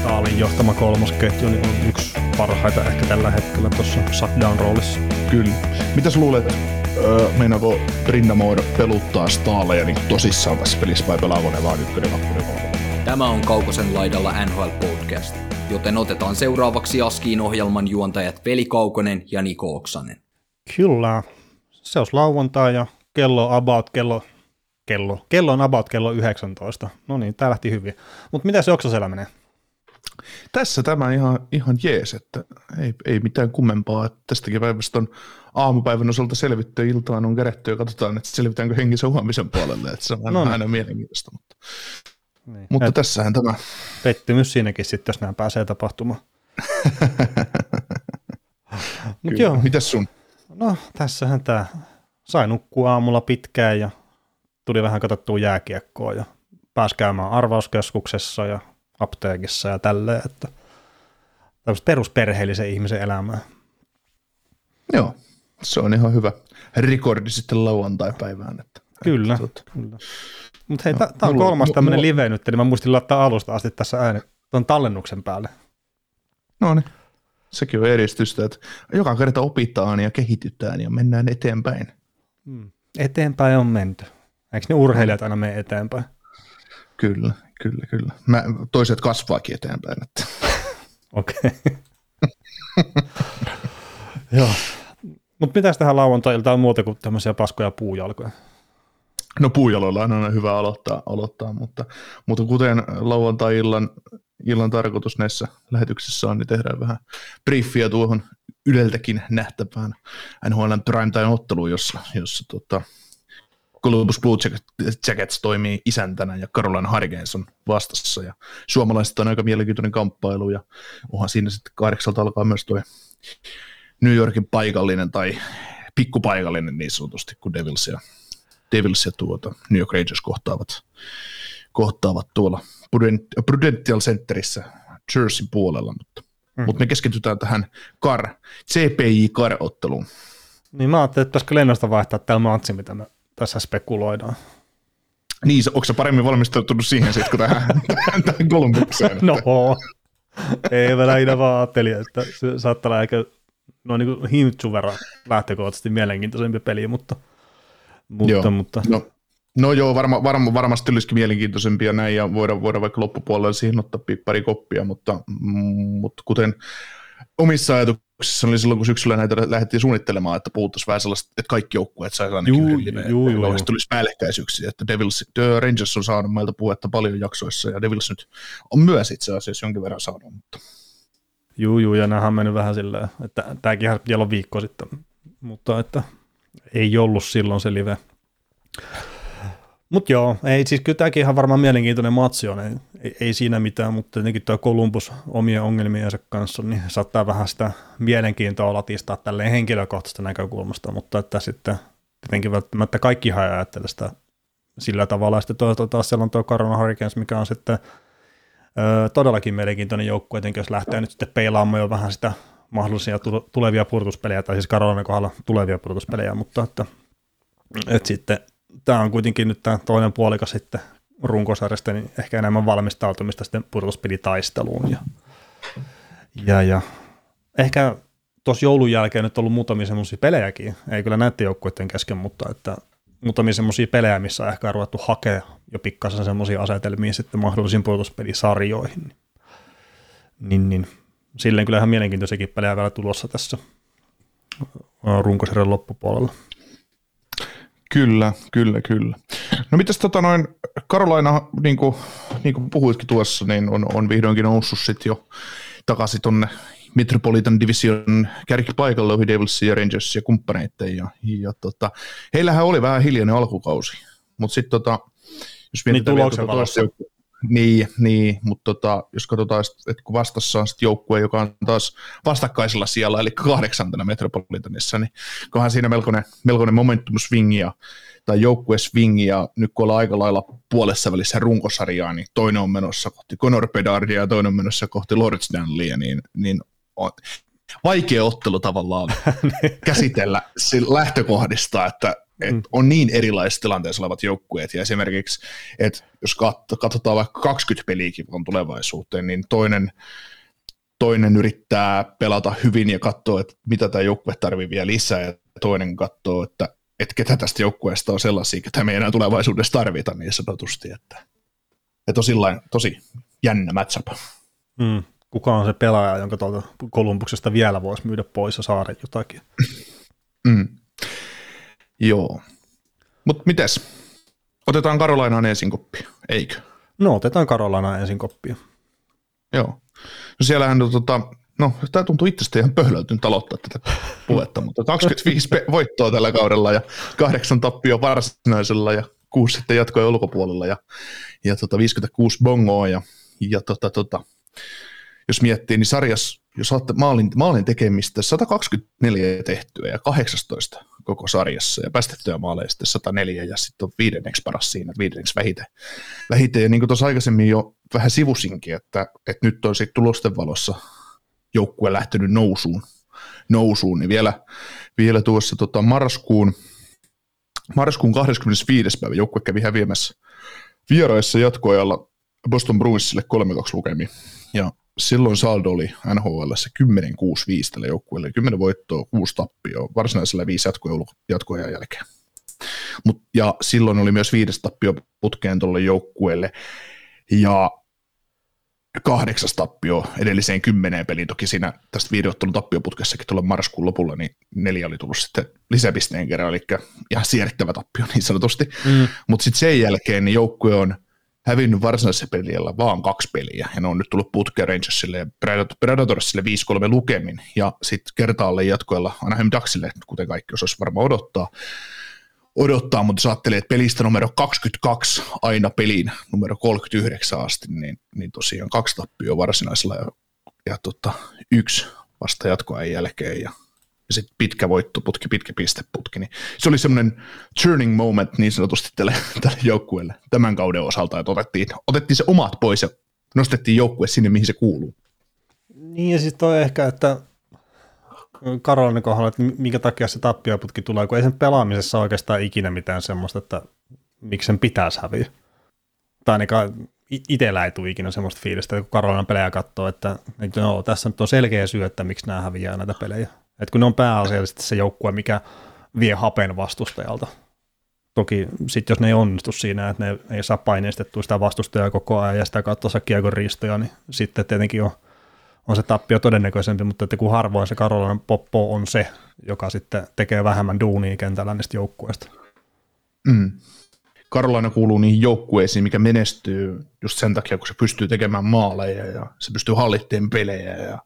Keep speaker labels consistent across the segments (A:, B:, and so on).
A: Staalin johtama kolmosketju niin on yksi parhaita ehkä tällä hetkellä tuossa shutdown roolissa.
B: Kyllä. Mitäs luulet, öö, meinaako Rinnamoida peluttaa Staaleja niin tosissaan tässä pelissä vai pelaako ne vaan ykkönen, kakkonen?
C: Tämä on Kaukosen laidalla NHL Podcast, joten otetaan seuraavaksi Askiin ohjelman juontajat Veli Kaukonen ja Niko Oksanen.
A: Kyllä. Se olisi lauantai ja kello about kello, kello, kello on about kello 19. No niin, tää lähti hyvin. Mutta mitä se Oksasella menee?
B: Tässä tämä ihan, ihan jees, että ei, ei mitään kummempaa. Että tästäkin päivästä on aamupäivän osalta selvitty, iltaan on kerätty ja katsotaan, että selvitäänkö henkisen huomisen puolelle. Että se on
A: No
B: aina,
A: niin.
B: aina mielenkiintoista. Mutta,
A: Niin.
B: mutta
A: Et
B: tässähän tämä.
A: pettymys siinäkin sitten, jos nämä pääsee tapahtumaan. Mut joo,
B: Mitäs sun?
A: no tässähän tämä sai nukkua aamulla pitkään ja tuli vähän katsottua jääkiekkoa ja pääsi käymään arvauskeskuksessa ja apteekissa ja tälleen, että tämmöistä perusperheellisen ihmisen elämää.
B: Joo, se on ihan hyvä rekordi sitten lauantai-päivään. Että,
A: Kyllä,
B: Että, tota,
A: kyllä. Mutta hei, tämä on
B: mulla-
A: kolmas tämmöinen live nyt, niin mä muistin laittaa alusta asti tässä ääni tuon tallennuksen päälle.
B: no niin, sekin on edistystä, että joka kerta opitaan ja kehitytään ja mennään eteenpäin.
A: Hmm. Eteenpäin on menty. Eikö ne urheilijat aina mene eteenpäin?
B: Kyllä, kyllä, kyllä. Mä, toiset kasvaakin eteenpäin. Että.
A: Okei. Joo. Mutta mitäs tähän lauantai on muuta kuin tämmöisiä paskoja puujalkoja?
B: No puujaloilla on aina hyvä aloittaa, aloittaa mutta, mutta kuten lauantai-illan illan tarkoitus näissä lähetyksissä on, niin tehdään vähän briefiä tuohon Yleltäkin nähtävään NHLn primetime-otteluun, jossa, jossa tota, Columbus Blue Jackets- toimii isäntänä ja Carolina Hurricanes on vastassa ja suomalaiset on aika mielenkiintoinen kamppailu ja onhan siinä sitten kahdeksalta alkaa myös tuo New Yorkin paikallinen tai pikkupaikallinen niin sanotusti, kun Devils ja Devils ja tuota New York Rangers kohtaavat, kohtaavat tuolla Prudent- Prudential Centerissä Jerseyn puolella, mutta, mm. mutta me keskitytään tähän CAR, CPI CAR-otteluun.
A: Niin mä ajattelin, että pitäisikö lennosta vaihtaa tämä matsi, mitä me tässä spekuloidaan.
B: Niin, onko se paremmin valmistautunut siihen sitten, kun tähän, tähän, tähän Kolumbukseen?
A: No, ei mä lähinnä vaan ajattelin, että se saattaa olla aika no niin kuin hintsun verran lähtökohtaisesti mielenkiintoisempi peli, mutta, mutta,
B: Joo.
A: mutta
B: No, no joo, varma, varma, varmasti olisikin mielenkiintoisempia näin, ja voidaan, voidaan vaikka loppupuolella siihen ottaa pari koppia, mutta, mutta kuten omissa ajatuksissa oli silloin, kun syksyllä näitä lähdettiin suunnittelemaan, että puhuttaisiin vähän sellaista, että kaikki joukkueet saisi ainakin
A: Juu,
B: yhden liveen,
A: juu, juu, juu.
B: tulisi päällekkäisyyksiä, että Devils, The Rangers on saanut meiltä puhetta paljon jaksoissa, ja Devils nyt on myös itse asiassa jonkin verran saanut, mutta
A: Juu, juu, ja nämähän on mennyt vähän silleen, että tämäkin piti olla viikko sitten, mutta että ei ollut silloin se live. Mutta joo, ei, siis kyllä tämäkin ihan varmaan mielenkiintoinen matsi on, ei, ei, ei siinä mitään, mutta tietenkin tuo Columbus omien ongelmiensa kanssa, niin saattaa vähän sitä mielenkiintoa latistaa tälleen henkilökohtaisesta näkökulmasta, mutta että sitten tietenkin välttämättä kaikki ajattele sitä sillä tavalla, ja sitten toisaalta taas siellä on tuo Carolina Hurricanes, mikä on sitten Öö, todellakin mielenkiintoinen joukkue, etenkin jos lähtee nyt sitten peilaamaan jo vähän sitä mahdollisia tu- tulevia purtuspelejä, tai siis Karolainen kohdalla tulevia purtuspelejä, mutta että, että sitten tämä on kuitenkin nyt tämä toinen puolikas sitten runkosarjasta, niin ehkä enemmän valmistautumista sitten purtuspelitaisteluun. Ja, ja, ja ehkä tuossa joulun jälkeen nyt on ollut muutamia semmoisia pelejäkin, ei kyllä näiden joukkueiden kesken, mutta että muutamia semmoisia pelejä, missä on ehkä ruvettu hakea jo pikkasen semmoisia asetelmia sitten mahdollisiin puolustuspelisarjoihin. Niin, niin, silleen kyllä ihan mielenkiintoisiakin pelejä vielä tulossa tässä runkosarjan loppupuolella.
B: Kyllä, kyllä, kyllä. No mitäs tota noin, Carolina, niin kuin, niin kuin puhuitkin tuossa, niin on, on vihdoinkin noussut sitten jo takaisin tonne Metropolitan Division kärkipaikalle ohi Devils ja Rangers ja kumppaneitten. Ja, ja tota, heillähän oli vähän hiljainen alkukausi, mutta sitten tota, jos
A: Niin
B: mietitään vielä
A: tuloksen
B: tuota toista Niin, niin mutta tota, jos katsotaan, että kun vastassa on sitten joukkue, joka on taas vastakkaisella siellä, eli kahdeksantena Metropolitanissa, niin kohan siinä melkoinen, melkoinen momentum swingi ja, tai joukkue swingi, ja nyt kun ollaan aika lailla puolessa välissä runkosarjaa, niin toinen on menossa kohti Conor Pedardia ja toinen on menossa kohti Lord Stanleya, niin, niin on, vaikea ottelu tavallaan käsitellä lähtökohdista, että et mm. on niin erilaisissa tilanteissa olevat joukkueet, ja esimerkiksi, että jos katsotaan vaikka 20 peliäkin on tulevaisuuteen, niin toinen, toinen yrittää pelata hyvin ja katsoa, että mitä tämä joukkue tarvii vielä lisää, ja toinen katsoo, että, että ketä tästä joukkueesta on sellaisia, ketä me ei enää tulevaisuudessa tarvita niin sanotusti, että, että on sillain, tosi jännä matchup.
A: Mm. Kuka on se pelaaja, jonka tuolta Kolumbuksesta vielä voisi myydä pois ja saada jotakin?
B: Mm. Joo. Mutta mites? Otetaan Karolainaan ensin koppia, eikö?
A: No, otetaan Karolainaan ensin koppia.
B: Joo. No siellähän, tota, no tämä tuntuu itsestä ihan pöhlältynyt aloittaa tätä puhetta, mutta 25 voittoa tällä kaudella ja kahdeksan tappio varsinaisella ja kuusi sitten jatkoi ulkopuolella ja, ja tota 56 bongoa ja, ja tota, tota, jos miettii, niin sarjas, jos olette maalin, maalin tekemistä 124 tehtyä ja 18 koko sarjassa ja päästettyä maaleja sitten 104 ja sitten on viidenneksi paras siinä, viidenneksi vähiten. vähiten. Ja niin kuin tuossa aikaisemmin jo vähän sivusinkin, että, että nyt on sitten tulosten valossa joukkue lähtenyt nousuun, nousuun niin vielä, vielä tuossa tota marraskuun, marraskuun 25. päivä joukkue kävi häviämässä vieraissa jatkoajalla Boston Bruinsille 3-2 lukemiin. Ja silloin saldo oli NHL 10-6-5 tällä joukkueelle, 10 voittoa, 6 tappioa, varsinaisella 5 jatkoja jatkoajan jälkeen. Mut, ja silloin oli myös viides tappio putkeen tuolle joukkueelle, ja kahdeksas tappio edelliseen kymmeneen peliin. Toki siinä tästä viideottelun tappioputkessakin tuolla marraskuun lopulla, niin neljä oli tullut sitten lisäpisteen kerran, eli ihan siirrettävä tappio niin sanotusti. Mm. Mutta sitten sen jälkeen niin joukkue on – hävinnyt varsinaisessa peliällä vaan kaksi peliä, ja ne on nyt tullut putkeen Rangersille ja Predatorsille 5-3 lukemin, ja sitten kertaalle jatkoilla Anaheim Ducksille, kuten kaikki osaisi varmaan odottaa, odottaa, mutta jos ajattelee, että pelistä numero 22 aina peliin numero 39 asti, niin, niin tosiaan kaksi tappioa varsinaisella ja, ja tota, yksi vasta jatkoajan jälkeen, ja ja sitten pitkä voittoputki, pitkä pisteputki, niin se oli semmoinen turning moment niin sanotusti tälle, tälle joukkueelle tämän kauden osalta, että otettiin, otettiin se omat pois ja nostettiin joukkue sinne, mihin se kuuluu.
A: Niin ja sitten on ehkä, että Karolainen kohdalla, että minkä takia se tappioputki tulee, kun ei sen pelaamisessa oikeastaan ikinä mitään semmoista, että miksi sen pitäisi häviä. Tai ainakaan itsellä ei tule ikinä semmoista fiilistä, kun Karolainen pelejä katsoo, että, että no, tässä nyt on selkeä syy, että miksi nämä häviää näitä pelejä. Et kun ne on pääasiallisesti se joukkue, mikä vie hapen vastustajalta. Toki sitten jos ne ei onnistu siinä, että ne ei saa paineistettua sitä vastustajaa koko ajan ja sitä kautta saa kiekon riistoja, niin sitten tietenkin on, on se tappio todennäköisempi, mutta että kun harvoin se Karolainen poppo on se, joka sitten tekee vähemmän duunia kentällä niistä joukkueista.
B: Mm. Karolainen kuuluu niihin joukkueisiin, mikä menestyy just sen takia, kun se pystyy tekemään maaleja ja se pystyy hallitteen pelejä ja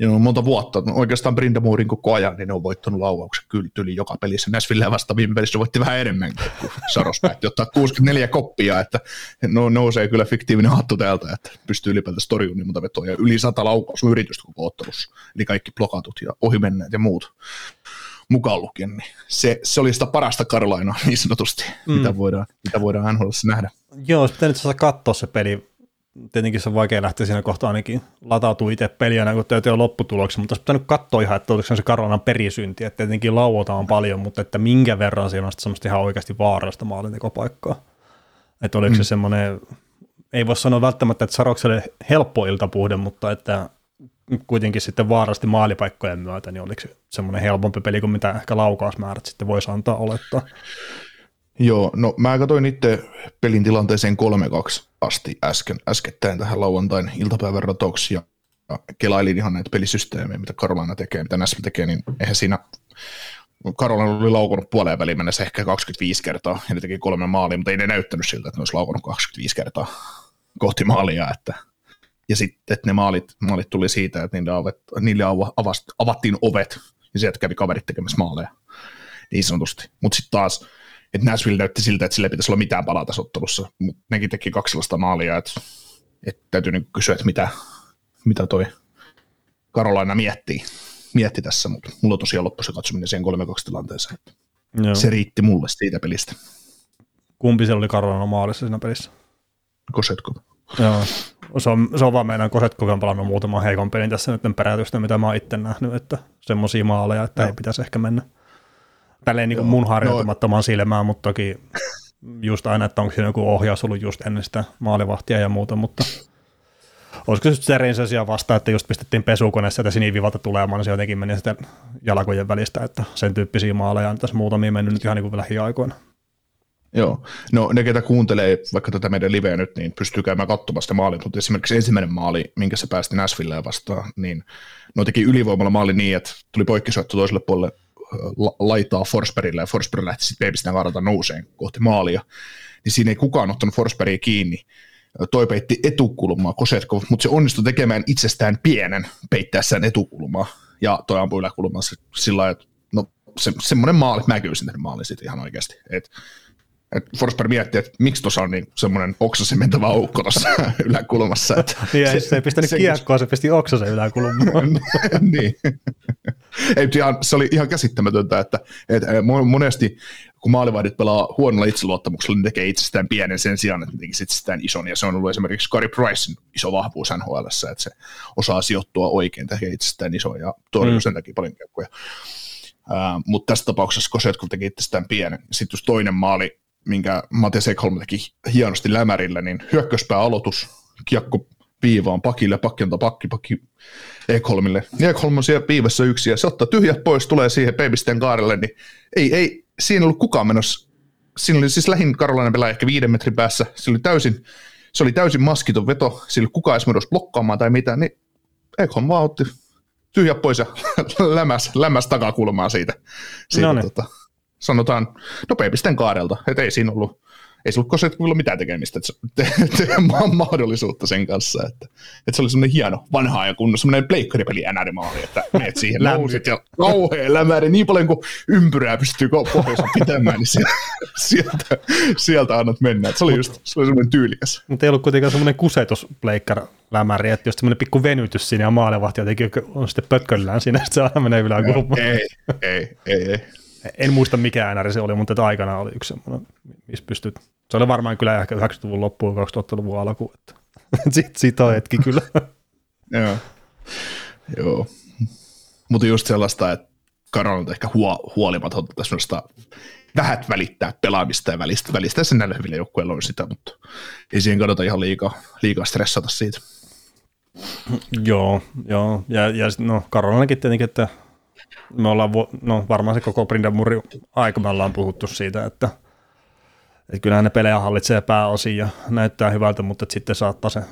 B: ja on monta vuotta, oikeastaan Brindamourin koko ajan, niin ne on voittanut lauauksen kyllä tyli joka pelissä. Näsville vasta viime pelissä voitti vähän enemmän kuin Saros päätti ottaa 64 koppia, että no, nousee kyllä fiktiivinen hattu täältä, että pystyy ylipäätään torjumaan niin monta vetoja. Yli sata laukausyritystä koko ottelussa, eli kaikki blokatut ja ohimenneet ja muut mukaan lukien, niin se, se oli sitä parasta Karolainoa niin sanotusti, mm. mitä voidaan, mitä voidaan NHL nähdä.
A: Joo, olisi pitänyt katsoa se peli tietenkin se on vaikea lähteä siinä kohtaa ainakin latautua itse peliä, kun täytyy olla lopputuloksia, mutta olisi pitänyt katsoa ihan, että oliko se Karolan perisynti, että tietenkin lauotaan paljon, mutta että minkä verran siinä on semmoista ihan oikeasti vaarallista maalintekopaikkaa. Että oliko mm. se semmoinen, ei voi sanoa välttämättä, että Sarokselle helppo iltapuhde, mutta että kuitenkin sitten vaarasti maalipaikkojen myötä, niin oliko se semmoinen helpompi peli kuin mitä ehkä laukausmäärät sitten voisi antaa olettaa.
B: Joo, no mä katsoin itse pelin tilanteeseen 3-2 asti äsken, äskettäin tähän lauantain iltapäivän ratoksi ja kelailin ihan näitä pelisysteemejä, mitä Karolina tekee, mitä Näsvä tekee, niin eihän siinä Karolina oli laukunut puoleen väliin mennessä ehkä 25 kertaa, ja ne teki kolme maalia, mutta ei ne näyttänyt siltä, että ne olisi laukunut 25 kertaa kohti maalia, että ja sitten että ne maalit, maalit tuli siitä, että niille, avet, niille avast, avattiin ovet, ja sieltä kävi kaverit tekemässä maaleja, niin sanotusti. Mutta sitten taas että Nashville näytti siltä, että sille pitäisi olla mitään palaa tässä ottelussa, mutta nekin teki kaksi sellaista maalia, että, että täytyy niin kysyä, että mitä, mitä toi Karolaina miettii, mietti tässä, mutta mulla on tosiaan loppu se katsominen siihen 3-2 tilanteeseen. Joo. Se riitti mulle siitä pelistä.
A: Kumpi se oli Karolaina maalissa siinä pelissä?
B: Kosetkov.
A: Joo, se on, se on vaan meidän Kosetkov on pelannut muutaman heikon pelin tässä nyt perätystä, mitä mä oon itse nähnyt, että semmoisia maaleja, että Joo. ei pitäisi ehkä mennä tälleen niin kuin mun harjoitumattoman no. silmään, mutta toki just aina, että onko siinä joku ohjaus ollut just ennen sitä maalivahtia ja muuta, mutta olisiko se Serin se vasta, että just pistettiin pesukone sieltä sinivivalta tulemaan, niin se jotenkin meni sitten jalkojen välistä, että sen tyyppisiä maaleja on tässä muutamia mennyt nyt ihan niin kuin lähiaikoina.
B: Joo, no ne, ketä kuuntelee vaikka tätä meidän liveä nyt, niin pystyy käymään katsomaan sitä maalia, mutta esimerkiksi ensimmäinen maali, minkä se päästi Nashvilleen vastaan, niin no teki ylivoimalla maali niin, että tuli poikkisyöttö toiselle puolelle laitaa Forsbergille ja Forsberg lähti sitten Babystään karata nouseen kohti maalia, niin siinä ei kukaan ottanut Forsbergia kiinni. Toi peitti etukulmaa Kosetkov, mutta se onnistui tekemään itsestään pienen peittäessään etukulmaa ja toi ampui yläkulmaa sillä lailla, että no se, semmoinen maali, mä kyllä sinne maalin sitten ihan oikeasti. Et et Forsberg miettii, että miksi tuossa on niin semmoinen oksasen mentävä aukko tuossa yläkulmassa. Että
A: niin, se, se ei pistänyt se, kiekkoa, se pisti oksasen yläkulmaan.
B: niin. ei, ihan, se oli ihan käsittämätöntä, että, että monesti kun maalivahdit pelaa huonolla itseluottamuksella, niin tekee itsestään pienen sen sijaan, että ne tekisi itsestään ison, ja se on ollut esimerkiksi Gary Pricein iso vahvuus NHL, että se osaa sijoittua oikein, tekee itsestään iso, ja torjuu mm. sen takia paljon kiekkoja. Uh, mutta tässä tapauksessa Kosetkov teki itsestään pienen. Sitten just toinen maali, minkä Matias Ekholm teki hienosti lämärillä, niin hyökköspää aloitus, kiekko viivaan pakille, pakki antaa pakki, pakki Ekholmille. Ekholm on siellä viivassa yksi ja se ottaa tyhjät pois, tulee siihen Babysteen kaarelle, niin ei, ei siinä ollut kukaan menossa. Siinä oli siis lähin Karolainen pelaaja ehkä viiden metrin päässä, se oli täysin, se oli täysin maskiton veto, sillä ei kukaan edes blokkaamaan tai mitään, niin Ekholm vaan otti tyhjät pois ja lämäs, lämäs takakulmaa siitä. siitä tota, sanotaan nopeapisten kaarelta, että ei siinä ollut, ei se ollut kyllä mitään tekemistä, että te, te, te, mahdollisuutta sen kanssa, että, että se oli semmoinen hieno vanha ja kunnon semmoinen pleikkaripeli NR-maali, että menet siihen nousit ja kauhean lämäri, niin paljon kuin ympyrää pystyy pohjoissa pitämään, niin sieltä, sieltä, sieltä annat mennä, että se oli just se oli semmoinen tyylikäs.
A: Mutta ei ollut kuitenkaan semmoinen kusetus pleikkar lämäri, että jos semmoinen pikku venytys siinä ja maalevahti jotenkin on sitten pötköllään siinä, että se aina menee yläkulmaan.
B: Ei, ei, ei, ei.
A: En muista mikä NR se oli, mutta että aikana oli yksi semmoinen, missä pystyt. Se oli varmaan kyllä ehkä 90-luvun loppuun, 2000-luvun alku. Että sit, sit on hetki kyllä.
B: Joo. Joo. Mutta just sellaista, että Karon on ehkä huo, huolimatonta tämmöistä vähät välittää pelaamista ja välistä, välistä sen näillä hyvillä joukkueilla on sitä, mutta ei siihen kannata ihan liikaa, liikaa stressata siitä.
A: Joo, joo. Ja, ja no Karolainenkin tietenkin, että me ollaan, no varmaan se koko Brindamuri aika me ollaan puhuttu siitä, että, että kyllähän ne pelejä hallitsee pääosin ja näyttää hyvältä, mutta sitten saattaa se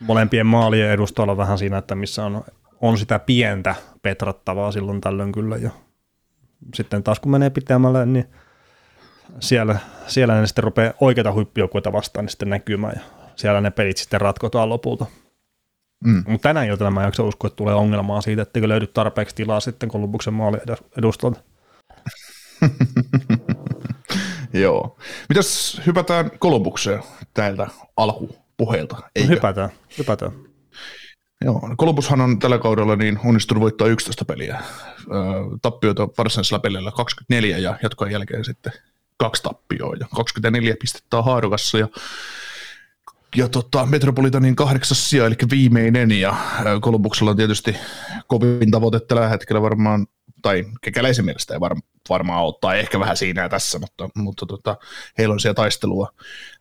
A: molempien maalien edusta olla vähän siinä, että missä on, on sitä pientä petrattavaa silloin tällöin kyllä ja sitten taas kun menee pitämällä, niin siellä, siellä ne sitten rupeaa oikeita huippujoukkueita vastaan niin sitten näkymään ja siellä ne pelit sitten ratkotaan lopulta. Mm. Mutta tänä iltana mä en jaksa uskoa, että tulee ongelmaa siitä, etteikö löydy tarpeeksi tilaa sitten Kolumbuksen maali edustalta.
B: Joo. Mitäs hypätään Kolumbukseen täältä alkupuheelta?
A: No, hypätään, hypätään.
B: Joo, Kolumbushan on tällä kaudella niin onnistunut voittaa 11 peliä. Tappioita varsinaisella pelillä 24 ja jatkojen jälkeen sitten kaksi tappioa ja 24 pistettä on haarukassa ja ja tota, Metropolitanin kahdeksas sija, eli viimeinen, ja Kolumbuksella on tietysti kovin tavoite tällä hetkellä varmaan, tai kekäläisen mielestä ei varma, varmaan ottaa, ehkä vähän siinä ja tässä, mutta, mutta tota, heillä on siellä taistelua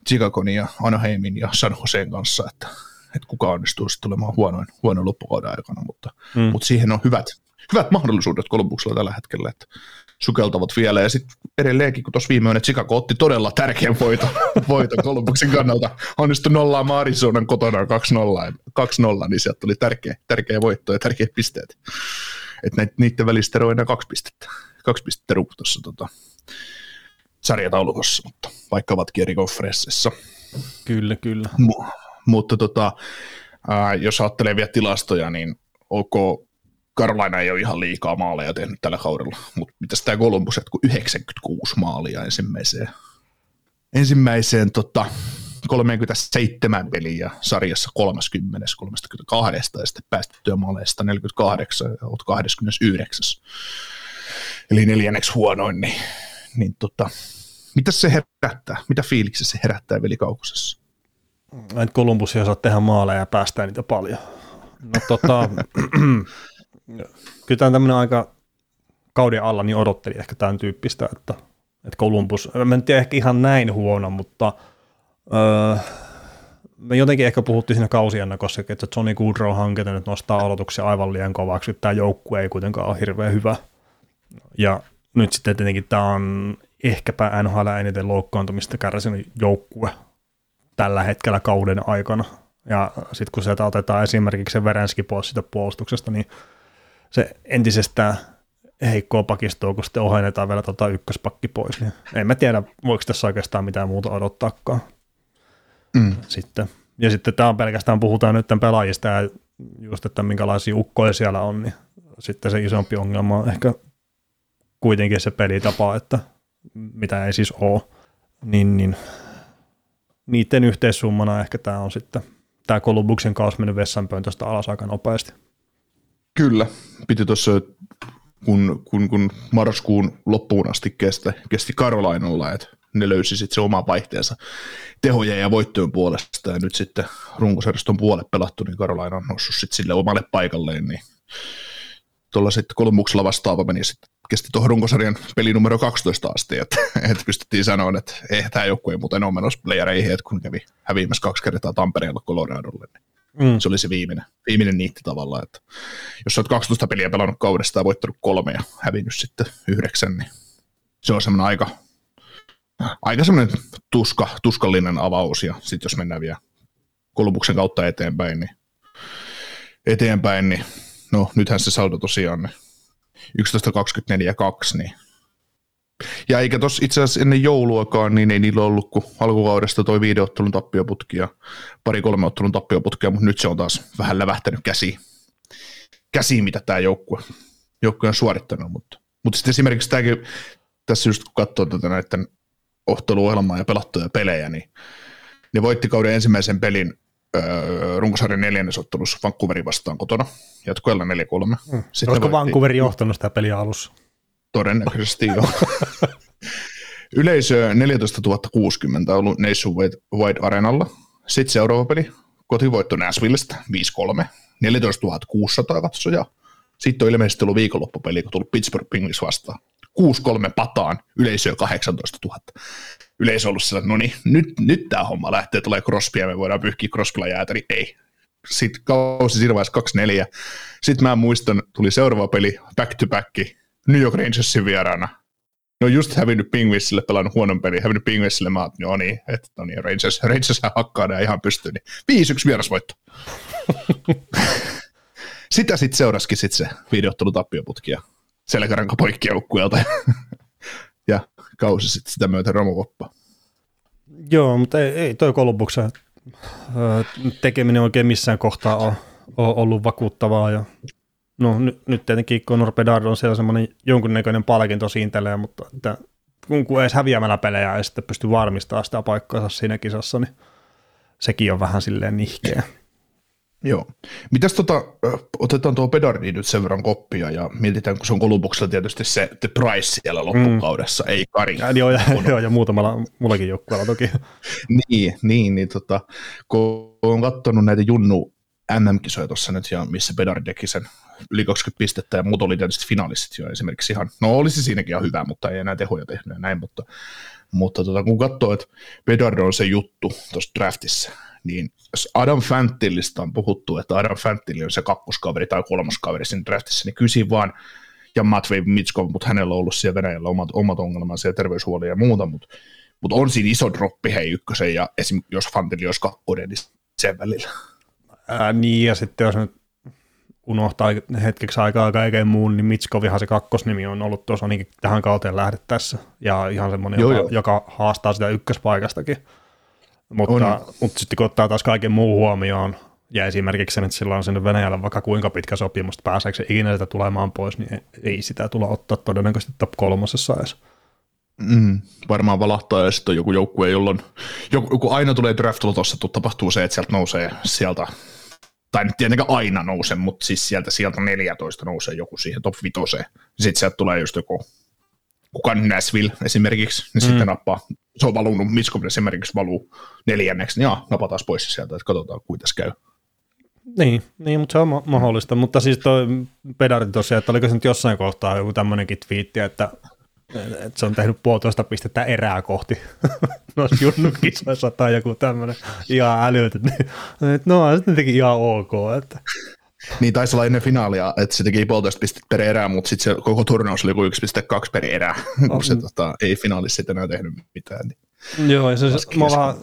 B: Chicagon ja Anaheimin ja San Joseen kanssa, että, että kuka onnistuu sitten tulemaan huonoin, huonoin loppukauden aikana, mutta, mm. mutta siihen on hyvät, hyvät mahdollisuudet Kolumbuksella tällä hetkellä, että sukeltavat vielä. Ja sitten edelleenkin, kun tuossa viimeinen Chicago otti todella tärkeän voiton, voiton Columbuksen kannalta, onnistui nollaamaan Arizonan kotona 2-0, 2-0 niin sieltä tuli tärkeä, tärkeä voitto ja tärkeät pisteet. Että niiden välistä on enää kaksi pistettä, kaksi pistettä tuossa tota, sarjataulukossa, mutta vaikka ovatkin eri konferenssissa.
A: Kyllä, kyllä.
B: M- mutta tota, ää, jos ajattelee vielä tilastoja, niin OK Carolina ei ole ihan liikaa maaleja tehnyt tällä kaudella, mutta mitäs tämä Columbus, että kun 96 maalia ensimmäiseen, ensimmäiseen tota, 37 peliä sarjassa 30, 32 ja sitten päästettyä maaleista 48 ja 29. Eli neljänneksi huonoin, niin, niin tota, mitä se herättää? Mitä fiiliksi se herättää velikaukosessa?
A: Että Columbus ei osaa tehdä maaleja ja päästää niitä paljon. No tota, kyllä tämä tämmöinen aika kauden alla niin odotteli ehkä tämän tyyppistä, että, että Columbus, mä en tiedä ehkä ihan näin huono, mutta öö, me jotenkin ehkä puhuttiin siinä kausiennakossa, että Johnny Goodrow-hanke nyt nostaa aloituksia aivan liian kovaksi, että tämä joukkue ei kuitenkaan ole hirveän hyvä. Ja nyt sitten tietenkin tämä on ehkäpä NHL eniten loukkaantumista kärsinyt joukkue tällä hetkellä kauden aikana. Ja sitten kun sieltä otetaan esimerkiksi se Verenski pois siitä puolustuksesta, niin se entisestään heikkoa pakistoa, kun sitten ohennetaan vielä tota ykköspakki pois. Niin en mä tiedä, voiko tässä oikeastaan mitään muuta odottaakaan. Mm. Sitten. Ja sitten tämä on pelkästään, puhutaan nyt pelaajista ja just, että minkälaisia ukkoja siellä on, niin sitten se isompi ongelma on ehkä kuitenkin se pelitapa, että mitä ei siis ole, niin, niin niiden yhteissummana ehkä tämä on sitten, tämä Columbuksen kaus mennyt vessanpöntöstä alas aika nopeasti.
B: Kyllä, piti tuossa, kun, kun, kun marraskuun loppuun asti kesti, kesti Karolainalla, että ne löysi sitten se oma vaihteensa tehoja ja voittojen puolesta, ja nyt sitten runkosarjaston puolet pelattu, niin Karolaina on noussut sitten sille omalle paikalleen, niin tuolla sitten kolmuksella vastaava meni sitten kesti tuohon runkosarjan peli numero 12 asti, että, että pystyttiin sanoa, että ei tämä joku ei muuten ole menossa playereihin, kun kävi häviämässä kaksi kertaa Tampereella Coloradolle, niin mm. se oli se viimeinen, viimeinen niitti tavallaan, että jos olet 12 peliä pelannut kaudesta ja voittanut kolme ja hävinnyt sitten yhdeksän, niin se on semmoinen aika, aika semmoinen tuska, tuskallinen avaus, ja sitten jos mennään vielä Kolumbuksen kautta eteenpäin, niin eteenpäin, niin no nythän se saldo tosiaan niin 11.24 ja 2, niin ja eikä tuossa itse asiassa ennen jouluakaan, niin ei niillä ollut kuin alkukaudesta toi viideottelun tappioputki ja pari-kolme ottelun tappioputkia, mutta nyt se on taas vähän lävähtänyt käsi, käsi mitä tämä joukkue, joukkue on suorittanut. Mutta, mutta sitten esimerkiksi tämäkin, tässä just kun katsoo tätä näiden otteluohjelmaa ja pelattuja pelejä, niin ne voitti kauden ensimmäisen pelin öö, runkosarjan neljännesottelussa Vancouverin vastaan kotona, jatkoilla 4-3.
A: Mm. Olisiko voitti... Vancouver johtanut sitä peliä alussa?
B: Todennäköisesti joo. Yleisö 14 060 ollut Nationwide Arenalla. Sitten seuraava peli, kotivoitto Nashvillestä 5-3, 14 600 katsoja. Sitten on ilmeisesti ollut viikonloppupeli, kun tullut Pittsburgh Penguins vastaan. 6-3 pataan, yleisö 18 000. Yleisö on ollut sellainen, no niin, nyt, nyt tämä homma lähtee, tulee Crosbya, me voidaan pyyhkiä Crosbylla jäätäri. Ei. Sitten kausi siinä vaiheessa 2-4. Sitten mä muistan, tuli seuraava peli, back to back, New York Rangersin vieraana. Ne on just hävinnyt Penguinsille, pelannut huonon pelin, hävinnyt Penguinsille, mä no niin, että no niin, Rangers, Rangers hakkaa ne ihan pystyy, niin 5-1 vierasvoitto. Sitä sitten seuraskin sit se videottelu tappioputki ja selkäranka poikki joukkueelta ja kausi sitten sitä myötä romukoppa.
A: Joo, mutta ei, ei toi Kolumbuksen tekeminen oikein missään kohtaa ole, ole ollut vakuuttavaa ja No nyt, nyt tietenkin Conor Bedard on siellä semmoinen jonkunnäköinen palkinto siintelee, mutta että kun, kun edes häviämällä pelejä ei sitten pysty varmistamaan sitä paikkaansa siinä kisassa, niin sekin on vähän silleen nihkeä.
B: Joo. Mitäs tota, otetaan tuo Pedardi nyt sen verran koppia ja mietitään, kun se on Kolumbuksella tietysti se The Price siellä loppukaudessa, mm. ei Kari.
A: Ja, joo, ja, joo, ja muutamalla mullakin joukkueella toki.
B: niin, niin, niin tota, kun on katsonut näitä Junnu MM-kisoja tuossa nyt, ja missä Bedard teki sen yli 20 pistettä, ja muut oli tietysti finalistit jo esimerkiksi ihan, no olisi siinäkin ihan hyvä, mutta ei enää tehoja tehnyt ja näin, mutta, mutta tota, kun katsoo, että Bedard on se juttu tuossa draftissa, niin jos Adam Fantillista on puhuttu, että Adam Fantilli on se kakkoskaveri tai kolmoskaveri siinä draftissa, niin kysi vaan, ja Matvei Mitskov, mutta hänellä on ollut siellä Venäjällä omat, omat ongelmansa ja terveyshuolia ja muuta, mutta, mutta on siinä iso droppi hei ykkösen, ja esim. jos Fantilli olisi kakkonen, niin sen välillä.
A: Ää, niin, ja sitten jos nyt unohtaa hetkeksi aikaa kaiken muun, niin Mitskovihan se kakkosnimi on ollut tuossa ainakin tähän kauteen lähdettäessä, ja ihan semmoinen, joo, joka, joo. joka haastaa sitä ykköspaikastakin. Mutta, mutta sitten kun ottaa taas kaiken muun huomioon, Ja esimerkiksi sen, että sillä on sinne Venäjällä vaikka kuinka pitkä sopimus, pääseekö se ikinä sitä tulemaan pois, niin ei sitä tulla ottaa todennäköisesti top kolmosessa edes.
B: Mm, varmaan valahtaa ja sitten on joku joukkue, jolloin joku, joku aina tulee draft tuossa, tapahtuu se, että sieltä nousee sieltä, tai nyt tietenkään aina nouse, mutta siis sieltä, sieltä 14 nousee joku siihen top 5. Sitten sieltä tulee just joku, kuka Nashville esimerkiksi, niin mm. sitten nappaa, se on valunut, Mitskov esimerkiksi valuu neljänneksi, niin jaa, napataan pois sieltä, että katsotaan, kuinka tässä käy.
A: Niin, niin, mutta se on ma- mahdollista. Mutta siis toi pedari tosiaan, että oliko se nyt jossain kohtaa joku tämmöinenkin twiitti, että, että se on tehnyt puolitoista pistettä erää kohti noissa junnukisoissa tai joku tämmöinen ihan älyt, että, että no sitten teki ihan ok. Että.
B: Niin taisi olla ennen finaalia, että se teki puolitoista pistettä per erää, mutta sitten se koko turnaus oli kuin 1,2 per erää, kun se tota, ei finaalissa sitten enää tehnyt mitään. Niin.
A: Joo, ja se, se mä vähän,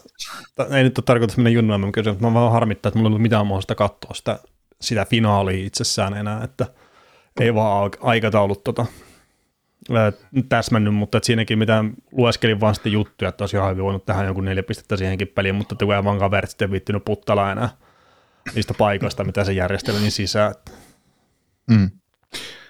A: ei nyt ole tarkoitus mennä junnoimaan kysyä, mutta mä vaan harmittaa, että mulla ei ollut mitään mahdollista katsoa sitä, sitä finaalia itsessään enää, että ei vaan aikataulut tota, täsmännyt, mutta että siinäkin mitä lueskelin vaan sitten juttuja, että olisi ihan voinut tähän jonkun neljä pistettä siihenkin peliin, mutta että kun ei vaan kaverit sitten viittynyt puttala enää niistä paikoista, mitä se järjesteli niin sisään.
B: Mm.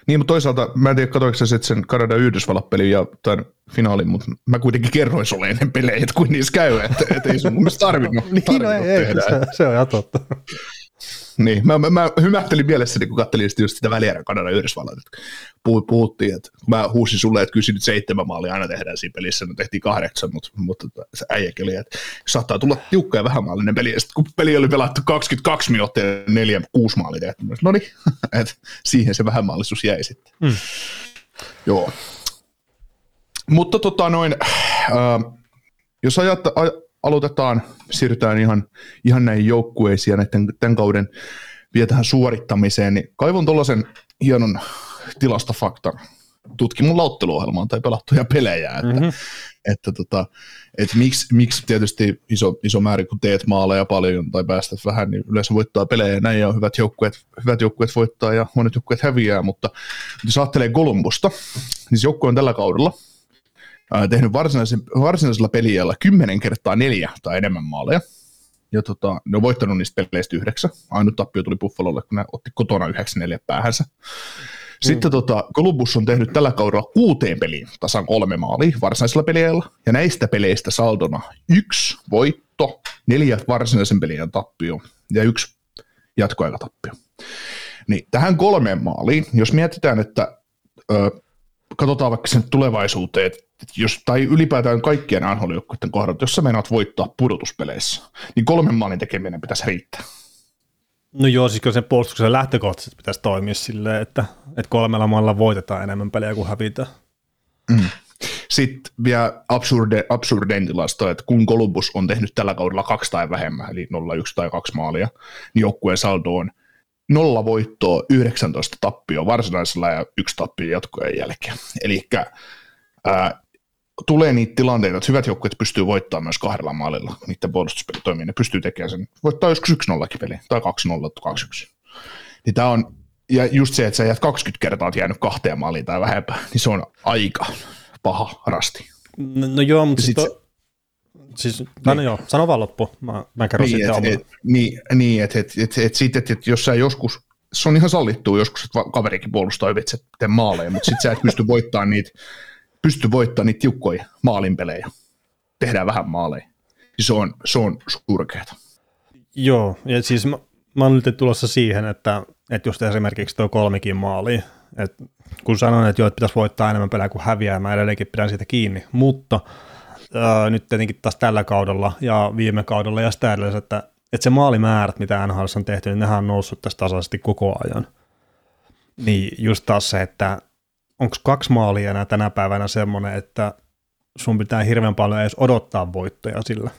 B: Niin, mutta toisaalta, mä en tiedä, katoiko sä sen Kanada Yhdysvallat pelin ja tämän finaalin, mutta mä kuitenkin kerroin sulle ennen pelejä, että kuin niissä käy, että, että ei sun mun mielestä tarvinnut,
A: niin, no, ei, tehdä. Se, se on ihan totta.
B: Niin, mä, mä, mä hymähtelin mielessäni, kun katselin just sitä välierä Kanada Yhdysvallat. Puhuttiin, että mä huusin sulle, että kyllä nyt seitsemän maalia aina tehdään siinä pelissä, no tehtiin kahdeksan, mutta, mutta se äijäkin oli, että saattaa tulla tiukka ja vähämaallinen peli, ja sitten kun peli oli pelattu 22 minuuttia neljä, kuusi maalia tehty, no niin, että siihen se vähämaallisuus jäi sitten. Mm. Joo. Mutta tota noin, äh, jos ajat, aloitetaan, siirrytään ihan, ihan näihin joukkueisiin ja näiden, tämän kauden vielä tähän suorittamiseen, niin kaivon tuollaisen hienon tilastofaktan. Tutkimun lautteluohjelmaan tai pelattuja pelejä, että, mm-hmm. että, tota, että miksi, miksi tietysti iso, iso määrä, kun teet maaleja paljon tai päästät vähän, niin yleensä voittaa pelejä ja näin on hyvät joukkueet, hyvät joukkueet voittaa ja monet joukkueet häviää, mutta jos ajattelee Kolumbusta, niin se joukkue on tällä kaudella tehnyt varsinaisella peliajalla 10 kertaa neljä tai enemmän maaleja. Ja tota, ne on voittanut niistä peleistä yhdeksän. Ainut tappio tuli Buffalolle, kun ne otti kotona 9-4 päähänsä. Sitten mm. tota, Columbus on tehnyt tällä kaudella kuuteen peliin tasan kolme maalia varsinaisella peliajalla. Ja näistä peleistä saldona yksi voitto, neljä varsinaisen pelin tappio ja yksi jatkoaikatappio. Niin tähän kolmeen maaliin, jos mietitään, että ö, katsotaan vaikka sen tulevaisuuteen, että jos, tai ylipäätään kaikkien nhl kohdalla, jos sä meinaat voittaa pudotuspeleissä, niin kolmen maalin tekeminen pitäisi riittää.
A: No joo, siis kyllä sen puolustuksen lähtökohtaisesti pitäisi toimia silleen, että, että kolmella maalla voitetaan enemmän pelejä kuin hävitään.
B: Mm. Sitten vielä absurde, absurdein tilasto, että kun Columbus on tehnyt tällä kaudella kaksi tai vähemmän, eli 0, 1 tai 2 maalia, niin joukkueen saldo on nolla voittoa, 19 tappio varsinaisella ja yksi tappio jatkojen jälkeen. Eli tulee niitä tilanteita, että hyvät joukkueet pystyy voittamaan myös kahdella maalilla, niiden puolustuspeli toimii, ne pystyy tekemään sen. Voittaa joskus 1 0 peli, tai 2-0, 2-1. Niin tämä on, ja just se, että sä jäät 20 kertaa jäänyt kahteen maaliin tai vähempää, niin se on aika paha rasti.
A: No, no joo, mutta sitten to, siis, niin. no joo, sano vaan loppu, mä, mä kerron
B: niin,
A: sitten
B: et, et, Niin, niin että et, et, et, et, et, et, jos sä joskus, se on ihan sallittua joskus, että kaverikin puolustaa ylitse maaleja, mutta sitten sä et pysty voittamaan niitä pysty voittamaan niitä tiukkoja maalinpelejä. Tehdään vähän maaleja. Se on, se on surkeata.
A: Joo, ja siis mä, mä olen nyt tulossa siihen, että, että just esimerkiksi tuo kolmikin maali, että kun sanoin, että joo, että pitäisi voittaa enemmän pelejä kuin häviää, mä edelleenkin pidän siitä kiinni, mutta ää, nyt tietenkin taas tällä kaudella ja viime kaudella ja sitä edelleen, että, että se maalimäärät, mitä NHL on tehty, niin nehän on noussut tästä tasaisesti koko ajan. Niin just taas se, että onko kaksi maalia enää tänä päivänä semmoinen, että sun pitää hirveän paljon edes odottaa voittoja sillä.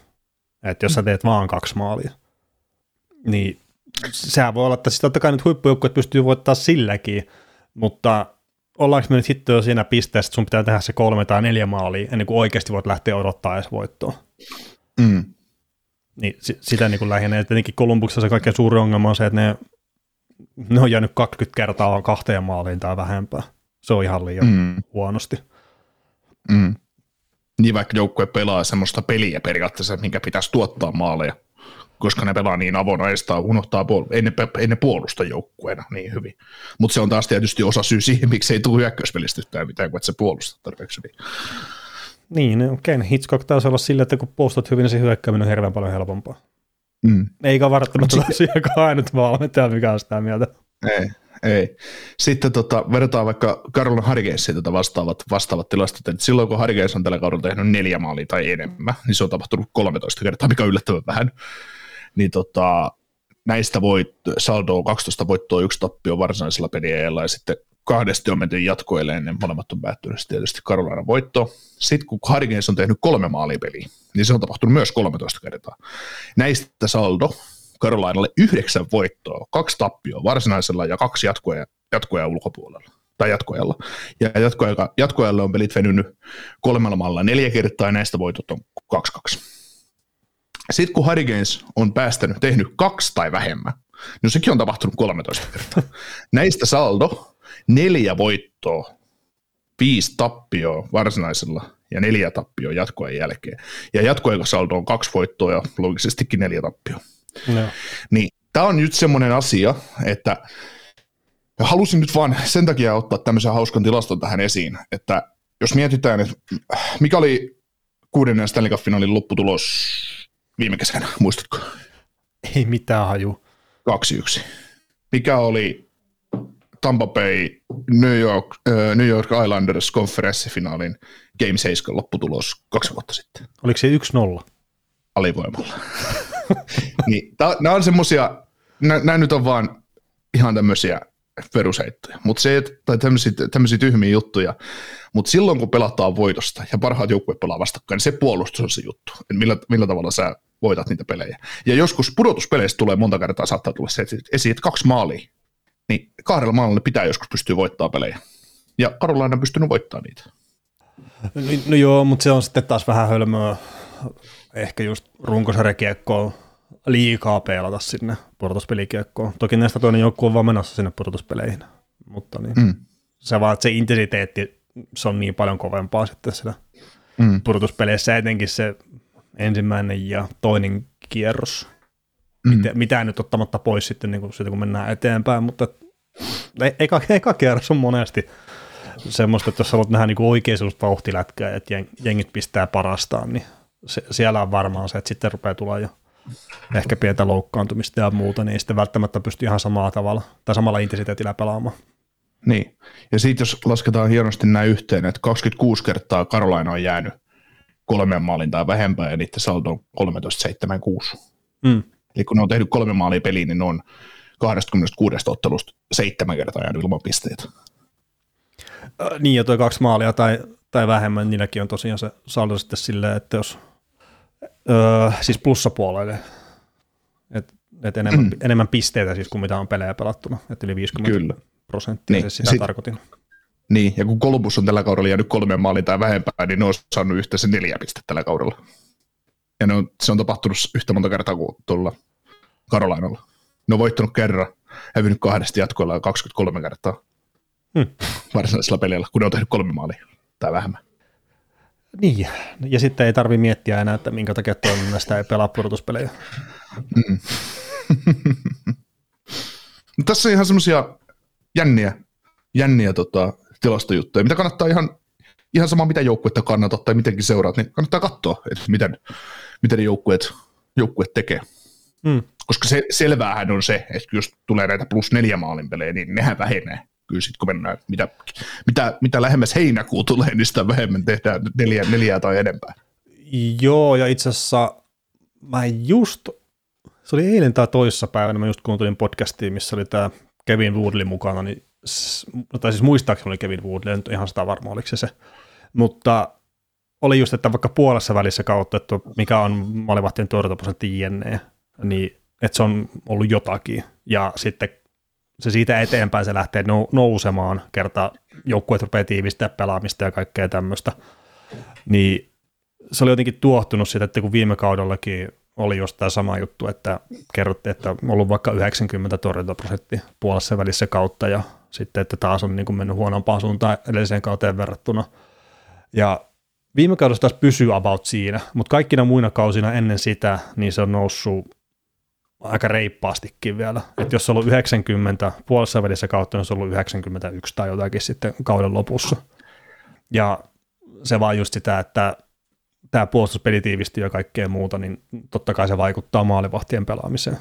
A: Että jos sä teet vaan kaksi maalia, niin sehän voi olla, että siis totta kai nyt huippujoukkueet pystyy voittaa silläkin, mutta ollaanko me nyt hitto jo siinä pisteessä, että sun pitää tehdä se kolme tai neljä maalia ennen kuin oikeasti voit lähteä odottaa edes voittoa.
B: Mm.
A: Niin sitä niin kuin lähinnä, että tietenkin Kolumbuksessa se kaikkein suuri ongelma on se, että ne, ne on jäänyt 20 kertaa kahteen maaliin tai vähempää. Se on ihan liian mm. huonosti.
B: Mm. Niin vaikka joukkue pelaa semmoista peliä periaatteessa, minkä pitäisi tuottaa maaleja koska ne pelaa niin avonaista, unohtaa, puol- ei, ne, ei ne puolusta joukkueena niin hyvin. Mutta se on taas tietysti osa syy siihen, miksi ei tule hyökkäyspelistä yhtään mitään, kun et se puolusta tarpeeksi hyvin.
A: Niin, okei, okay. Hitchcock taisi olla sillä, että kun postat hyvin, niin se hyökkääminen on hirveän paljon helpompaa.
B: Mm.
A: Eikä välttämättä tosiaankaan ainut valmentaja, mikä on sitä mieltä.
B: Ei, ei. Sitten tota, verrataan vaikka Carolina Hurricanesia tätä vastaavat, vastaavat tilastot, että silloin kun Hurricanes on tällä kaudella tehnyt neljä maalia tai enemmän, niin se on tapahtunut 13 kertaa, mikä on yllättävän vähän. Niin tota, näistä voit, saldo on 12 voittoa, yksi tappio varsinaisella peliajalla ja sitten kahdesti on menty jatkoille ennen molemmat on päättynyt tietysti Carolina voitto. Sitten kun Hurricanes on tehnyt kolme maalipeliä, niin se on tapahtunut myös 13 kertaa. Näistä saldo Carolinalle yhdeksän voittoa, kaksi tappioa varsinaisella ja kaksi jatkoja, jatkoja ulkopuolella tai jatkoajalla. Ja jatkoajalla, jatkoajalla on pelit venynyt kolmella maalla neljä kertaa ja näistä voitot on 2-2. Sitten kun Hurricanes on päästänyt, tehnyt kaksi tai vähemmän, niin sekin on tapahtunut 13 kertaa. Näistä saldo neljä voittoa, viisi tappioa varsinaisella ja neljä tappioa jatkojen jälkeen. Ja jatkojen saldo on kaksi voittoa ja logisestikin neljä tappioa. No. Niin tämä on nyt semmoinen asia, että halusin nyt vaan sen takia ottaa tämmöisen hauskan tilaston tähän esiin, että jos mietitään, että mikä oli kuudennen Stanley Cup-finaalin lopputulos viime kesänä, muistatko?
A: Ei mitään haju.
B: 2-1. Mikä oli Tampa Bay New York, äh, New York Islanders konferenssifinaalin Game 7 lopputulos kaksi vuotta sitten?
A: Oliko se 1-0?
B: Alivoimalla. niin, nämä on semmosia, nämä nyt on vaan ihan tämmöisiä perusheittoja, mutta se, tai tämmöisiä, tämmöisiä tyhmiä juttuja, mutta silloin kun pelataan voitosta ja parhaat joukkueet pelaa vastakkain, niin se puolustus on se juttu, että millä, millä tavalla sä voitat niitä pelejä. Ja joskus pudotuspeleissä tulee monta kertaa, saattaa tulla se, että esiin kaksi maalia, niin kahdella maalilla pitää joskus pystyä voittamaan pelejä. Ja Karolainen on pystynyt voittamaan niitä.
A: No, no joo, mutta se on sitten taas vähän hölmöä ehkä just runkosarjakiekkoon liikaa pelata sinne pudotuspelikiekkoon. Toki näistä toinen joukkue on vaan menossa sinne pudotuspeleihin, mutta niin. Mm. se vaan, että se intensiteetti, se on niin paljon kovempaa sitten siellä mm. pudotuspeleissä, etenkin se ensimmäinen ja toinen kierros. Mm. Mitä, mitään nyt ottamatta pois sitten, niin kun, sitten kun mennään eteenpäin, mutta e- eka, eka kierros on monesti semmoista, että jos haluat nähdä niin oikein sellaista vauhtilätkää, että jengit pistää parastaan, niin se, siellä on varmaan se, että sitten rupeaa tulla jo ehkä pientä loukkaantumista ja muuta, niin sitten välttämättä pysty ihan samalla tavalla tai samalla intensiteetillä pelaamaan.
B: Niin, ja sitten jos lasketaan hienosti näin yhteen, että 26 kertaa Karolaina on jäänyt kolmen maalin tai vähempää, ja niiden saldo on 13-7-6. Mm. Eli kun ne on tehnyt kolme maalia peliin, niin ne on 26 ottelusta seitsemän kertaa jäänyt ilman pisteitä.
A: Äh, niin, ja tuo kaksi maalia tai, tai vähemmän, niilläkin on tosiaan se saldo sitten silleen, että jos öö, siis plussapuolelle, että et enemmän, mm. enemmän pisteitä siis kuin mitä on pelejä pelattuna, että yli 50 Kyllä. prosenttia, niin. siis sitä Sit, tarkoitin.
B: Niin, ja kun Kolubus on tällä kaudella jäänyt kolme maalia tai vähempää, niin ne on saanut yhteensä neljä pistettä tällä kaudella. Ja ne on, se on tapahtunut yhtä monta kertaa kuin tuolla Karolainalla. Ne on voittanut kerran, hävinnyt kahdesti jatkoilla 23 kertaa hmm. varsinaisella pelillä, kun ne on tehnyt kolme maalia tai vähemmän.
A: Niin, ja sitten ei tarvi miettiä enää, että minkä takia toiminnasta ei pelaa pudotuspelejä. Mm.
B: Tässä on ihan semmoisia jänniä, jänniä tota, tilastojuttuja, mitä kannattaa ihan, ihan sama mitä joukkuetta kannattaa tai mitenkin seuraat, niin kannattaa katsoa, että miten, miten ne joukkueet, joukkueet tekee. Mm. Koska se, selväähän on se, että jos tulee näitä plus neljä maalin pelejä, niin nehän vähenee kyllä sitten kun mennään, mitä, mitä, mitä lähemmäs heinäkuu tulee, niin sitä vähemmän tehdään neljä, neljää tai enempää.
A: Joo, ja itse asiassa mä just, se oli eilen tai toissa päivänä, mä just kuuntelin podcastiin, missä oli tämä Kevin Woodley mukana, niin, tai siis muistaakseni oli Kevin Woodley, en ihan sitä varma oliko se se, mutta oli just, että vaikka puolessa välissä kautta, että mikä on maalivahtien torjuntaprosentti jne, niin että se on ollut jotakin, ja sitten se siitä eteenpäin se lähtee nousemaan, kerta joukkueet rupeaa tiivistää pelaamista ja kaikkea tämmöistä, niin se oli jotenkin tuohtunut siitä, että kun viime kaudellakin oli just tämä sama juttu, että kerrottiin, että on ollut vaikka 90 torjuntaprosentti puolessa välissä kautta ja sitten, että taas on niin kuin mennyt huonompaan suuntaan edelliseen kauteen verrattuna. Ja viime kaudessa taas pysyy about siinä, mutta kaikkina muina kausina ennen sitä, niin se on noussut aika reippaastikin vielä. Että jos se on ollut 90 puolessa välissä kautta, niin se on ollut 91 tai jotakin sitten kauden lopussa. Ja se vaan just sitä, että tämä puolustuspeli tiivistyy ja kaikkea muuta, niin totta kai se vaikuttaa maalivahtien pelaamiseen.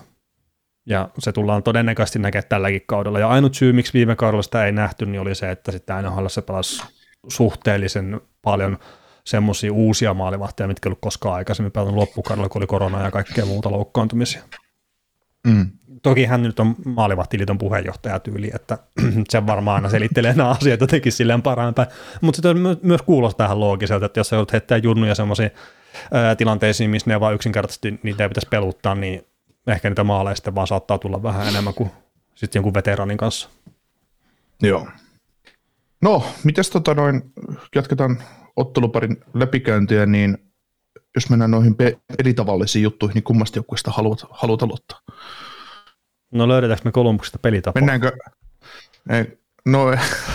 A: Ja se tullaan todennäköisesti näkemään tälläkin kaudella. Ja ainut syy, miksi viime kaudella sitä ei nähty, niin oli se, että sitten NHL se pelasi suhteellisen paljon semmoisia uusia maalivahtia, mitkä ei ollut koskaan aikaisemmin pelannut loppukaudella, kun oli korona ja kaikkea muuta loukkaantumisia.
B: Mm.
A: Toki hän nyt on maalivahtiliiton puheenjohtaja tyyli, että se varmaan aina selittelee nämä asiat jotenkin silleen parempään. Mutta sitten myös kuulostaa tähän loogiselta, että jos sä joudut heittää junnuja semmoisiin tilanteisiin, missä ne vaan yksinkertaisesti niitä ei pitäisi peluttaa, niin ehkä niitä maaleja sitten vaan saattaa tulla vähän enemmän kuin sitten jonkun veteraanin kanssa.
B: Joo. No, mites tota noin, jatketaan otteluparin läpikäyntiä, niin jos mennään noihin pelitavallisiin juttuihin, niin kummasta joukkueesta haluat, haluat aloittaa?
A: No löydetäänkö me Kolumbuksesta pelitapaa?
B: Mennäänkö? No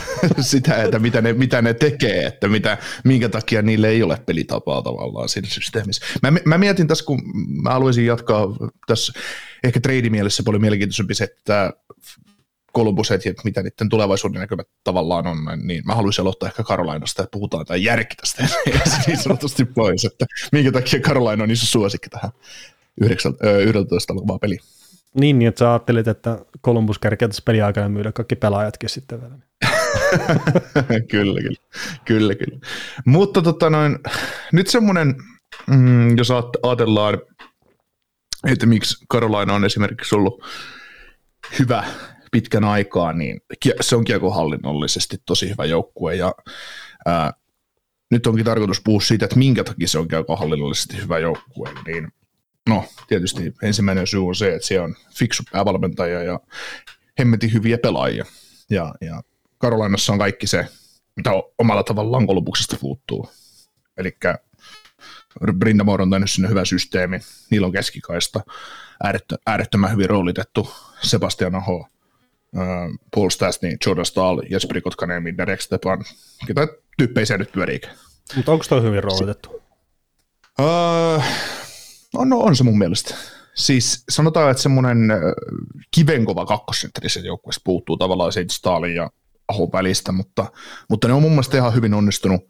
B: sitä, että mitä ne, mitä ne tekee, että mitä, minkä takia niille ei ole pelitapaa tavallaan siinä systeemissä. Mä, mä mietin tässä, kun mä haluaisin jatkaa tässä ehkä treidimielessä paljon mielenkiintoisempi se, että Columbus, että mitä niiden tulevaisuuden näkymät tavallaan on, niin mä haluaisin aloittaa ehkä Karolainasta, että puhutaan tämä järki tästä niin sanotusti pois, että minkä takia Karolaina on iso suosikki tähän 11 luvaa peliin.
A: Niin, niin, että sä ajattelit, että Columbus kärkeä tässä peliaikana myydä kaikki pelaajatkin sitten vielä.
B: kyllä, kyllä, kyllä, kyllä. Mutta tota noin, nyt semmoinen, mm, jos ajatellaan, että miksi Carolina on esimerkiksi ollut hyvä pitkän aikaa, niin se on kiekohallinnollisesti tosi hyvä joukkue ja ää, nyt onkin tarkoitus puhua siitä, että minkä takia se on kiekohallinnollisesti hyvä joukkue, niin no tietysti ensimmäinen syy on se, että se on fiksu päävalmentaja ja hemmetin hyviä pelaajia ja, ja Karolainassa on kaikki se, mitä omalla tavallaan kolubuksesta puuttuu. Eli Brindamore on tehnyt sinne hyvä systeemi, niillä on keskikaista, äärettömän hyvin roolitettu Sebastian Aho, Paul Stastny, Jordan Stahl, Jesperi Kotkaniemi, Derek Stepan, ketä tyyppejä nyt pyörii.
A: Mutta onko toi hyvin roolitettu?
B: Uh, no, no, on se mun mielestä. Siis sanotaan, että semmoinen kivenkova kakkosentteri sen joukkueesta puuttuu tavallaan siitä Stalin ja Aho välistä, mutta, mutta ne on mun mielestä ihan hyvin onnistunut,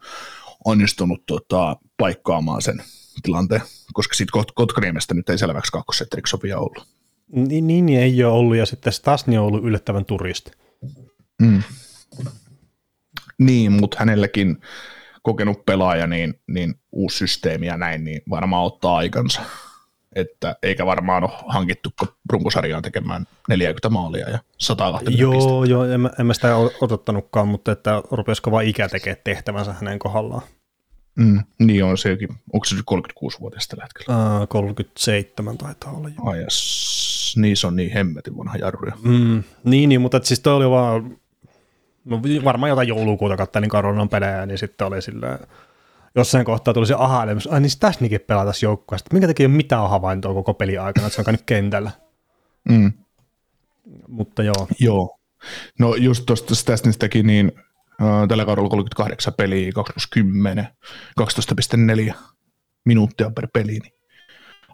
B: onnistunut tota, paikkaamaan sen tilanteen, koska siitä Kot- Kotkaniemestä nyt ei selväksi kakkosentteriksi sopia ollut.
A: Niin, niin, ei ole ollut, ja sitten Stasni on ollut yllättävän turisti.
B: Mm. Niin, mutta hänelläkin kokenut pelaaja, niin, niin uusi systeemi ja näin, niin varmaan ottaa aikansa että eikä varmaan ole hankittu runkosarjaan tekemään 40 maalia ja 120
A: Joo, pistettä. joo en, mä, en mä sitä odottanutkaan, mutta että rupesiko vaan ikä tekemään tehtävänsä hänen kohdallaan.
B: Mm, niin on sekin. Onko se nyt 36-vuotias tällä hetkellä?
A: Uh, 37 taitaa olla.
B: Jo. Ai jas, niin se on niin hemmetin vanha jarruja.
A: Mm, niin, niin, mutta siis toi oli vaan, no varmaan jotain joulukuuta kattelin Karonan pelejä, niin sitten oli silleen, jossain kohtaa tuli se aha ai niin tässä niinkin pelaa tässä joukkueessa. Minkä takia ei ole mitään havaintoa koko peli aikana, että se on käynyt kentällä.
B: Mm.
A: Mutta joo.
B: Joo. No just tuosta Stasnistakin, niin äh, tällä kaudella 38 peliä, 2 plus 10, 12,4 minuuttia per peli. Niin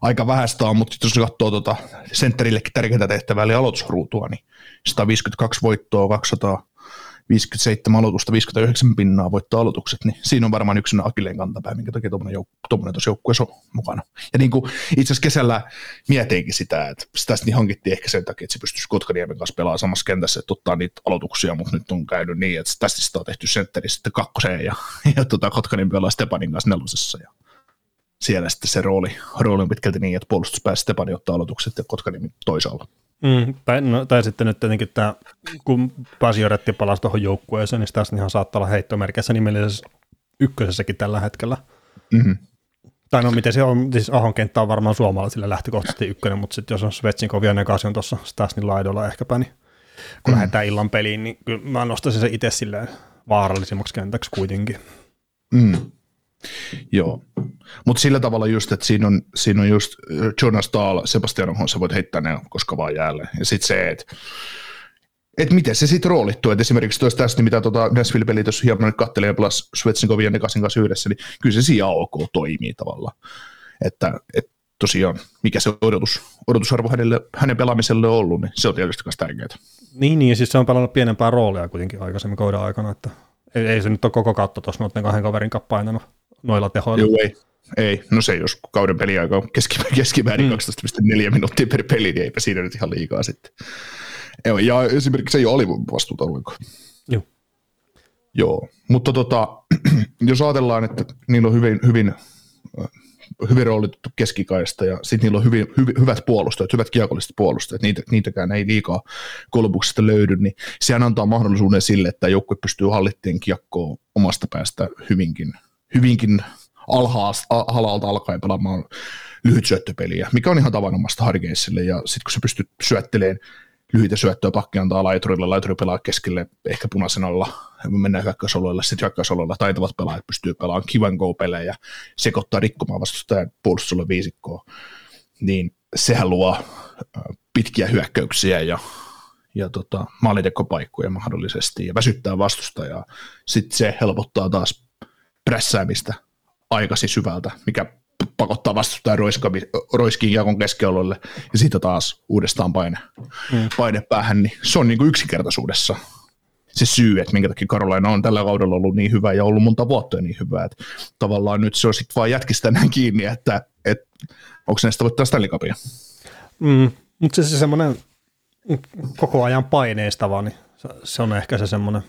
B: aika vähäistä on, mutta jos katsoo tuota sentterillekin tärkeintä tehtävää, eli aloitusruutua, niin 152 voittoa, 200 57 aloitusta, 59 pinnaa voittaa aloitukset, niin siinä on varmaan yksi akilleen kantapää, minkä takia tuommoinen jouk- tuossa joukkueessa on mukana. Ja niin kuin itse asiassa kesällä mietinkin sitä, että sitä niin hankittiin ehkä sen takia, että se pystyisi Kotkaniemen kanssa pelaamaan samassa kentässä, että ottaa niitä aloituksia, mutta nyt on käynyt niin, että tästä sitä on tehty sentteri sitten kakkoseen ja, ja tota, Kotkaniemi pelaa Stepanin kanssa nelosessa ja siellä sitten se rooli, rooli on pitkälti niin, että puolustuspäässä Stepani ottaa aloitukset ja Kotkaniemi toisaalla.
A: Mm, tai, no, tai sitten nyt tietenkin tämä, kun Pasioretti palasi tuohon joukkueeseen, niin tässä ihan saattaa olla heittomerkissä nimellisessä ykkösessäkin tällä hetkellä.
B: Mm-hmm.
A: Tai no miten se on, siis Ahon kenttä on varmaan suomalaisille lähtökohtaisesti ykkönen, mutta sitten jos on Svetsinkov ja Negas on tuossa Stasnin laidolla ehkäpä, niin kun mm. lähdetään illan peliin, niin kyllä mä nostaisin se itse silleen vaarallisimmaksi kentäksi kuitenkin.
B: Mm. Joo, mutta sillä tavalla just, että siinä on, siinä on just Jonas Dahl, Sebastian Ohon, sä voit heittää ne koska vaan jäälle. Ja sitten se, että et miten se sitten roolittuu, että esimerkiksi tuossa tästä, mitä tuota Nashville-peli tuossa hieman kattelee plus Svetsnikovin ja Nekasin kanssa yhdessä, niin kyllä se siinä ok toimii tavallaan. Että et, tosiaan, mikä se odotus, odotusarvo hänelle, hänen pelaamiselle on ollut, niin se on tietysti myös tärkeää.
A: Niin, niin, siis se on pelannut pienempää roolia kuitenkin aikaisemmin kauden aikana, että ei, ei se nyt ole koko katto tuossa noiden kahden kaverin painanut noilla tehoilla.
B: Joo, ei. Ei, no se jos kauden peliaika on keskimäärin mm. 12,4 minuuttia per peli, niin eipä siinä nyt ihan liikaa sitten. Ja esimerkiksi se ei ole alivastuuta ollenkaan.
A: Joo.
B: Joo, mutta tota, jos ajatellaan, että niillä on hyvin, hyvin, hyvin roolitettu keskikaista ja sitten niillä on hyvin, hy, hyvät puolustajat, hyvät kiekolliset puolustajat, niitä, niitäkään ei liikaa kolmuksesta löydy, niin sehän antaa mahdollisuuden sille, että joukkue pystyy hallittien kiekkoa omasta päästä hyvinkin, hyvinkin alhaalta alkaen pelaamaan lyhyt syöttöpeliä, mikä on ihan tavanomaista Hargeisille, ja sitten kun se pystyy syöttelemään lyhyitä syöttöä, pakki antaa laiturille, laituri pelaa keskelle, ehkä punaisen alla, mennään hyökkäysoloille, sitten hyökkäysoloilla taitavat pelaajat pystyy pelaamaan kivan go-pelejä, sekoittaa rikkomaan vastustajan puolustusolle viisikkoa, niin sehän luo pitkiä hyökkäyksiä ja, ja tota, maalintekopaikkoja mahdollisesti ja väsyttää vastustajaa. Sitten se helpottaa taas prässäämistä aikasi syvältä, mikä pakottaa vastustajan roiskiin jakon keskiololle ja siitä taas uudestaan paine, mm. paine päähän, niin se on niin kuin yksinkertaisuudessa se syy, että minkä takia Karolaina on tällä kaudella ollut niin hyvä ja ollut monta vuotta niin hyvä, että tavallaan nyt se on sitten vaan jätkistä näin kiinni, että, että onko näistä voittaa Stanley Cupia.
A: Mm, mutta se, se semmoinen koko ajan paineistava, niin se on ehkä se semmoinen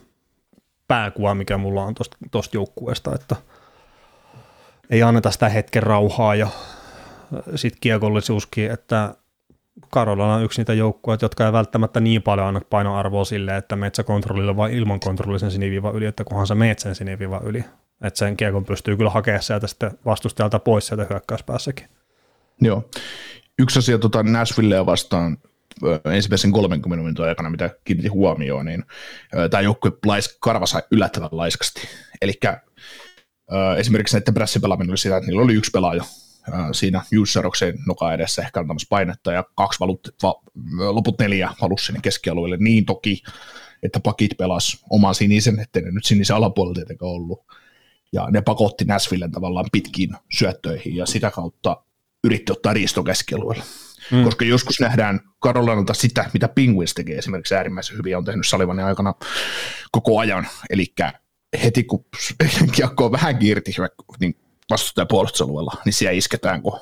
A: pääkuva, mikä mulla on tuosta joukkueesta, että – ei anneta sitä hetken rauhaa ja sitten kiekollisuuskin, että Karolana on yksi niitä joukkueita, jotka ei välttämättä niin paljon anna painoarvoa sille, että metsäkontrollilla vai ilman kontrollisen siniviivan yli, että kunhan sä meet sen yli. Että sen kiekon pystyy kyllä hakemaan sieltä sitten vastustajalta pois sieltä hyökkäyspäässäkin.
B: Joo. Yksi asia tota Nashvillea vastaan ensimmäisen 30 minuutin aikana, mitä kiinnitin huomioon, niin tämä joukkue lais, karvasa yllättävän laiskasti. Eli esimerkiksi näiden prässipelaaminen oli sitä, että niillä oli yksi pelaaja siinä Jusseroksen noka edessä ehkä antamassa painetta ja kaksi valut, va, loput neljä valusi sinne keskialueelle niin toki, että pakit pelas oman sinisen, ettei ne nyt sinisen alapuolella tietenkään ollut. Ja ne pakotti Näsvillen tavallaan pitkiin syöttöihin ja sitä kautta yritti ottaa riisto keskialueelle. Mm. Koska joskus nähdään Karolanalta sitä, mitä Penguins tekee esimerkiksi äärimmäisen hyvin on tehnyt Salivanin aikana koko ajan. Eli heti kun kiekko on vähän irti niin vastustajan puolustusalueella, niin siellä isketään kun,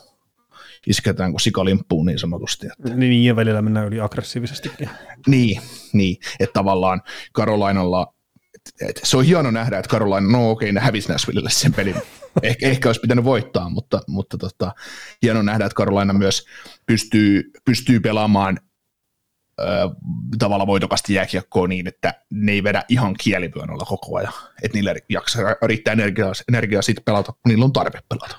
B: isketään kun sikalimppuun niin sanotusti.
A: Että. Niin, ja välillä mennään yli aggressiivisestikin.
B: Niin, niin että tavallaan Karolainalla, et, se on hieno nähdä, että Karolaina, no okei, ne hävisi Nashvillelle sen pelin. ehkä, ehkä olisi pitänyt voittaa, mutta, mutta tota, hieno nähdä, että Karolaina myös pystyy, pystyy pelaamaan tavalla voitokasti jääkiekkoa niin, että ne ei vedä ihan kielivyönolla koko ajan. Että niille jaksaa riittää energiaa, energiaa siitä pelata, kun niillä on tarve pelata.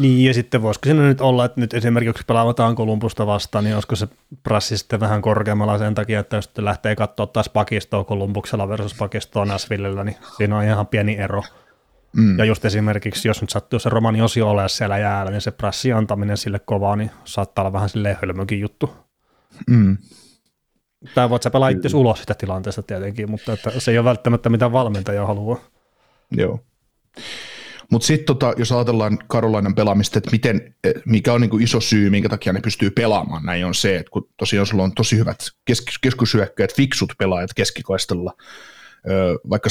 A: Niin, ja sitten voisiko siinä nyt olla, että nyt esimerkiksi pelaavataan Kolumbusta vastaan, niin olisiko se prassi sitten vähän korkeammalla sen takia, että jos lähtee katsoa taas pakistoa Kolumbuksella versus pakistoa Näsvillellä, niin siinä on ihan pieni ero. Mm. Ja just esimerkiksi, jos nyt sattuu se romani osio olemaan siellä jäällä, niin se prassi antaminen sille kovaa, niin saattaa olla vähän silleen hölmökin juttu.
B: Mm.
A: Tai voit sä pelaa itse ulos sitä tilanteesta tietenkin, mutta että se ei ole välttämättä mitä valmentaja haluaa.
B: Joo. Mutta sitten tota, jos ajatellaan Karolainan pelaamista, että miten, eh, mikä on niinku iso syy, minkä takia ne pystyy pelaamaan näin, on se, että kun tosiaan sulla on tosi hyvät keskusyökkäjät, fiksut pelaajat keskikoistella, vaikka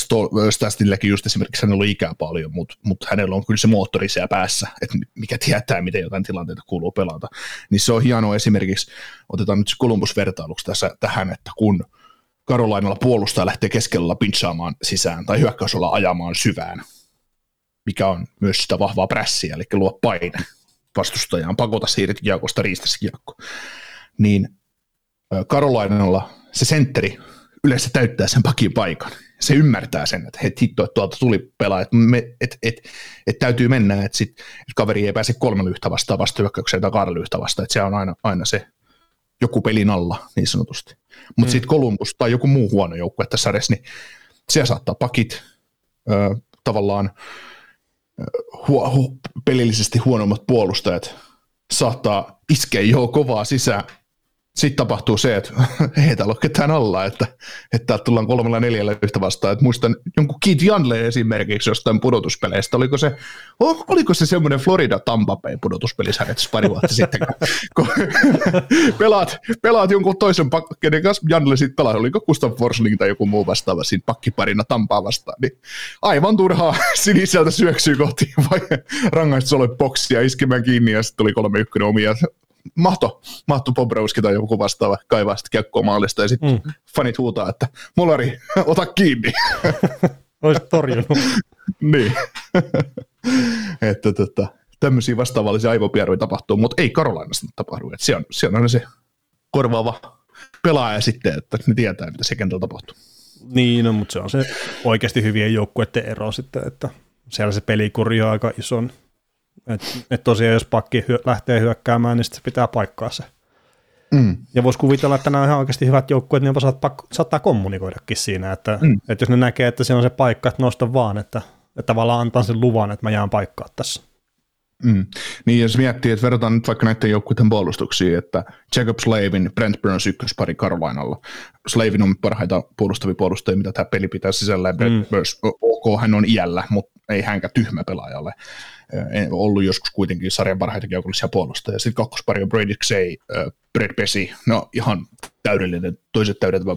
B: Stastinillekin just esimerkiksi hänellä on ikää paljon, mutta, mutta hänellä on kyllä se moottori siellä päässä, että mikä tietää, miten jotain tilanteita kuuluu pelata. Niin se on hieno esimerkiksi, otetaan nyt se Columbus-vertailuksi tässä, tähän, että kun Karolainalla puolustaja lähtee keskellä pinchaamaan sisään tai hyökkäysolla ajamaan syvään, mikä on myös sitä vahvaa prässiä, eli luo paine vastustajaan, pakota siirret kiekosta riistässä kiekko, niin Karolainalla se sentteri yleensä täyttää sen pakin paikan se ymmärtää sen, että heti hitto, että tuolta tuli pelaa, että et, et, et, et täytyy mennä, että, sit, että kaveri ei pääse kolme lyhtä vastaan vastahyökkäykseen tai kahden lyhtä vastaan, että se on aina, aina se joku pelin alla niin sanotusti. Mutta mm. sitten Columbus tai joku muu huono joukkue tässä sarjassa, niin siellä saattaa pakit ö, tavallaan hu- hu- pelillisesti huonommat puolustajat saattaa iskeä jo kovaa sisään sitten tapahtuu se, että ei täällä ole ketään alla, että, että täältä tullaan kolmella neljällä yhtä vastaan. Että muistan jonkun Keith Janle esimerkiksi jostain pudotuspeleistä. Oliko se, oh, oliko se semmoinen Florida Tampa Bay pudotuspelissä hänet pari vuotta sitten, kun, pelaat, pelaat jonkun toisen kenen kanssa Janle sitten pelaa, oliko Gustav Forsling tai joku muu vastaava siinä pakkiparina Tampaa vastaan, niin aivan turhaa siniseltä syöksyy kohti vai rangaistus boksia iskemään kiinni ja sitten tuli kolme ykkönen omia mahto, mahto Bobrovski tai joku vastaava kaivaa sitten kiekkoa maalista ja sitten mm. fanit huutaa, että Molari, ota kiinni.
A: Olisi torjunut.
B: niin. että tota, tämmöisiä vastaavallisia aivopieruja tapahtuu, mutta ei Karolainasta tapahdu. Että siellä, on, siellä on se korvaava pelaaja sitten, että ne tietää, mitä se kentällä tapahtuu.
A: Niin, no, mutta se on se oikeasti hyvien joukkueiden ero sitten, että siellä se pelikuri on aika iso. Että et tosiaan jos pakki hyö, lähtee hyökkäämään, niin sitten se pitää paikkaa se. Mm. Ja voisi kuvitella, että nämä on ihan oikeasti hyvät joukkueet, niin saat, saattaa kommunikoidakin siinä, että, mm. että jos ne näkee, että se on se paikka, että nosta vaan, että, että tavallaan antaa sen luvan, että mä jään paikkaa tässä.
B: Mm. Niin jos miettii, että verrataan nyt vaikka näiden joukkueiden puolustuksiin, että Jacob Slavin, Brent Burns ykköspari Carolinalla. Slavin on parhaita puolustavia puolustajia, mitä tämä peli pitää sisällä, mm. Burns, ok, hän on iällä, mutta ei hänkään tyhmä pelaaja ole ollut joskus kuitenkin sarjan parhaita kiekollisia puolustajia. Sitten kakkospari on Brady Xay, Brad Pesi, no ihan täydellinen, toiset täydentävä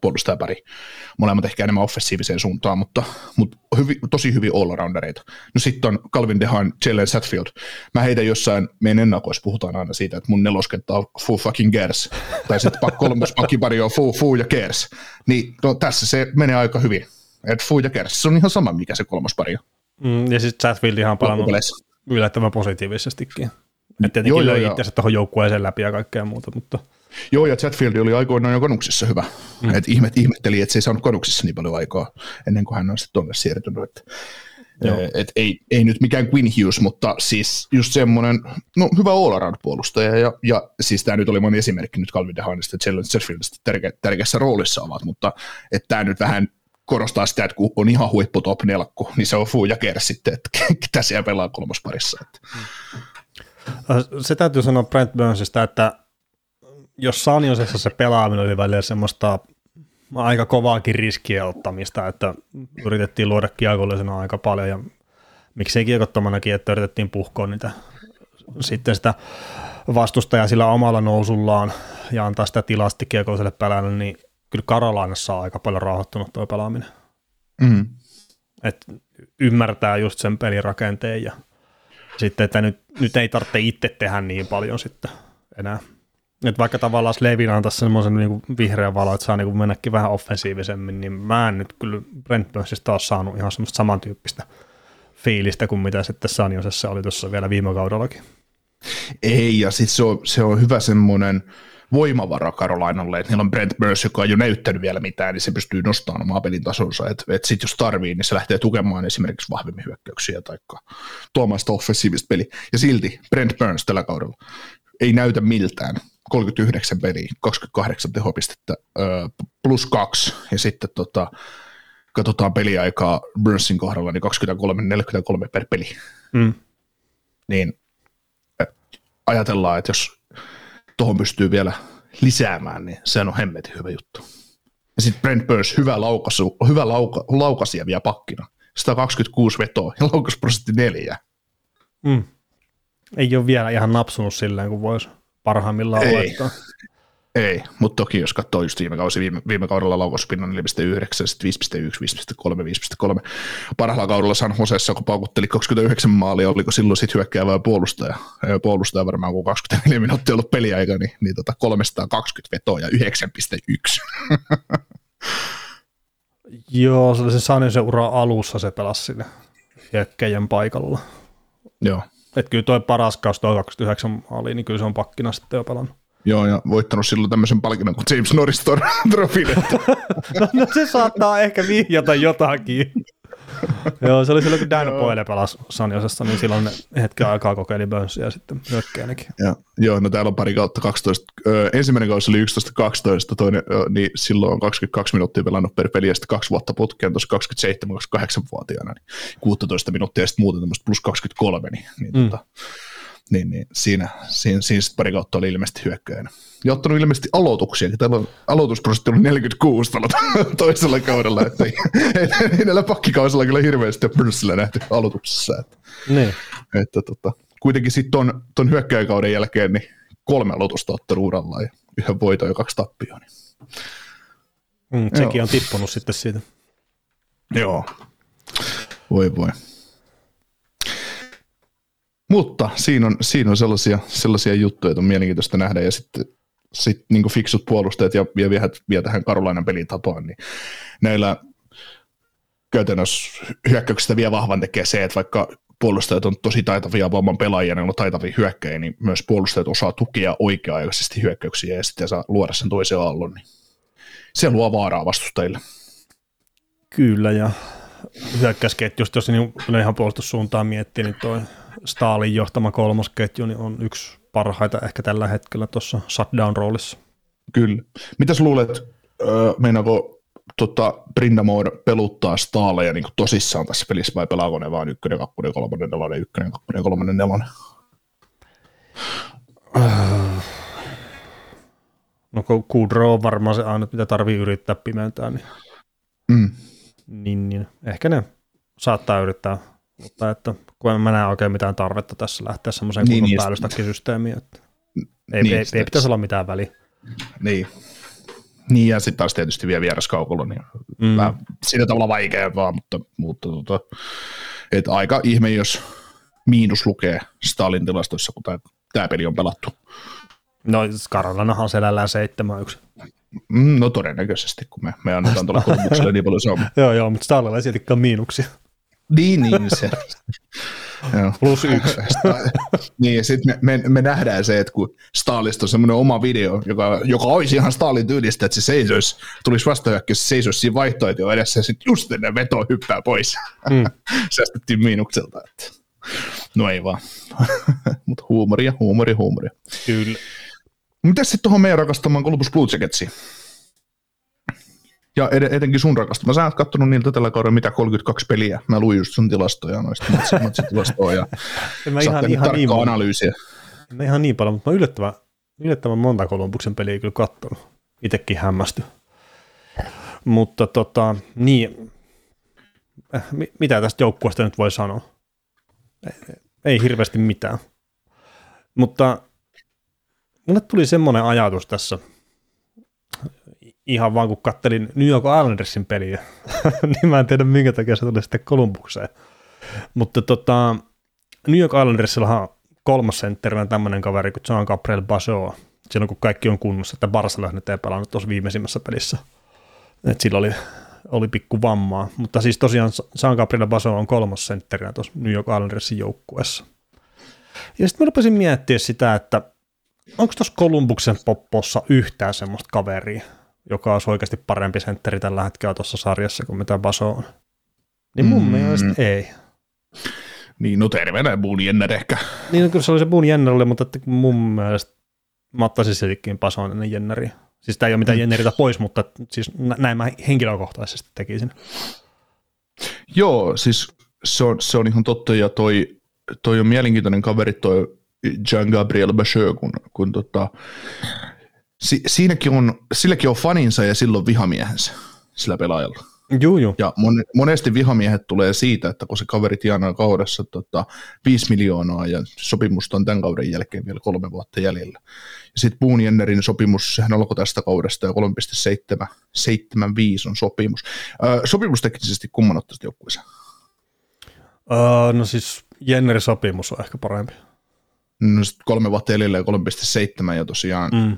B: puolustajapari. Molemmat ehkä enemmän offensiiviseen suuntaan, mutta, mutta hyvi, tosi hyvin all-roundereita. No sitten on Calvin Dehan, Jalen Satfield. Mä heitä jossain, meidän ennakoissa puhutaan aina siitä, että mun neloskenttä on Foo fucking Gers, tai sitten kolmas pakkipari on Foo, Foo ja Gers. Niin no, tässä se menee aika hyvin. Et Foo ja Gers, se on ihan sama, mikä se kolmospari on.
A: Mm, ja sitten Chatfield on palannut yllättävän positiivisestikin. Että tietenkin joo, löi itse tuohon joukkueeseen läpi ja kaikkea muuta, mutta...
B: Joo, ja Chatfield oli aikoinaan jo konuksissa hyvä. Mm. Et ihmet, ihmetteli, että se ei saanut konuksissa niin paljon aikaa ennen kuin hän on sitten tuonne siirtynyt. Että et ei, ei nyt mikään Quinn Hughes, mutta siis just semmoinen, no hyvä all puolustaja ja, ja siis tämä nyt oli moni esimerkki nyt Calvin DeHaanista ja Chatfieldista tärke, tärkeässä roolissa ovat, mutta että tämä nyt vähän korostaa sitä, että kun on ihan huippu top nelkku, niin se on Fu ja Kers sitten, että ketä siellä pelaa kolmosparissa.
A: Äh, se täytyy sanoa Brent Burnsista, että jos Sanjosessa se pelaaminen oli välillä semmoista aika kovaakin riskiä ottamista, että yritettiin luoda kiekollisena aika paljon ja miksei kiekottomanakin, että yritettiin puhkoa niitä sitten sitä vastustajaa sillä omalla nousullaan ja antaa sitä tilasti kiekolliselle pelaajalle, niin kyllä Karolainassa on aika paljon rauhoittunut tuo pelaaminen. Mm. Et ymmärtää just sen pelirakenteen ja sitten, että nyt, nyt ei tarvitse itse tehdä niin paljon sitten enää. Et vaikka tavallaan Slevin antaisi semmoisen niin vihreän valo, että saa niin kuin mennäkin vähän offensiivisemmin, niin mä en nyt kyllä Brent Burnsista ole saanut ihan semmoista samantyyppistä fiilistä kuin mitä sitten Sanjosessa oli tuossa vielä viime kaudellakin.
B: Ei, ja sitten se on, se on hyvä semmoinen, voimavara Karolainalle, että niillä on Brent Burns, joka on jo näyttänyt vielä mitään, niin se pystyy nostamaan omaa pelin tasonsa, että et sitten jos tarvii, niin se lähtee tukemaan esimerkiksi vahvemmin hyökkäyksiä tai tuomaan sitä offensiivista peliä. Ja silti Brent Burns tällä kaudella ei näytä miltään. 39 peliä, 28 tehopistettä, plus kaksi, ja sitten tota, katsotaan peliaikaa Burnsin kohdalla, niin 23-43 per peli. Mm. Niin ajatellaan, että jos tuohon pystyy vielä lisäämään, niin se on hemmetin hyvä juttu. Ja sitten Brent Burns, hyvä, laukasu, hyvä lauka, laukasija vielä pakkina. 126 vetoa ja laukasprosentti neljä. Mm.
A: Ei ole vielä ihan napsunut silleen, kun voisi parhaimmillaan Ei. olettaa.
B: Ei, mutta toki jos katsoo just viime, kausi, viime, viime kaudella laukauspinnan 4,9, sitten 5,1, 5,3, 5,3. Parhaalla kaudella San Josessa, kun paukutteli 29 maalia, oliko silloin sitten hyökkäävä puolustaja, puolustaja varmaan kun 24 minuuttia ollut peliaika, niin, niin tota 320 vetoa ja 9,1.
A: Joo, se oli se Sanin se ura alussa, se pelasi sinne hyökkäjän paikalla.
B: Joo.
A: Että kyllä tuo paras kaus, tuo 29 maali, niin kyllä se on pakkina sitten jo pelannut.
B: Joo, ja voittanut silloin tämmöisen palkinnon kuin James Norris Trofin.
A: no, no, se saattaa ehkä vihjata jotakin. Joo, se oli silloin, kun Dan Boyle pelasi Sanjosessa, niin silloin ne hetken aikaa kokeili Burnsia ja sitten hyökkäänäkin.
B: Ja, joo, no täällä on pari kautta 12. Ö, ensimmäinen kausi oli 11-12, toinen, ö, niin silloin on 22 minuuttia pelannut per peli, ja sitten kaksi vuotta putkeen tuossa 27-28-vuotiaana, niin 16 minuuttia ja sitten muuten tämmöistä plus 23, niin, niin mm. tota, niin, niin siinä, siinä, siinä sitten pari kautta oli ilmeisesti hyökkäjänä. Ja ottanut ilmeisesti aloituksia. Täällä on aloitusprosentti ollut 46 tällä toisella kaudella, että ei, ei, ei näillä pakkikausilla kyllä hirveästi pörssillä nähty aloituksessa. Että,
A: Niin.
B: että tota, kuitenkin sitten ton, ton hyökkäjäkauden jälkeen niin kolme aloitusta ottanut uralla ja yhden voiton ja kaksi tappioa. Niin.
A: Mm, sekin on tippunut sitten siitä.
B: Joo. Voi voi. Mutta siinä on, siinä on sellaisia, sellaisia juttuja, että on mielenkiintoista nähdä, ja sitten sit niin fiksut puolustajat ja, ja vie, vie tähän Karolainan pelitapaan, niin näillä käytännössä hyökkäyksistä vielä vahvan tekee se, että vaikka puolustajat on tosi taitavia vamman pelaajia, ne on taitavia hyökkäjiä, niin myös puolustajat osaa tukea oikea-aikaisesti hyökkäyksiä ja sitten saa luoda sen toisen aallon, niin se luo vaaraa vastustajille.
A: Kyllä, ja hyökkäysketjusta, jos niin ihan puolustussuuntaan miettii, niin toi Stalin johtama kolmosketju niin on yksi parhaita ehkä tällä hetkellä tuossa shutdown-roolissa.
B: Kyllä. Mitäs luulet, öö, meinaako tota, Brindamore peluttaa staaleja niin tosissaan tässä pelissä vai pelaako ne vaan ykkönen, kakkonen, kolmonen, nelonen, ykkönen, kakkonen, kolmonen, nelonen?
A: No kun Kudro on varmaan se ainut, mitä tarvii yrittää pimentää, niin,
B: Mm.
A: niin, niin ehkä ne saattaa yrittää, mutta että kun en mä näe oikein mitään tarvetta tässä lähteä semmoiseen
B: Niin,
A: kunnon
B: niin,
A: päällystäkkisysteemiin, että ei,
B: Niin,
A: ei, ei pitäisi olla mitään väliä.
B: Niin. Niin, ja sitten taas tietysti vielä vieraskaukolla, niin
A: Mm.
B: vähän sillä tavalla vaikea vaan, mutta, mutta tota, et aika ihme, jos miinus lukee Stalin tilastoissa, kun tämä peli on pelattu.
A: No Karolanahan selällään 7-1.
B: Mm, no todennäköisesti, kun me, me annetaan tuolla kolmukselle niin paljon saamaan.
A: Joo, joo, mutta Stalilla ei siltikään miinuksia.
B: Niin, niin, se. Joo.
A: Plus yksi.
B: niin, ja sitten me, me, me, nähdään se, että kun Stalista on semmoinen oma video, joka, joka olisi ihan Stalin tyylistä, että se seisoisi, tulisi vastahyökkäys, se seisoisi siinä vaihtoehtoja edessä, ja sitten just ennen vetoa hyppää pois.
A: Mm.
B: Säästettiin miinukselta. Että. No ei vaan. Mutta huumoria, huumoria, huumoria.
A: Kyllä.
B: Mitäs sitten tuohon meidän rakastamaan Columbus Blue Jacketsiin? Ja ed- etenkin sun rakastama. Sä oot kattonut niiltä tällä kaudella mitä 32 peliä. Mä luin just sun tilastoja noista matsi- matsitilastoja ja
A: mä ihan, ihan, niin, mon-
B: analyysiä.
A: mä ihan niin paljon, mutta mä yllättävän, yllättävän monta Kolumbuksen peliä kyllä kattonut. Itekin hämmästy. Mutta tota, niin, mi- mitä tästä joukkueesta nyt voi sanoa? Ei, ei hirveästi mitään. Mutta mulle tuli semmoinen ajatus tässä, ihan vaan kun kattelin New York Islandersin peliä, niin mä en tiedä minkä takia se tuli sitten Kolumbukseen. Mutta tota, New York Islandersillahan kolmas sentterinä tämmöinen kaveri kuin Jean Gabriel Basoa. Silloin kun kaikki on kunnossa, että Barcelona nyt ei pelannut tuossa viimeisimmässä pelissä. Et sillä oli, oli pikku vammaa. Mutta siis tosiaan Jean Gabriel Baso on kolmas sentterinä tuossa New York Islandersin joukkueessa. Ja sitten mä rupesin miettiä sitä, että onko tuossa Kolumbuksen poppossa yhtään semmoista kaveria, joka olisi oikeasti parempi sentteri tällä hetkellä tuossa sarjassa kuin mitä Baso on. Niin mun
B: Mm.
A: mm. mielestä ei.
B: Niin, no terveenä Boone Jenner ehkä.
A: Niin no kyllä se oli se Boone Jennerille, mutta että mun mielestä mä ottaisin siltikin Bason ennen Jenneriä. Siis tämä ei ole mitään Jenneritä pois, mutta siis nä- näin mä henkilökohtaisesti tekisin.
B: Joo, siis se on, se on ihan totta, ja toi, toi on mielenkiintoinen kaveri toi Jean-Gabriel Bacheux, kun, kun tota, si, siinäkin on, silläkin on faninsa ja silloin vihamiehensä sillä pelaajalla.
A: Juu, juu.
B: Ja mon, monesti vihamiehet tulee siitä, että kun se kaveri tienaa kaudessa tota, 5 miljoonaa ja sopimusta on tämän kauden jälkeen vielä kolme vuotta jäljellä. Ja sitten Boone Jennerin sopimus, sehän alkoi tästä kaudesta ja 3,75 on sopimus. Ö, sopimus teknisesti kumman ottaisit joukkueeseen?
A: Uh, no siis Jennerin sopimus on ehkä parempi.
B: No sit kolme vuotta ja 3,7 ja tosiaan
A: Mm.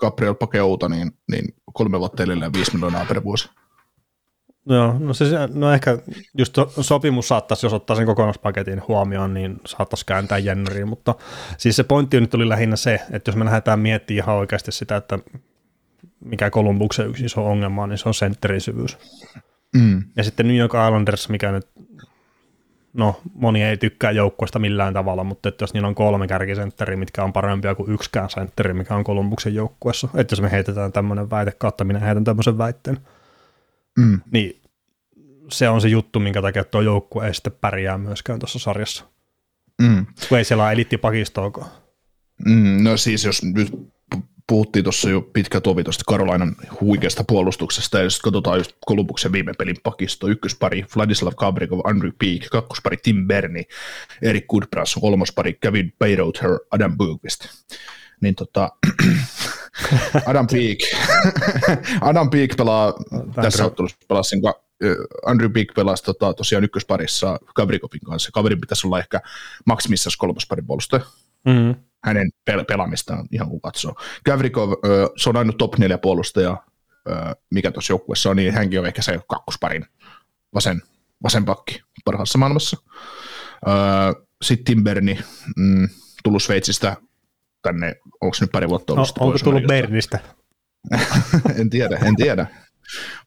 B: Gabriel Pakeuta, niin, niin kolme vuotta ja 5 miljoonaa per vuosi.
A: Joo, no, se, no ehkä just sopimus saattaisi, jos ottaa sen kokonaispaketin huomioon, niin saattaisi kääntää Jenneriin, mutta siis se pointti nyt oli lähinnä se, että jos me lähdetään miettimään ihan oikeasti sitä, että mikä Kolumbuksen yksi iso ongelma on, niin se on sentterin syvyys.
B: Mm.
A: Ja sitten New York Islanders, mikä nyt, no moni ei tykkää joukkueesta millään tavalla, mutta että jos niillä on kolme kärkisentteriä, mitkä on parempia kuin yksikään sentteri, mikä on Kolumbuksen joukkueessa, että jos me heitetään tämmöinen väite, kautta minä heitän tämmöisen väitteen,
B: Mm.
A: niin se on se juttu, minkä takia tuo joukkue ei sitten pärjää myöskään tuossa sarjassa. Mm. Kun ei siellä ole elittipakistoakaan.
B: Mm, no siis jos nyt puhuttiin tuossa jo pitkä tovi tuosta Karolainan huikeasta puolustuksesta, ja jos katsotaan just Kolumbuksen viime pelin pakisto, ykköspari Vladislav Kabrikov, Andrew Peak, kakkospari Tim Berni, Erik Goodbrass, kolmospari Kevin Bayroter, Adam Bugvist. Niin tota, Adam Peak, Adam Peak pelaa, Tämän tässä ottelussa pelasi Andrew Peak pelasi tota, tosiaan ykkösparissa Kabrikovin kanssa. Kaverin pitäisi olla ehkä maksimissaan kolmosparin puolustaja. Mm-hmm hänen pel- pelaamistaan ihan kun katsoo. Gavrikov, se on ainut top 4 puolustaja, mikä tuossa joukkueessa on, niin hänkin on ehkä se kakkosparin vasen, vasen pakki parhaassa maailmassa. Sitten Timberni, mm, tullut Sveitsistä tänne, onko se nyt pari vuotta ollut?
A: No, onko tullut Bernistä?
B: en tiedä, en tiedä.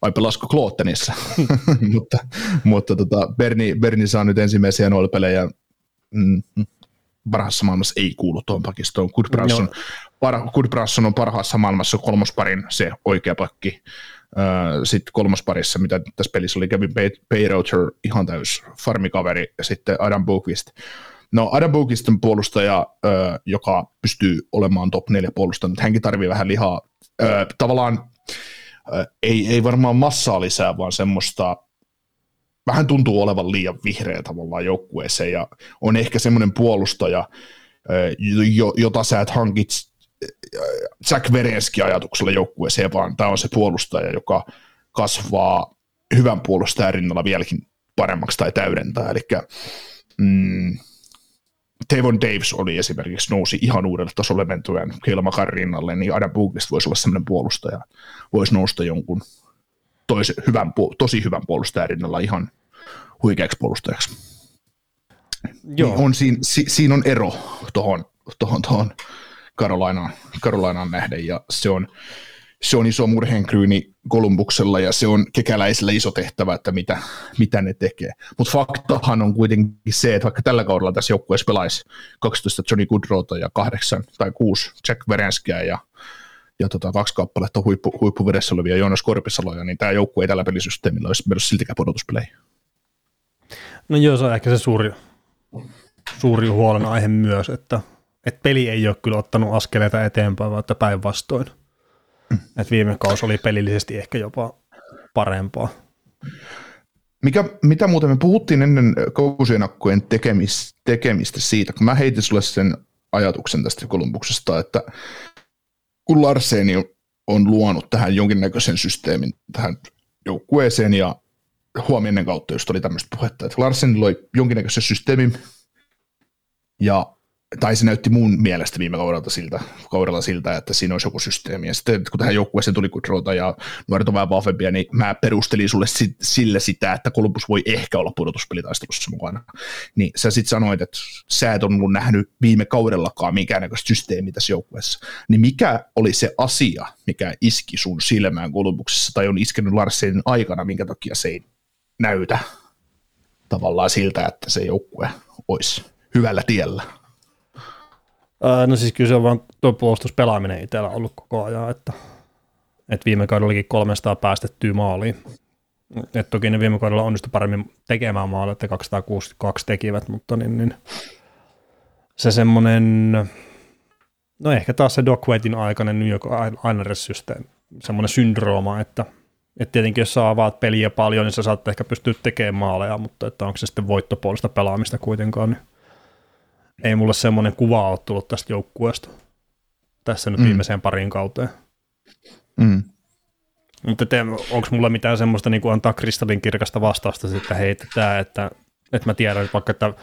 B: Vai pelasko Klootenissa? mutta mutta tota, Berni, Berni saa nyt ensimmäisiä noilpelejä mm, parhaassa maailmassa ei kuulu tuohon pakistoon. Goodbranson, no. par, Goodbranson on parhaassa maailmassa kolmosparin se oikea pakki. Sitten kolmosparissa, mitä tässä pelissä oli, Kevin Bayroter, ihan täys farmikaveri, ja sitten Adam Bukvist. No Adam Bukvist on puolustaja, joka pystyy olemaan top 4 puolustaja, mutta hänkin tarvii vähän lihaa. Tavallaan ei, ei varmaan massaa lisää, vaan semmoista vähän tuntuu olevan liian vihreä tavallaan joukkueeseen ja on ehkä semmoinen puolustaja, jota sä et hankit Jack Verenski ajatuksella joukkueeseen, vaan tämä on se puolustaja, joka kasvaa hyvän puolustajan rinnalla vieläkin paremmaksi tai täydentää. Eli mm, Tevon Davis oli esimerkiksi, nousi ihan uudelle tasolle mentuen Keila rinnalle, niin Adam Boogist voisi olla sellainen puolustaja, voisi nousta jonkun tois, hyvän, tosi hyvän puolustajan rinnalla ihan huikeaksi puolustajaksi. Joo. Niin on, siinä, si, siinä on ero tuohon tohon, tohon Karolainaan, Karolainaan nähden, ja se on, se on iso murheenkryyni Kolumbuksella, ja se on kekäläisellä iso tehtävä, että mitä, mitä ne tekee. Mutta faktahan on kuitenkin se, että vaikka tällä kaudella tässä joukkueessa pelaisi 12 Johnny Goodrota ja 8 tai 6 Jack Verenskia ja ja tota, kaksi kappaletta huippu, huippuvedessä olevia Joonas Korpisaloja, niin tämä joukkue ei tällä pelisysteemillä olisi mennyt siltikään pudotuspeleihin.
A: No joo, se on ehkä se suuri, suuri huolenaihe myös, että, että peli ei ole kyllä ottanut askeleita eteenpäin, vaan päinvastoin. Mm. Että viime kausi oli pelillisesti ehkä jopa parempaa.
B: Mikä, mitä muuten me puhuttiin ennen kausienakkojen tekemistä, tekemistä siitä, kun mä heitin sulle sen ajatuksen tästä Kolumbuksesta, että kun Larseni on luonut tähän jonkinnäköisen systeemin tähän joukkueeseen ja huomioiden kautta just oli tämmöistä puhetta, että Larsen loi jonkinnäköisen systeemin ja tai se näytti mun mielestä viime kaudella siltä, kaudella siltä, että siinä olisi joku systeemi. Ja sitten kun tähän joukkueeseen tuli Kudrota ja nuoret on vähän vahvempia, niin mä perustelin sulle sit, sitä, että Columbus voi ehkä olla pudotuspelitaistelussa mukana. Niin sä sitten sanoit, että sä et ollut nähnyt viime kaudellakaan minkäännäköistä systeemiä tässä joukkueessa. Niin mikä oli se asia, mikä iski sun silmään Columbuksessa tai on iskenyt Larsenin aikana, minkä takia se ei näytä tavallaan siltä, että se joukkue olisi hyvällä tiellä?
A: No siis kyllä se on vaan tuo puolustuspelaaminen itsellä ollut koko ajan, että, että viime kaudella olikin 300 päästettyä maaliin. Et toki ne viime kaudella onnistui paremmin tekemään maaleja, että 262 tekivät, mutta niin, niin se semmoinen, no ehkä taas se Dockweightin aikainen New York Islanders-systeemi, semmoinen syndrooma, että, että tietenkin jos sä avaat peliä paljon, niin sä saat ehkä pystyä tekemään maaleja, mutta että onko se sitten voittopuolista pelaamista kuitenkaan, niin ei mulle semmoinen kuva ole tullut tästä joukkueesta tässä nyt mm. viimeiseen pariin kauteen. Mm. Mutta onko mulla mitään semmoista niin kuin antaa kristallinkirkasta vastausta sitten heitetään, että, että mä tiedän, että vaikka että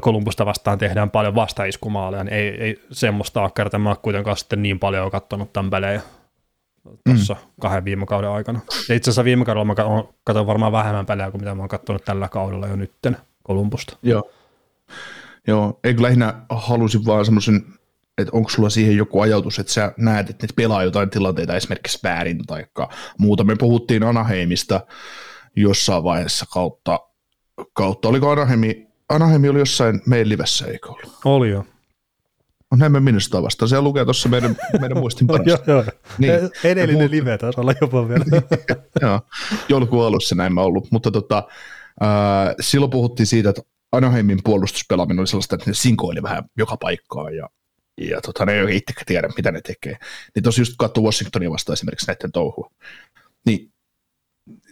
A: Kolumbusta vastaan tehdään paljon vastaiskumaaleja, niin ei, ei semmoista ole kertaa. Mä kuitenkaan sitten niin paljon katsonut tämän pelejä tuossa mm. kahden viime kauden aikana. Ja itse asiassa viime kaudella mä katson varmaan vähemmän pelejä kuin mitä mä oon katsonut tällä kaudella jo nytten Kolumbusta.
B: Joo. Joo, eikö lähinnä halusin vaan semmoisen, että onko sulla siihen joku ajatus, että sä näet, että ne pelaa jotain tilanteita esimerkiksi väärin tai muuta. Me puhuttiin Anaheimista jossain vaiheessa kautta, kautta. oliko Anaheimi, Anaheimi oli jossain meidän livessä, eikö ollut?
A: Oli jo.
B: On näin me minusta vasta. Se lukee tuossa meidän, meidän muistin parasta.
A: joo, joo. Niin. Edellinen puhut... live taisi olla jopa vielä.
B: joo, joulukuun alussa näin mä ollut. Mutta tota, äh, silloin puhuttiin siitä, että Anaheimin puolustuspelaaminen oli sellaista, että ne sinkoili vähän joka paikkaan ja, ja tota, ne ei oikein itsekään tiedä, mitä ne tekee. Niin tosi just katsoa Washingtonia vastaan esimerkiksi näiden touhua. Niin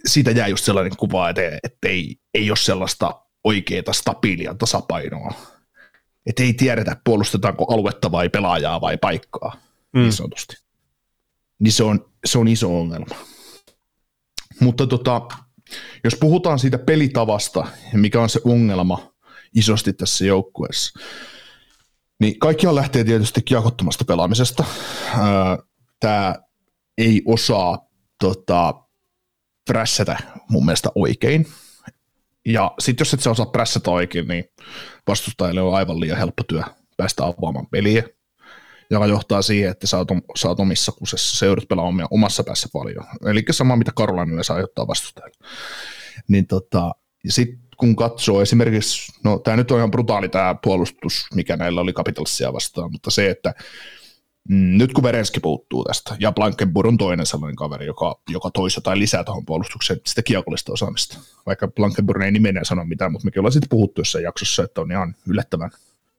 B: siitä jää just sellainen kuva, että, että ei, ei ole sellaista oikeaa stabiilia tasapainoa. Että ei tiedetä, puolustetaanko aluetta vai pelaajaa vai paikkaa, mm. niin sanotusti. Niin se on, se on iso ongelma. Mutta tota, jos puhutaan siitä pelitavasta, mikä on se ongelma isosti tässä joukkueessa, niin kaikkihan lähtee tietysti kiekottomasta pelaamisesta. Tämä ei osaa tota, prässätä mun mielestä oikein. Ja sitten jos et sä osaa prässätä oikein, niin vastustajille on aivan liian helppo työ päästä avaamaan peliä, joka johtaa siihen, että sä oot, sä oot omissa kusessa, se joudut pelaamaan omassa päässä paljon. Eli sama, mitä Karolainen saa aiheuttaa vastustajille. Niin tota, ja sitten kun katsoo esimerkiksi, no tämä nyt on ihan brutaali tämä puolustus, mikä näillä oli Capitalsia vastaan, mutta se, että Mm, nyt kun Verenski puuttuu tästä, ja Blankenburg on toinen sellainen kaveri, joka, joka toisi jotain lisää tuohon puolustukseen, sitä kiekollista osaamista. Vaikka Blankenburg ei nimenä sano mitään, mutta mekin ollaan sitten puhuttu jossain jaksossa, että on ihan yllättävän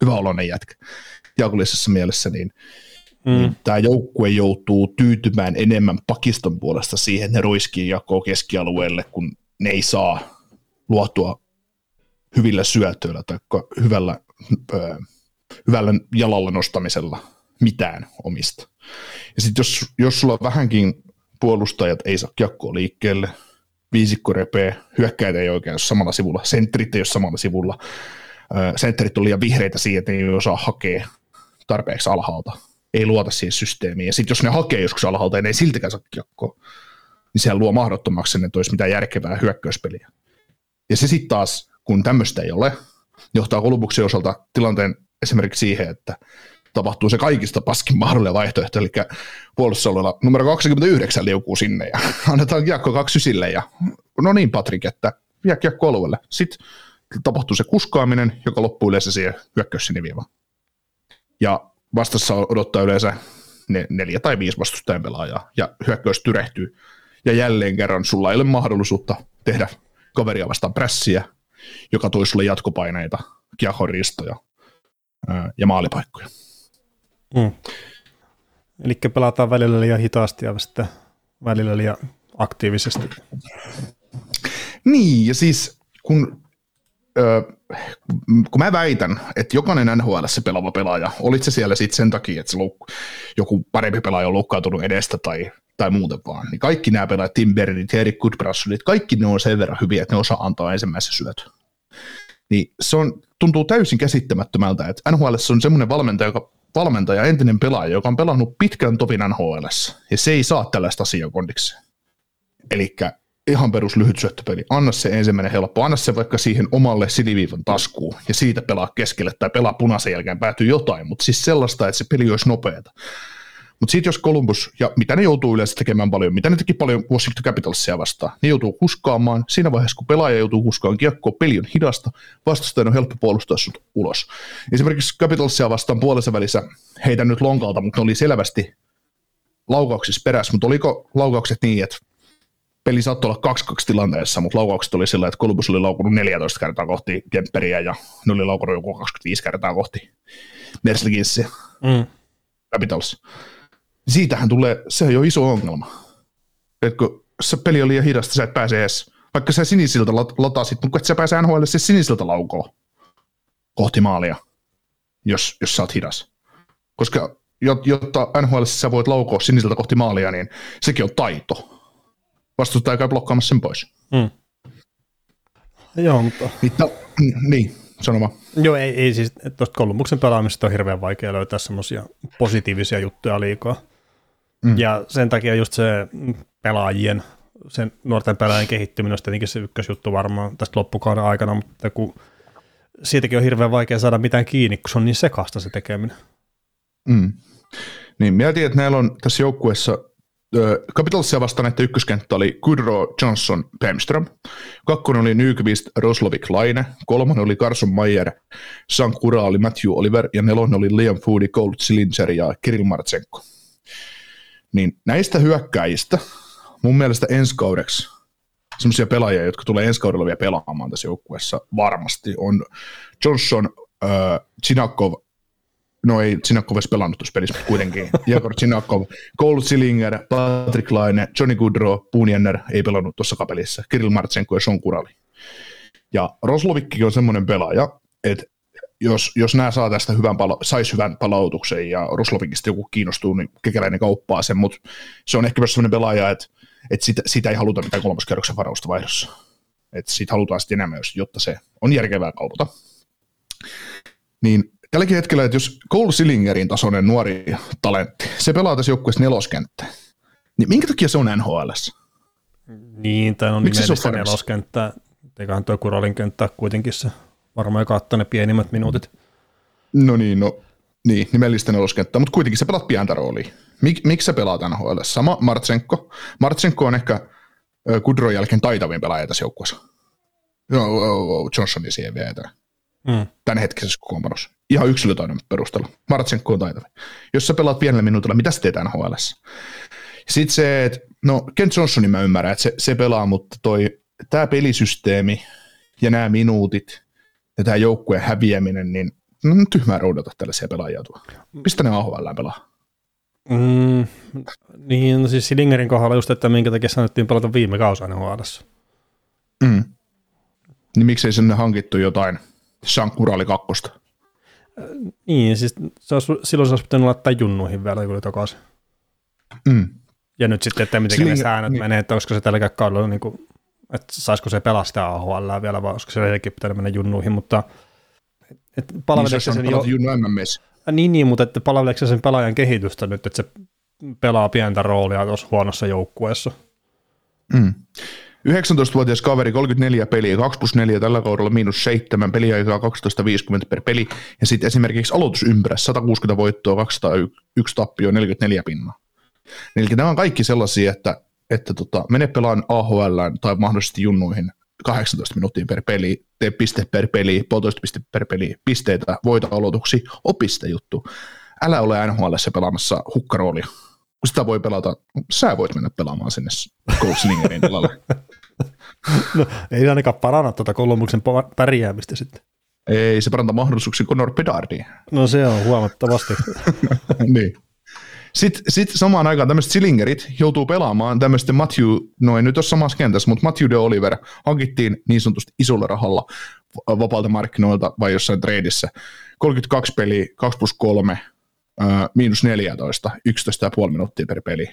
B: hyvä oloinen jätkä kiekollisessa mielessä, niin, mm. niin tämä joukkue joutuu tyytymään enemmän Pakiston puolesta siihen, että ne roiskii jakoa keskialueelle, kun ne ei saa luotua syötöillä tai hyvällä, ö, hyvällä jalalla nostamisella – mitään omista. Ja sitten jos, jos sulla vähänkin puolustajat ei saa kiekkoa liikkeelle, viisikko repee, hyökkäitä ei oikein ole samalla sivulla, sentrit ei ole samalla sivulla, sentrit on liian vihreitä siihen, että ei osaa hakea tarpeeksi alhaalta, ei luota siihen systeemiin. Ja sitten jos ne hakee joskus alhaalta ja ne ei siltikään saa kiekkoa, niin sehän luo mahdottomaksi että olisi mitään järkevää hyökkäyspeliä. Ja se sitten taas, kun tämmöistä ei ole, johtaa Kolumbuksen osalta tilanteen esimerkiksi siihen, että tapahtuu se kaikista paskin mahdollinen vaihtoehto, eli puolustusalueella numero 29 liukuu sinne ja annetaan kiekko 29 ja no niin Patrik, että vie kiekko alueelle. Sitten tapahtuu se kuskaaminen, joka loppuu yleensä siihen hyökkäyssiniviivaan. Ja vastassa odottaa yleensä ne neljä tai viisi vastustajan pelaajaa ja hyökkäys tyrehtyy. Ja jälleen kerran sulla ei ole mahdollisuutta tehdä kaveria vastaan pressiä, joka toisi sulle jatkopaineita, kiekon ristoja ja maalipaikkoja.
A: Mm. Eli pelataan välillä liian hitaasti ja sitten välillä liian aktiivisesti.
B: Niin, ja siis kun, ö, kun mä väitän, että jokainen NHL se pelaava pelaaja, olit se siellä sitten sen takia, että se joku parempi pelaaja on loukkaantunut edestä tai, tai muuten vaan, niin kaikki nämä pelaajat, Tim Bernit, Erik Goodbrassonit, kaikki ne on sen verran hyviä, että ne osaa antaa ensimmäisen syöt. Niin se on, tuntuu täysin käsittämättömältä, että NHL on semmoinen valmentaja, joka valmentaja, entinen pelaaja, joka on pelannut pitkän topin nhl ja se ei saa tällaista asiaa kondikseen. Eli ihan perus lyhyt syöttöpeli. Anna se ensimmäinen helppo, anna se vaikka siihen omalle siniviivan taskuun ja siitä pelaa keskelle tai pelaa punaisen jälkeen päätyy jotain, mutta siis sellaista, että se peli olisi nopeata. Mutta sitten jos Columbus, ja mitä ne joutuu yleensä tekemään paljon, mitä ne teki paljon Washington Capitalsia vastaan, ne joutuu kuskaamaan, siinä vaiheessa kun pelaaja joutuu kuskaamaan kiekkoa, peli on hidasta, vastustajan on helppo puolustaa sut ulos. Esimerkiksi Capitalsia vastaan puolessa välissä heitä nyt lonkalta, mutta ne oli selvästi laukauksissa perässä, mutta oliko laukaukset niin, että peli saattoi olla 2-2 tilanteessa, mutta laukaukset oli sillä, että Columbus oli laukunut 14 kertaa kohti Kemperiä ja ne oli laukunut joku 25 kertaa kohti Mersliginsia. Mm. Capitals siitähän tulee, se on jo iso ongelma. Et kun se peli on liian hidasta, sä et pääse edes, vaikka sä sinisiltä latasit, mutta et sä pääse NHL se sinisiltä laukoon kohti maalia, jos, jos sä oot hidas. Koska jotta NHL sä voit laukoa sinisiltä kohti maalia, niin sekin on taito. Vastustaja käy blokkaamassa sen pois. Mm.
A: Joo, mutta...
B: Niin, ta, niin sanoma.
A: Joo, ei, ei siis tuosta Kolumbuksen pelaamisesta on hirveän vaikea löytää semmoisia positiivisia juttuja liikaa. Mm. Ja sen takia just se pelaajien, sen nuorten pelaajien kehittyminen on tietenkin se ykkösjuttu varmaan tästä loppukauden aikana, mutta kun siitäkin on hirveän vaikea saada mitään kiinni, kun se on niin sekasta se tekeminen.
B: Mm. Niin, mietin, että näillä on tässä joukkueessa Capitalsia vastaan näiden ykköskenttä oli Kudro Johnson Pemström, kakkonen oli Nyqvist Roslovik Laine, kolmonen oli Carson Mayer, Sankura oli Matthew Oliver ja nelonen oli Liam Foodi, Cold Silinger ja Kirill Martsenko. Niin näistä hyökkäjistä mun mielestä ensi kaudeksi semmoisia pelaajia, jotka tulee ensi kaudella vielä pelaamaan tässä joukkueessa varmasti, on Johnson, äh, Chinakov, no ei Chinakov edes pelannut tuossa pelissä, mutta kuitenkin, Jegor Chinakov, Cole Sillinger, Patrick Laine, Johnny Goodrow, Puunjenner ei pelannut tuossa kapelissa, Kirill Martsenko ja Sean Kurali. Ja Roslovikki on semmoinen pelaaja, että jos, jos nämä saa tästä hyvän pala- saisi hyvän palautuksen ja Roslovikista joku kiinnostuu, niin kekäläinen kauppaa sen, mutta se on ehkä myös semmoinen pelaaja, että, että sitä, sitä, ei haluta mitään kolmoskerroksen varausta vaihdossa. Että siitä halutaan sitten enemmän, jotta se on järkevää kaupata. Niin tälläkin hetkellä, että jos Cole Sillingerin tasoinen nuori talentti, se pelaa tässä joukkueessa neloskenttä, niin minkä takia se on NHL?
A: Niin, tai on nimellistä neloskenttää. Eiköhän tuo Kuralin kenttä kuitenkin se varmaan joka ottaa ne pienimmät minuutit.
B: No niin, no niin, nimellistä neloskenttää, mutta kuitenkin se pelaat pientä roolia. Mik, miksi se pelaat NHL? Sama Martsenko. Martsenko on ehkä Kudron jälkeen taitavin pelaaja tässä joukkueessa. No, Johnsonin siihen vielä mm. tämän hetkisessä kokoonpanossa. Ihan yksilötaidon perusteella. Martsenko on taitavin. Jos sä pelaat pienellä minuutilla, mitä sä teet NHL? Sitten se, että no Kent Johnsonin mä ymmärrän, että se, se pelaa, mutta toi, tämä pelisysteemi ja nämä minuutit ja tämä joukkueen häviäminen, niin no, tyhmää roudata tällaisia pelaajia tuo. Mistä ne AHL pelaa?
A: Mm, niin, no siis Silingerin kohdalla just, että minkä takia sanottiin pelata viime kausina nhl
B: mm. Niin miksei sinne hankittu jotain Sankurali kakkosta?
A: Niin, siis se olisi, silloin se olisi pitänyt laittaa junnuihin vielä, kun oli takaisin.
B: Mm.
A: Ja nyt sitten, että miten Slinger, ne säännöt niin. menee, että olisiko se tällä kaudella, niin kuin, että saisiko se pelastaa AHL vielä, vai olisiko se edelleenkin pitänyt mennä junnuihin, mutta
B: että palveleeko niin se, sen jo... Junnu MMS.
A: Niin, niin, mutta että palveleeko se sen pelaajan kehitystä nyt, että se pelaa pientä roolia tuossa huonossa joukkueessa?
B: Mm. 19-vuotias kaveri, 34 peliä, 2 plus 4 tällä kaudella, miinus 7, peliaikaa 12.50 per peli, ja sitten esimerkiksi aloitusympärä, 160 voittoa, 201 tappio, 44 pinnaa. Eli nämä on kaikki sellaisia, että, että tota, mene pelaan AHL tai mahdollisesti junnuihin 18 minuuttia per peli, tee piste per peli, puolitoista piste per peli, pisteitä, voita aloituksi, opiste juttu. Älä ole NHL pelaamassa hukkaroolia. Kun sitä voi pelata, sä voit mennä pelaamaan sinne Goldslingerin tilalle.
A: No, ei ainakaan paranna tuota Kolumbuksen pärjäämistä sitten.
B: Ei, se parantaa mahdollisuuksia Conor Pedardiin.
A: No se on huomattavasti.
B: niin. Sitten sit samaan aikaan tämmöiset silingerit joutuu pelaamaan tämmöisten Matthew, no ei nyt ole samassa kentässä, mutta Matthew de Oliver hankittiin niin sanotusti isolla rahalla vapaalta markkinoilta vai jossain treidissä. 32 peliä, 2 plus 3, miinus 14, 11,5 minuuttia per peli.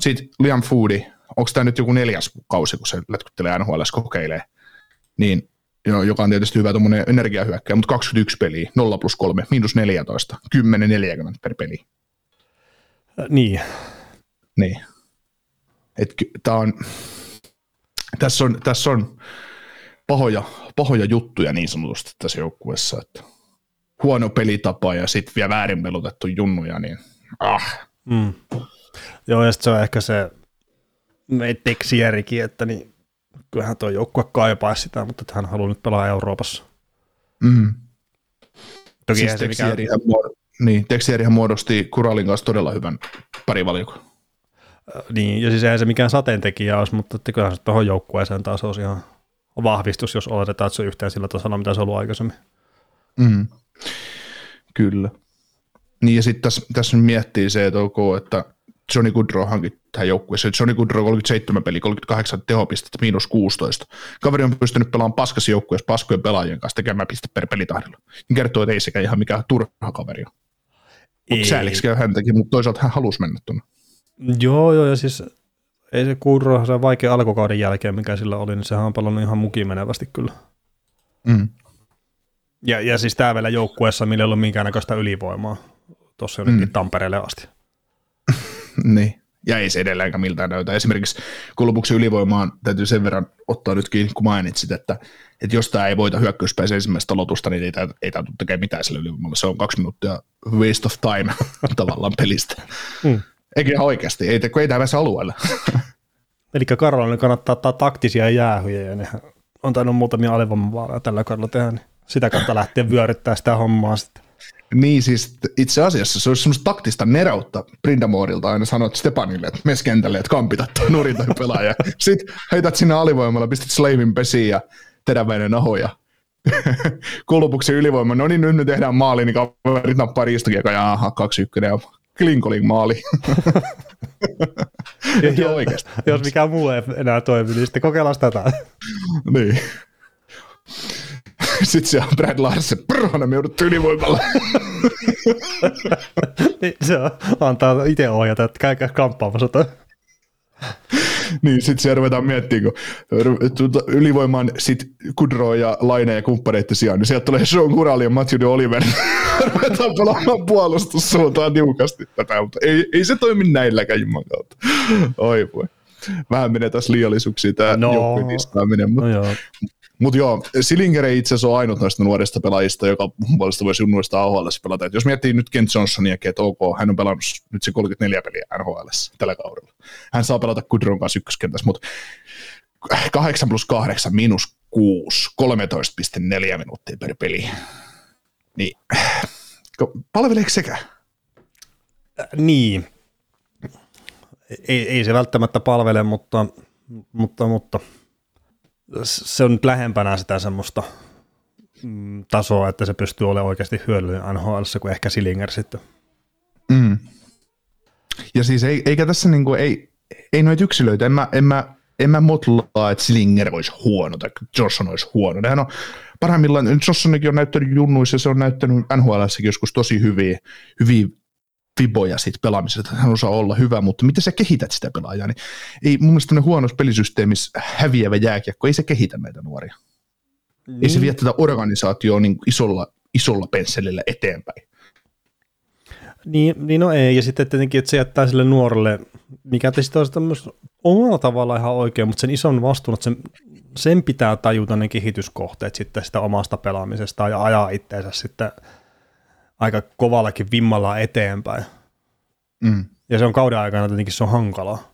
B: Sitten Liam Foodi, onko tämä nyt joku neljäs kausi, kun se lätkuttelee NHL kokeilee, niin joka on tietysti hyvä tuommoinen energiahyökkäjä, mutta 21 peliä, 0 plus 3, miinus 14, 10-40 per peli.
A: Niin.
B: Niin. Et, tää on, tässä, on, tässä on pahoja, pahoja juttuja niin sanotusti tässä joukkueessa, että huono pelitapa ja sitten vielä väärin pelotettu junnuja, niin ah.
A: Mm. Joo, ja se on ehkä se teksijärikin, että niin, kyllähän tuo joukkue kaipaa sitä, mutta hän haluaa nyt pelaa Euroopassa.
B: Mm. Toki siis se mikä... Niin, muodosti Kuralin kanssa todella hyvän parivalikon.
A: Niin, ja siis eihän se mikään sateentekijä olisi, mutta että kyllähän se tuohon joukkueeseen taas olisi ihan vahvistus, jos oletetaan, että se on yhteen sillä tasolla, mitä se on ollut aikaisemmin.
B: Mm. Kyllä. Niin ja sitten tässä, tässä miettii se, että ok, että Johnny Goodrow hankki tähän joukkueeseen. Johnny Goodrow 37 peli, 38 tehopistettä, miinus 16. Kaveri on pystynyt pelaamaan paskassa joukkueessa paskojen pelaajien kanssa tekemään piste per pelitahdilla. Niin kertoo, että ei sekä ihan mikään turha kaveri ole. Mutta sääliksi käy häntäkin, mutta toisaalta hän halusi mennä tuonne.
A: Joo, joo, ja siis ei se Goodrow, se vaikea alkukauden jälkeen, mikä sillä oli, niin sehän on palannut ihan mukimenevästi kyllä.
B: Mm.
A: Ja, ja siis tämä vielä joukkueessa, millä ei ollut minkäännäköistä ylivoimaa tuossa jonnekin mm. Tampereelle asti.
B: niin, ja ei se edelleenkään miltään näytä. Esimerkiksi Kolubuksen ylivoimaan täytyy sen verran ottaa nyt kiinni, kun mainitsit, että, että jos tämä ei voita hyökkäyspäässä ensimmäistä aloitusta, niin ei tämä, ei tämä tule tekemään mitään sille ylivoimalle. Se on kaksi minuuttia waste of time tavallaan pelistä. Mm. Eikä ihan oikeasti, ei, kun ei tämä pääse alueelle.
A: Eli Karolainen kannattaa ottaa taktisia jäähyjä, ja ne on tainnut muutamia alivoimavaaleja tällä kaudella tehdä, niin sitä kautta lähteä vyöryttää sitä hommaa sitten.
B: Niin siis itse asiassa se olisi semmoista taktista neroutta Brindamoorilta aina sanot Stepanille, että mes kentälle, että kampita tuo nurin tai pelaaja. Sitten heität sinne alivoimalla, pistät Slavin pesiin ja teräväinen ahoja. Kulupuksen ylivoima, no niin nyt me tehdään maali, niin kaverit nappaa riistokiekko ja aha, 2-1 ja klinkolin maali.
A: ja oikeasti. Jos mikään muu ei enää toimi, niin sitten kokeillaan tätä.
B: niin. Sitten se on Brad Larsen, prrhana, me joudut ylivoimalla.
A: niin, se on, antaa itse ohjata, että käykää kamppaamassa toi.
B: niin, sitten se ruvetaan miettimään, kun tuota, ylivoimaan sit Kudro ja Laine ja kumppaneiden sijaan, niin sieltä tulee Sean Kurali ja Matthew de Oliver. ruvetaan pelaamaan puolustussuuntaan niukasti tätä, mutta ei, ei se toimi näilläkään jumman kautta. Oi voi. Vähän menee taas liiallisuuksia tämä no. joukkueen mutta, no joo. Mutta joo, Silinger ei itse asiassa ole ainut noista nuorista pelaajista, joka mun puolesta voisi junnuista AHL pelata. Et jos miettii nyt Kent Johnsonia, että ok, hän on pelannut nyt se 34 peliä NHL tällä kaudella. Hän saa pelata Kudron kanssa ykköskentässä, mutta 8 plus 8 miinus 6, 13,4 minuuttia per peli. Niin, palveleeko sekä?
A: Niin. Ei, ei se välttämättä palvele, mutta, mutta, mutta se on nyt lähempänä sitä semmoista mm, tasoa, että se pystyy olemaan oikeasti hyödyllinen NHL, kuin ehkä Silinger sitten.
B: Mm. Ja siis ei, eikä tässä niinku, ei, ei noita yksilöitä, en mä, en mä, en mä motlaa, että Silinger olisi huono tai Johnson olisi huono. Nehän on parhaimmillaan, Johnsonikin on näyttänyt junnuissa se on näyttänyt nhl joskus tosi hyviä, hyviä viboja siitä pelaamisesta, että hän osaa olla hyvä, mutta miten sä kehität sitä pelaajaa, niin ei mun mielestä huonossa pelisysteemissä häviävä jääkiekko, ei se kehitä meitä nuoria. Niin. Ei se vie tätä organisaatioa niin isolla, isolla pensselillä eteenpäin.
A: Niin, niin no ei, ja sitten tietenkin, että se jättää sille nuorelle, mikä tietysti olisi myös omalla tavalla ihan oikein, mutta sen ison vastuun, että sen, sen pitää tajuta ne kehityskohteet sitten sitä omasta pelaamisesta ja ajaa itseensä sitten – aika kovallakin vimmalla eteenpäin. Mm. Ja se on kauden aikana tietenkin se on hankalaa.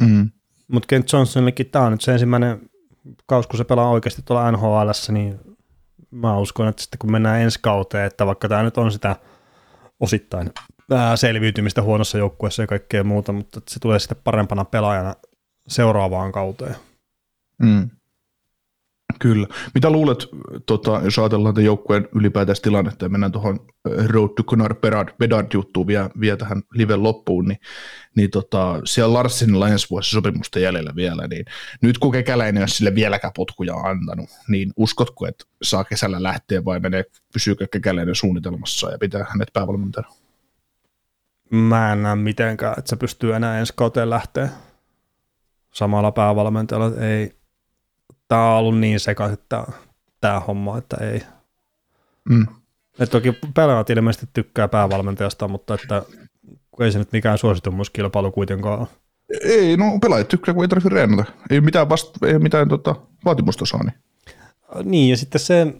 A: Mm. Mutta Kent Johnsonillekin tämä on nyt se ensimmäinen kaus, kun se pelaa oikeasti tuolla nhl niin mä uskon, että sitten kun mennään ensi kauteen, että vaikka tämä nyt on sitä osittain ää, selviytymistä huonossa joukkueessa ja kaikkea muuta, mutta se tulee sitten parempana pelaajana seuraavaan kauteen.
B: Mm. Kyllä. Mitä luulet, tota, jos ajatellaan tämän joukkueen ylipäätään tilannetta ja mennään tuohon äh, Road to Gunnar Bedard-juttuun vielä, vielä tähän live loppuun, niin, niin tota, siellä Larsenilla ensi vuosi sopimusta jäljellä vielä, niin nyt kun Kekäläinen on sille vieläkään potkuja antanut, niin uskotko, että saa kesällä lähteä vai menee, pysyykö Kekäläinen suunnitelmassa ja pitää hänet päävalmentajana?
A: Mä en näe mitenkään, että se pystyy enää ensi kauteen lähteä samalla päävalmentajalla. Ei, tämä on ollut niin sekaisin tämä, tämä homma, että ei. Mm. Et toki pelaajat ilmeisesti tykkää päävalmentajasta, mutta että ei se nyt mikään suositumuskilpailu kuitenkaan
B: Ei, no pelaajat tykkää, kun ei tarvitse reenata. Ei mitään, vasta, ei mitään tota, vaatimustasoa. Niin.
A: niin, ja sitten se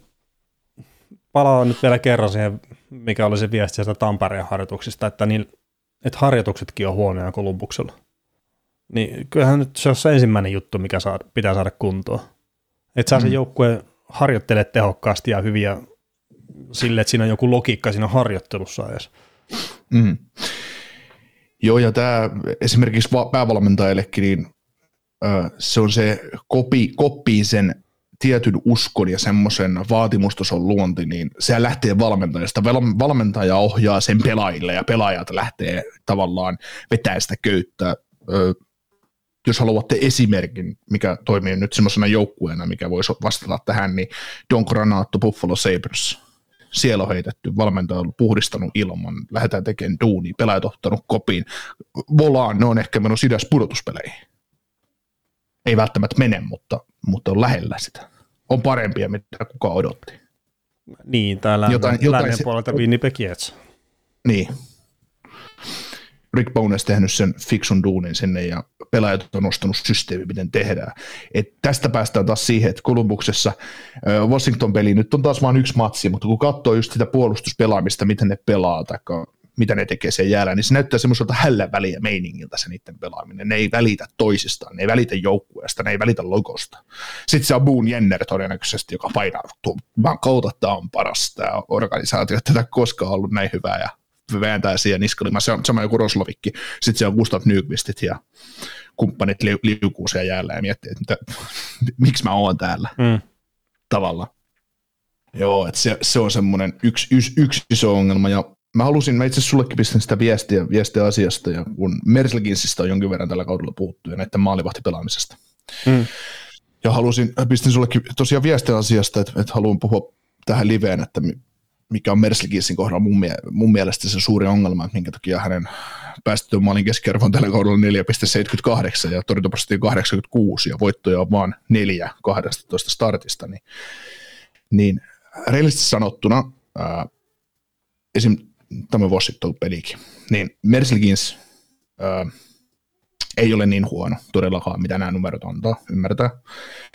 A: palaa nyt vielä kerran siihen, mikä oli se viesti sieltä Tampereen harjoituksista, että, niin, että harjoituksetkin on huonoja Kolumbuksella. Niin kyllähän nyt se on se ensimmäinen juttu, mikä saa, pitää saada kuntoon. Että saa mm. se joukkue harjoittele tehokkaasti ja hyviä sille, että siinä on joku logiikka siinä harjoittelussa edes. Mm.
B: Joo, ja tämä esimerkiksi päävalmentajallekin, niin ö, se on se kopi, koppii sen tietyn uskon ja semmoisen vaatimustason luonti, niin se lähtee valmentajasta. Valmentaja ohjaa sen pelaajille ja pelaajat lähtee tavallaan vetää sitä köyttä jos haluatte esimerkin, mikä toimii nyt semmoisena joukkueena, mikä voisi vastata tähän, niin Don Granato Buffalo Sabres. Siellä on heitetty, valmentaja on puhdistanut ilman, lähdetään tekemään duuni, pelaajat ottanut kopiin. Volaan, ne on ehkä mennyt sidäs pudotuspeleihin. Ei välttämättä mene, mutta, mutta on lähellä sitä. On parempia, mitä kukaan odotti.
A: Niin, täällä jotain, jotain lännen puolelta Winnipeg Jets.
B: Niin, Rick Bones tehnyt sen fiksun duunin sinne ja pelaajat on nostanut systeemi, miten tehdään. Et tästä päästään taas siihen, että Kolumbuksessa Washington-peli nyt on taas vain yksi matsi, mutta kun katsoo just sitä puolustuspelaamista, miten ne pelaa, tai mitä ne tekee sen jäällä, niin se näyttää semmoiselta hällä väliä meiningiltä se niiden pelaaminen. Ne ei välitä toisistaan, ne ei välitä joukkueesta, ne ei välitä logosta. Sitten se on Boone Jenner todennäköisesti, joka painaa, mä kautta, tämä on paras tämä organisaatio, tätä koskaan ollut näin hyvää ja vääntää siihen niskalimaan. Se on sama joku Roslovikki. Sitten se on Gustav Nyqvistit ja kumppanit li- liukuu siellä jäällä ja miettii, että mitä, miksi mä oon täällä mm. tavalla. Joo, että se, se on semmoinen yksi, yksi, yksi iso ongelma ja mä halusin, mä itse sullekin pistän sitä viestiä, viestiä asiasta, ja kun Merselginsistä on jonkin verran tällä kaudella puhuttu ja näiden maalivahtipelaamisesta. Mm. Ja halusin, pistin sullekin tosiaan viestiä asiasta, että, että haluan puhua tähän liveen, että mikä on Merselginsin kohdalla mun, mun mielestä se suuri ongelma, että minkä takia hänen päästetyn maalin keskiarvo on tällä kaudella 4,78 ja torjuntaprosentti on 86 ja voittoja on vaan 4 12 startista, niin, niin reilisesti sanottuna ää, esim. tämä vuosi sitten ollut pelikin, niin Merselgins ää, ei ole niin huono todellakaan, mitä nämä numerot antaa, ymmärtää.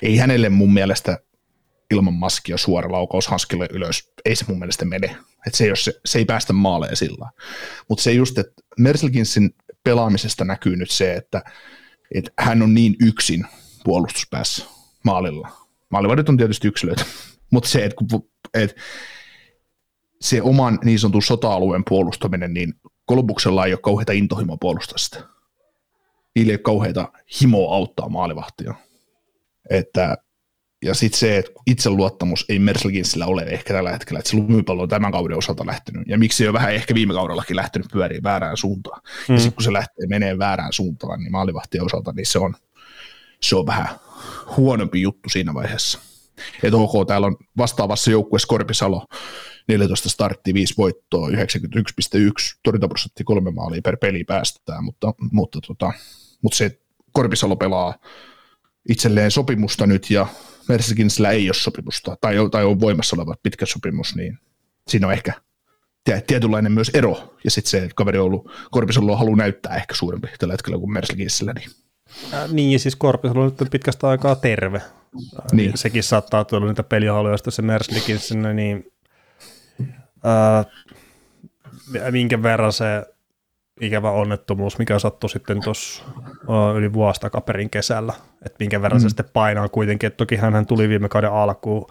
B: Ei hänelle mun mielestä ilman maskia suora laukaus hanskille ylös, ei se mun mielestä mene. Et se, ei se, se ei päästä maaleen sillä. Mutta se just, että Merselginsin pelaamisesta näkyy nyt se, että, että hän on niin yksin puolustuspäässä maalilla. Maalivahdit on tietysti yksilöitä, mutta se, että, että se oman niin sanotun sota-alueen puolustaminen, niin Kolumbuksella ei ole kauheita intohimoa puolustaa sitä. Niillä ei ole kauheita himoa auttaa maalivahtia. Että ja sitten se, että itseluottamus ei Merselginsillä ole ehkä tällä hetkellä, että se lumipallo on tämän kauden osalta lähtenyt. Ja miksi se on vähän ehkä viime kaudellakin lähtenyt pyöriin väärään suuntaan. Mm. Ja sitten kun se lähtee menee väärään suuntaan, niin maalivahtien osalta, niin se on, se on vähän huonompi juttu siinä vaiheessa. Että ok, täällä on vastaavassa joukkueessa Korpisalo, 14 startti, 5 voittoa, 91,1, torjuntaprosentti kolme maalia per peli päästetään, mutta, mutta, tota, mutta se Korpisalo pelaa itselleen sopimusta nyt ja Mercedekinsillä ei ole sopimusta tai, tai on voimassa oleva pitkä sopimus, niin siinä on ehkä tietynlainen myös ero. Ja sitten se, että kaveri on ollut, Korpisalo on halu näyttää ehkä suurempi tällä hetkellä kuin Mercedekinsillä. Niin.
A: Äh, niin, siis Korpisalo on nyt pitkästä aikaa terve. Niin. Sekin saattaa tulla niitä pelihaluja, se Mercedekinsillä, niin äh, minkä verran se ikävä onnettomuus, mikä sattui sitten tuossa yli vuosi takaperin kesällä, että minkä verran mm. se sitten painaa kuitenkin, että toki hän tuli viime kauden alkuun,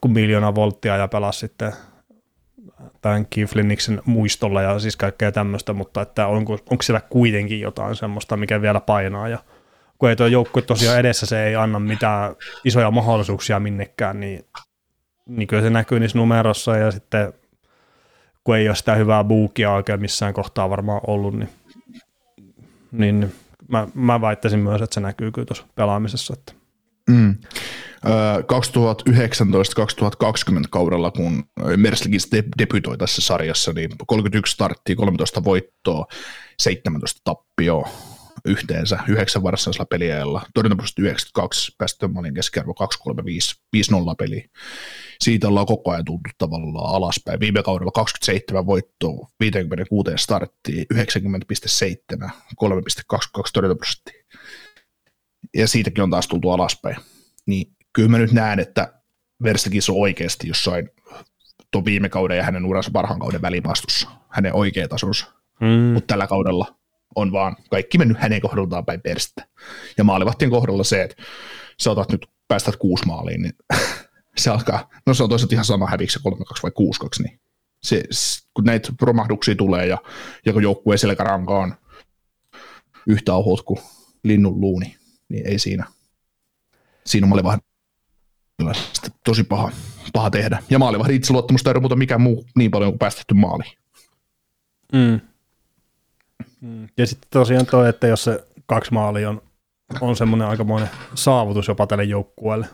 A: kun miljoona volttia ja pelasi sitten tämän Kifliniksen muistolla ja siis kaikkea tämmöistä, mutta että onko, onko siellä kuitenkin jotain semmoista, mikä vielä painaa. Ja kun ei tuo joukkue tosiaan edessä, se ei anna mitään isoja mahdollisuuksia minnekään, niin, niin kyllä se näkyy niissä numerossa ja sitten kun ei ole sitä hyvää buukia oikein missään kohtaa varmaan ollut, niin, niin mä, mä väittäisin myös, että se näkyy kyllä tuossa pelaamisessa. Että. Mm.
B: 2019-2020 kaudella, kun Merslikis debytoi tässä sarjassa, niin 31 starttia, 13 voittoa, 17 tappioa yhteensä yhdeksän varsinaisella peliajalla. Torjuntaprosentti 92, päästöön maalin keskiarvo 235, 5-0 peli. Siitä ollaan koko ajan tultu tavallaan alaspäin. Viime kaudella 27 voittoa, 56 starttia, 90,7, 3,22 torjuntaprosenttia. Ja siitäkin on taas tultu alaspäin. Niin kyllä mä nyt näen, että Verstakis on oikeasti jossain tuon viime kauden ja hänen uransa parhaan kauden välivastussa. Hänen oikea tasonsa. Mm. Mutta tällä kaudella on vaan kaikki mennyt hänen kohdaltaan päin perstä. Ja maalivahtien kohdalla se, että sä otat nyt, päästät kuusi maaliin, niin se alkaa, no se on toisaalta ihan sama häviksi se 3-2 vai 6-2, niin se, kun näitä romahduksia tulee ja, ja kun joukkueen selkäranka on yhtä ohut kuin linnun luuni, niin ei siinä, siinä on maalivahdilla tosi paha, paha tehdä. Ja maalivahdin itseluottamusta ei ole muuta mikään muu niin paljon kuin päästetty maaliin.
A: Mm. Mm. Ja sitten tosiaan toi, että jos se kaksi maalia on, on semmoinen aikamoinen saavutus jopa tälle joukkueelle,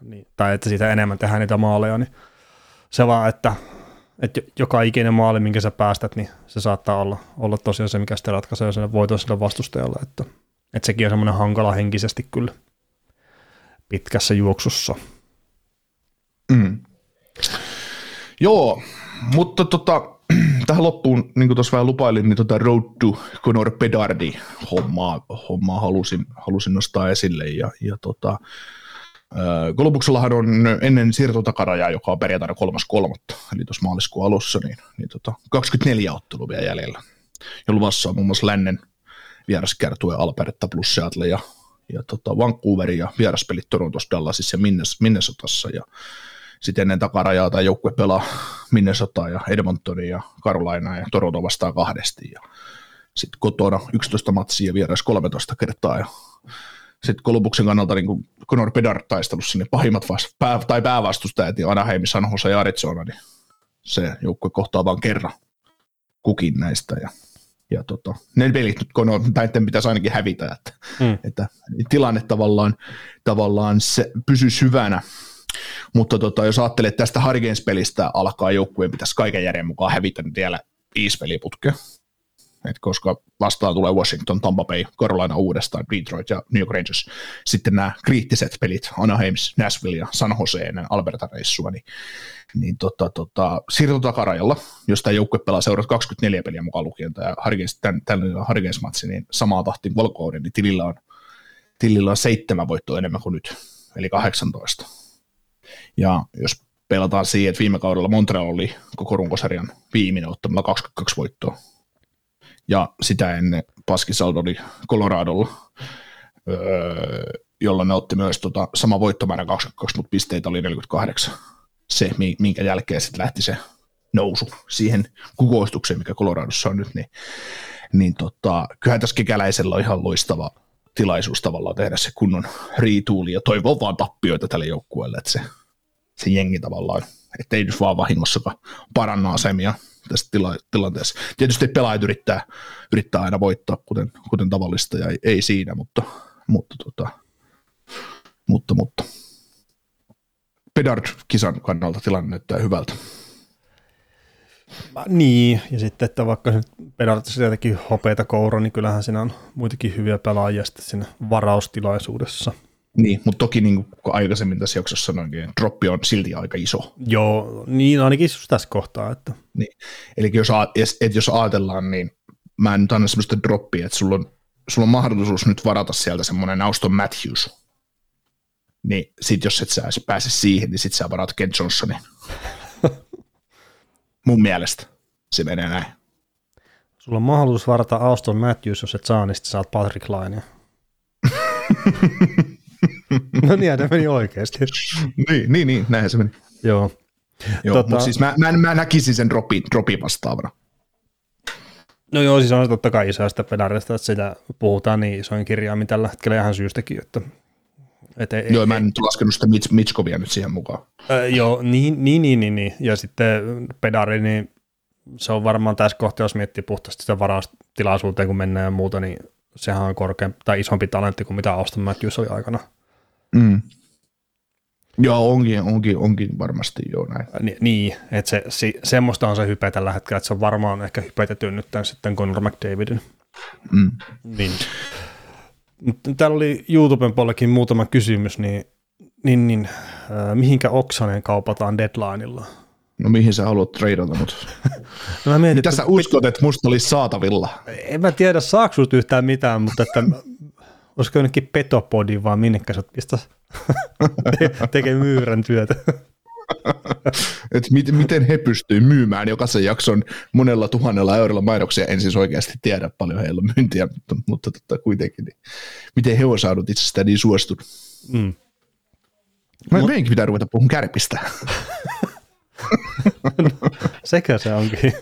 A: niin, tai että siitä enemmän tehdään niitä maaleja, niin se vaan, että, että joka ikinen maali, minkä sä päästät, niin se saattaa olla, olla tosiaan se, mikä sitten ratkaisee sen voiton sille vastustajalle, että, että sekin on semmoinen hankala henkisesti kyllä pitkässä juoksussa.
B: Mm. Joo, mutta tota, tähän loppuun, niin kuin tuossa vähän lupailin, niin tota Road to Conor Pedardi hommaa, hommaa halusin, halusin nostaa esille ja, ja tota, Kolubuksellahan on ennen siirtotakarajaa, joka on perjantaina kolmas kolmatta, eli tuossa maaliskuun alussa, niin, niin tota, 24 ottelua vielä jäljellä. Ja luvassa on muun muassa Lännen vieraskärtue Alberta plus Seattle ja, ja tota Vancouver ja vieraspelit Torontossa, Dallasissa ja Minnesotassa ja sitten ennen takarajaa tämä joukkue pelaa Minnesota ja Edmontonia ja Carolina ja Toronto vastaa kahdesti ja sitten kotona 11 matsia vieras 13 kertaa ja sitten Kolubuksen kannalta niin kuin Conor Bedard taistelussa niin pahimmat vast, pää, tai päävastustajat ja Anaheim, San Jose ja Arizona, niin se joukkue kohtaa vain kerran kukin näistä ja ja tota, ne pelit nyt kun on, näiden pitäisi ainakin hävitä, että, mm. että tilanne tavallaan, tavallaan se pysyy syvänä, mutta tota, jos ajattelee, että tästä Hurricanes-pelistä alkaa joukkueen pitäisi kaiken järjen mukaan hävitä nyt vielä East-peliputkea, et koska vastaan tulee Washington, Tampa Bay, Carolina uudestaan, Detroit ja New York Rangers. Sitten nämä kriittiset pelit, Anaheim, Nashville ja San Jose ennen Alberta-reissua, niin, niin tota, tota, siirto takarajalla, jos tämä joukkue pelaa seurat 24 peliä mukaan lukien, tämä Hurricanes-matsi, niin samaa tahtiin valkouden, niin tilillä on, tilillä on seitsemän voittoa enemmän kuin nyt, eli 18. Ja jos pelataan siihen, että viime kaudella Montreal oli koko runkosarjan viimeinen ottamalla 22 voittoa, ja sitä ennen Paskisaldo oli Coloradolla, öö, jolla ne otti myös tota, sama voittomäärä 22, mutta pisteitä oli 48. Se, minkä jälkeen sitten lähti se nousu siihen kukoistukseen, mikä Coloradossa on nyt, niin, niin tota, kyllähän tässä kekäläisellä on ihan loistava tilaisuus tavallaan tehdä se kunnon riituuli ja toivoo vaan tappioita tälle joukkueelle, että se, se jengi tavallaan, ettei nyt vaan vahingossakaan paranna asemia tässä tila- tilanteessa. Tietysti pelaajat yrittää, yrittää aina voittaa, kuten, kuten tavallista, ja ei, ei siinä, mutta, mutta, tota, mutta, mutta Pedard-kisan kannalta tilanne näyttää hyvältä.
A: Niin, ja sitten, että vaikka se Pedard jotenkin hopeita koura, niin kyllähän siinä on muitakin hyviä pelaajia sitten siinä varaustilaisuudessa –
B: niin, mutta toki niin kuin aikaisemmin tässä jaksossa sanoinkin, että droppi on silti aika iso.
A: Joo, niin ainakin tässä kohtaa. Että.
B: Niin. Eli jos, että jos ajatellaan, niin mä en nyt anna sellaista droppia, että sulla on, sulla on mahdollisuus nyt varata sieltä semmoinen Auston Matthews. Niin sit jos et sä pääse siihen, niin sit sä varaat Ken Johnsonin. Mun mielestä se menee näin.
A: Sulla on mahdollisuus varata Auston Matthews, jos et saa, niin sit saat Patrick Lainea. no niin, se meni oikeasti.
B: niin, niin, niin, näinhän se meni.
A: Joo.
B: Joo, tota... mutta siis mä, mä, mä näkisin sen dropin, dropin vastaavana.
A: No joo, siis on totta kai isoista pedarista, että sitä puhutaan niin isoin kirjaimin tällä hetkellä ihan syystäkin, että
B: et ei, joo, ei, mä en nyt laskenut sitä Mitch, Mitchkovia nyt siihen mukaan.
A: Äh, joo, niin, niin, niin, niin, niin, ja sitten pedari, niin se on varmaan tässä kohtaa, jos miettii puhtaasti sitä varaustilaisuuteen, kun mennään ja muuta, niin sehän on korkeampi tai isompi talentti kuin mitä Auston Matthews oli aikana.
B: Mm. Joo, onkin, onkin, onkin varmasti jo näin.
A: Ni, niin, että se, se, semmoista on se hype tällä hetkellä, että se on varmaan ehkä hypetetty nyt tämän sitten Conor McDavidin. Mm. Niin. Täällä oli YouTuben puolellakin muutama kysymys, niin, niin, niin äh, mihinkä Oksanen kaupataan deadlineilla?
B: No mihin sä haluat treidata mut? no mä mietin, Mitä sä uskot, että musta olisi saatavilla?
A: En mä tiedä, saako yhtään mitään, mutta että olisiko jonnekin petopodi vaan minnekä sä pistä tekee myyrän työtä.
B: Et miten, miten he pystyvät myymään jokaisen jakson monella tuhannella eurolla mainoksia, en siis oikeasti tiedä paljon heillä on myyntiä, mutta, mutta totta, kuitenkin, niin miten he on saanut itsestään niin suostunut. Mm. Mä Mut... meidänkin pitää ruveta puhumaan kärpistä.
A: no, sekä se onkin.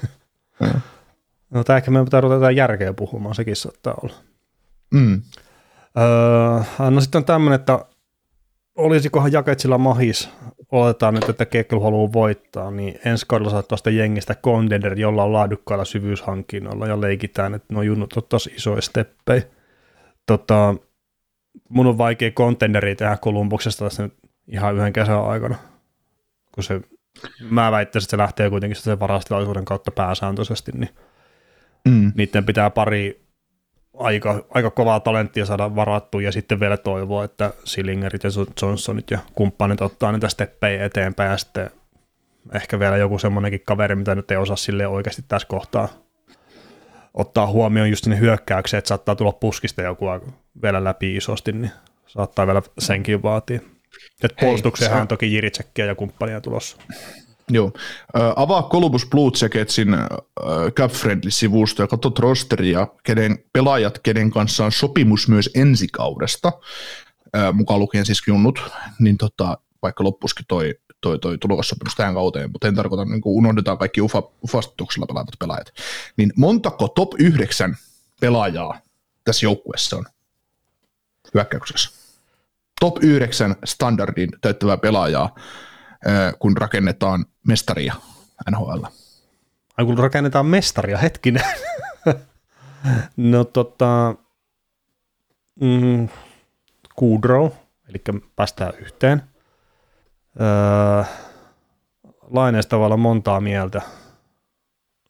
A: no tämä ehkä meidän pitää ruveta järkeä puhumaan, sekin saattaa olla. Mm. Öö, no sitten on tämmöinen, että olisikohan Jaketsilla mahis, oletetaan nyt, että Kekkel haluaa voittaa, niin ensi kaudella saattaa sitä jengistä contender, jolla on laadukkailla syvyyshankinnoilla ja leikitään, että no junnut on tosi isoja steppejä. Tota, mun on vaikea contenderi tehdä Kolumbuksesta tässä nyt ihan yhden kesän aikana, kun se, mä väittäisin, että se lähtee kuitenkin sen varastilaisuuden kautta pääsääntöisesti, niin mm. niiden pitää pari aika, aika kovaa talenttia saada varattua ja sitten vielä toivoa, että Sillingerit ja Johnsonit ja kumppanit ottaa niitä steppejä eteenpäin ja sitten ehkä vielä joku semmoinenkin kaveri, mitä nyt ei osaa sille oikeasti tässä kohtaa ottaa huomioon just sinne hyökkäykseen, että saattaa tulla puskista joku vielä läpi isosti, niin saattaa vielä senkin vaatia. Että puolustukseenhan on toki Jiritsekkiä ja kumppania tulossa.
B: Joo. Ö, avaa Columbus Blue Jacketsin äh, Cap Friendly-sivusto ja katsot rosteria, kenen pelaajat, kenen kanssa on sopimus myös ensi kaudesta, ö, mukaan lukien siis junnut, niin tota, vaikka loppuskin toi, toi, toi tulokassopimus tähän kauteen, mutta en tarkoita, niin kun unohdetaan kaikki UFA, ufastuksella pelaavat pelaajat, niin montako top 9 pelaajaa tässä joukkueessa on hyökkäyksessä? Top 9 standardin täyttävää pelaajaa, kun rakennetaan mestaria NHL.
A: Ai kun rakennetaan mestaria, hetkinen. no tota, mm, Kudrow, eli päästään yhteen. Öö, laineesta tavallaan montaa mieltä,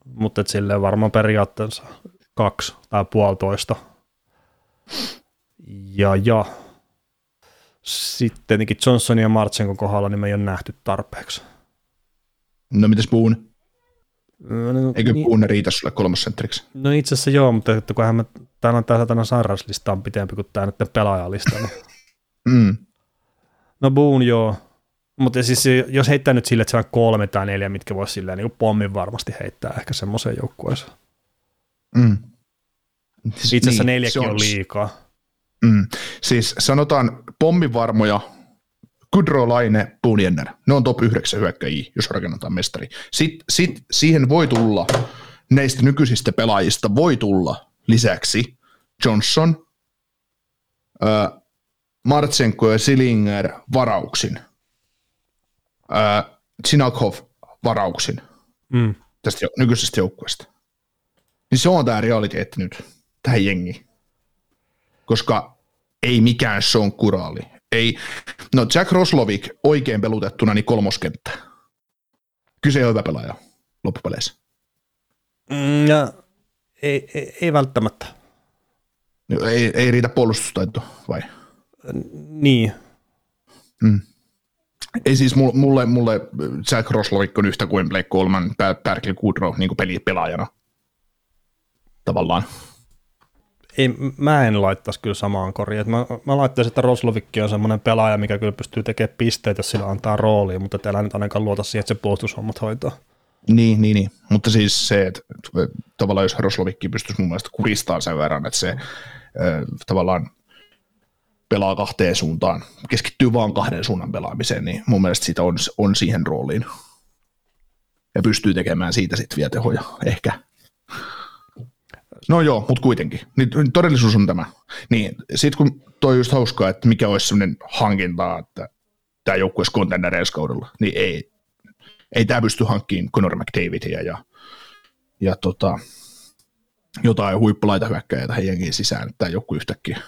A: mutta et silleen varmaan periaatteessa kaksi tai puolitoista. Ja, ja sitten tietenkin Johnson ja Martsenkon kohdalla niin me ei ole nähty tarpeeksi.
B: No mitäs Boone?
A: No,
B: Eikö
A: niin,
B: Boone riitä sulle kolmossentriksi?
A: no itse asiassa joo, mutta että kunhan me, täällä on tämä satana sairauslista on pitempi kuin tämä nyt pelaajalista. Niin.
B: Mm.
A: No Boone joo, mutta siis jos heittää nyt sille, että se on kolme tai neljä, mitkä voisi silleen niin pommin varmasti heittää ehkä semmoiseen joukkueeseen.
B: Mm.
A: Itse asiassa
B: Niin,
A: neljäkin
B: se
A: on liikaa.
B: Mm. Siis sanotaan pommivarmoja, Kudro, Laine, Boone Ne on top 9 hyökkäjiä, jos rakennetaan mestari. Sitten sit siihen voi tulla, näistä nykyisistä pelaajista voi tulla lisäksi Johnson, äh, Martsenko ja Silinger varauksin, äh, Sinakov varauksin
A: Mm.
B: tästä jo- nykyisestä joukkueesta. Niin se on tämä realiteetti nyt tähän jengiin. Koska ei mikään Sean Kuraali. Ei, no Jack Roslovik oikein pelutettuna niin kolmoskenttä. Kyse ole hyvä pelaaja loppupeleissä.
A: Mm, ja ei, ei, ei välttämättä.
B: No, Ei, ei riitä puolustustaito, vai?
A: Niin,
B: Ei siis mulle, mulle, Jack Roslovik on yhtä kuin Blake Coleman, Berkeley Goodrow niin kuin peli, pelaajana. Tavallaan.
A: Ei, mä en laittaisi kyllä samaan koriin. Et Mä, mä laittaisin, että Roslovikki on semmoinen pelaaja, mikä kyllä pystyy tekemään pisteitä, jos sillä antaa roolia, mutta et älä nyt ainakaan luota siihen, että se puolustushommat hoitaa.
B: Niin, niin, niin. Mutta siis se, että tavallaan jos Roslovikki pystyisi mun mielestä kuristamaan sen verran, että se äh, tavallaan pelaa kahteen suuntaan, keskittyy vaan kahden suunnan pelaamiseen, niin mun mielestä siitä on, on siihen rooliin. Ja pystyy tekemään siitä sitten vielä tehoja, ehkä. No joo, mutta kuitenkin. Niin, todellisuus on tämä. Niin, sitten kun toi just hauskaa, että mikä olisi sellainen hankinta, että tämä joukkue olisi contender ensi kaudella, niin ei, ei tämä pysty hankkimaan Conor McDavidia ja, ja tota, jotain huippulaita hyökkäjää tähän jengiin sisään, että tämä joku yhtäkkiä,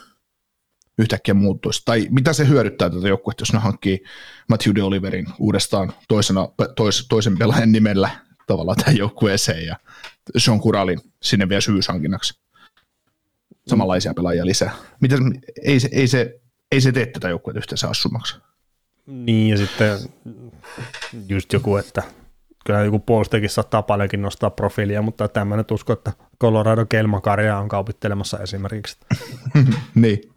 B: yhtäkkiä muuttuisi. Tai mitä se hyödyttää tätä joukkuetta, jos ne hankkii Matthew de Oliverin uudestaan toisena, tois, toisen pelaajan nimellä tavallaan tähän joukkueeseen ja Sean Kuralin sinne vielä syyshankinnaksi. Samanlaisia pelaajia lisää. Mitä, ei, se, ei, se, ei se tee tätä joukkuetta yhteensä assummaksi.
A: Niin, ja sitten just joku, että kyllä joku puolustajakin saattaa paljonkin nostaa profiilia, mutta nyt usko, että Colorado Kelmakaria on kaupittelemassa esimerkiksi.
B: niin.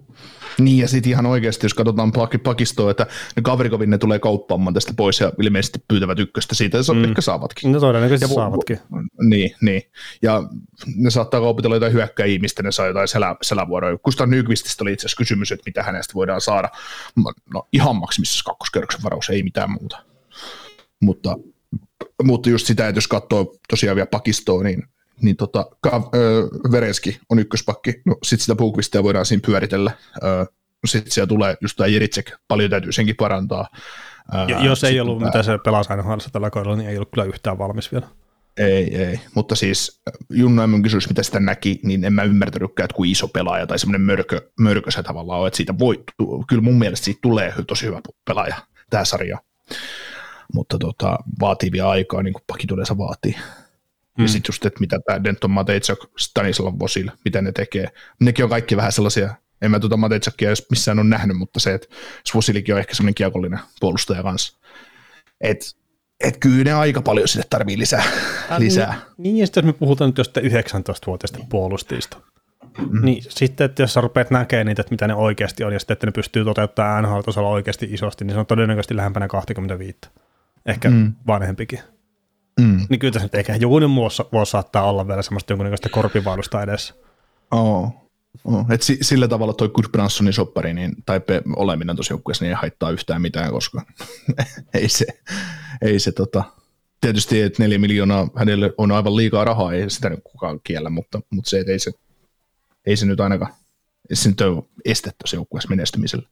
B: Niin, ja sitten ihan oikeasti, jos katsotaan pak- pakistoa, että ne Kavrikovin ne tulee kauppaamaan tästä pois ja ilmeisesti pyytävät ykköstä siitä, ja mm. ehkä saavatkin.
A: No todennäköisesti
B: Ja
A: saavatkin.
B: Niin, niin. Ja ne saattaa kaupitella jotain hyökkäjiä, mistä ne saa jotain selä, selävuoroja. Kustan Nykvististä oli itse asiassa kysymys, että mitä hänestä voidaan saada. No ihan maksimissa kakkoskerroksen varaus, ei mitään muuta. Mutta, mutta just sitä, että jos katsoo tosiaan vielä pakistoa, niin, niin tota, Ka- ö, Vereski on ykköspakki. No sitten sitä Bukvistia voidaan siinä pyöritellä. Sitten siellä tulee just tämä Jiritsek, paljon täytyy senkin parantaa.
A: Jo- Jos ei ollut,
B: tää-
A: mitä se pelasi aina tällä kaudella, niin ei ollut kyllä yhtään valmis vielä.
B: Ei, ei. Mutta siis Junno Emmon kysymys, mitä sitä näki, niin en mä ymmärtänytkään, että kuin iso pelaaja tai semmoinen mörkö, mörkö se tavallaan on, että siitä voi, kyllä mun mielestä siitä tulee tosi hyvä pelaaja tämä sarja. Mutta tota, vaatii vielä aikaa, niin kuin pakit yleensä vaatii. Mm. Ja sitten just, että mitä tämä Denton Matejczak, Stanislav Vosil, mitä ne tekee. Nekin on kaikki vähän sellaisia, en mä tuota Matejczakia edes missään ole nähnyt, mutta se, että Vosilikin on ehkä semmoinen kiekollinen puolustaja kanssa. Että et kyllä ne aika paljon sille tarvii lisää. lisää.
A: Niin, niin, ja sitten jos me puhutaan nyt jostain 19-vuotiaista puolustajista, Mm. Niin sitten, että jos sä rupeat näkemään niitä, että mitä ne oikeasti on, ja sitten, että ne pystyy toteuttamaan NHL-tasolla oikeasti isosti, niin se on todennäköisesti lähempänä 25. Ehkä mm. vanhempikin. Mm. Niin kyllä tässä nyt ehkä jokunen vuosi, vuosi saattaa olla vielä semmoista jonkunnäköistä korpivaudusta edessä.
B: Oh. Oh. Et si- sillä tavalla toi Gudbransonin soppari niin, tai pe- oleminen tuossa joukkueessa niin ei haittaa yhtään mitään, koska ei se, ei se tota, tietysti, että neljä miljoonaa hänelle on aivan liikaa rahaa, ei sitä nyt kukaan kiellä, mutta, mutta se, että ei se, ei se nyt ainakaan, se nyt ole estetty se joukkueessa menestymisellä.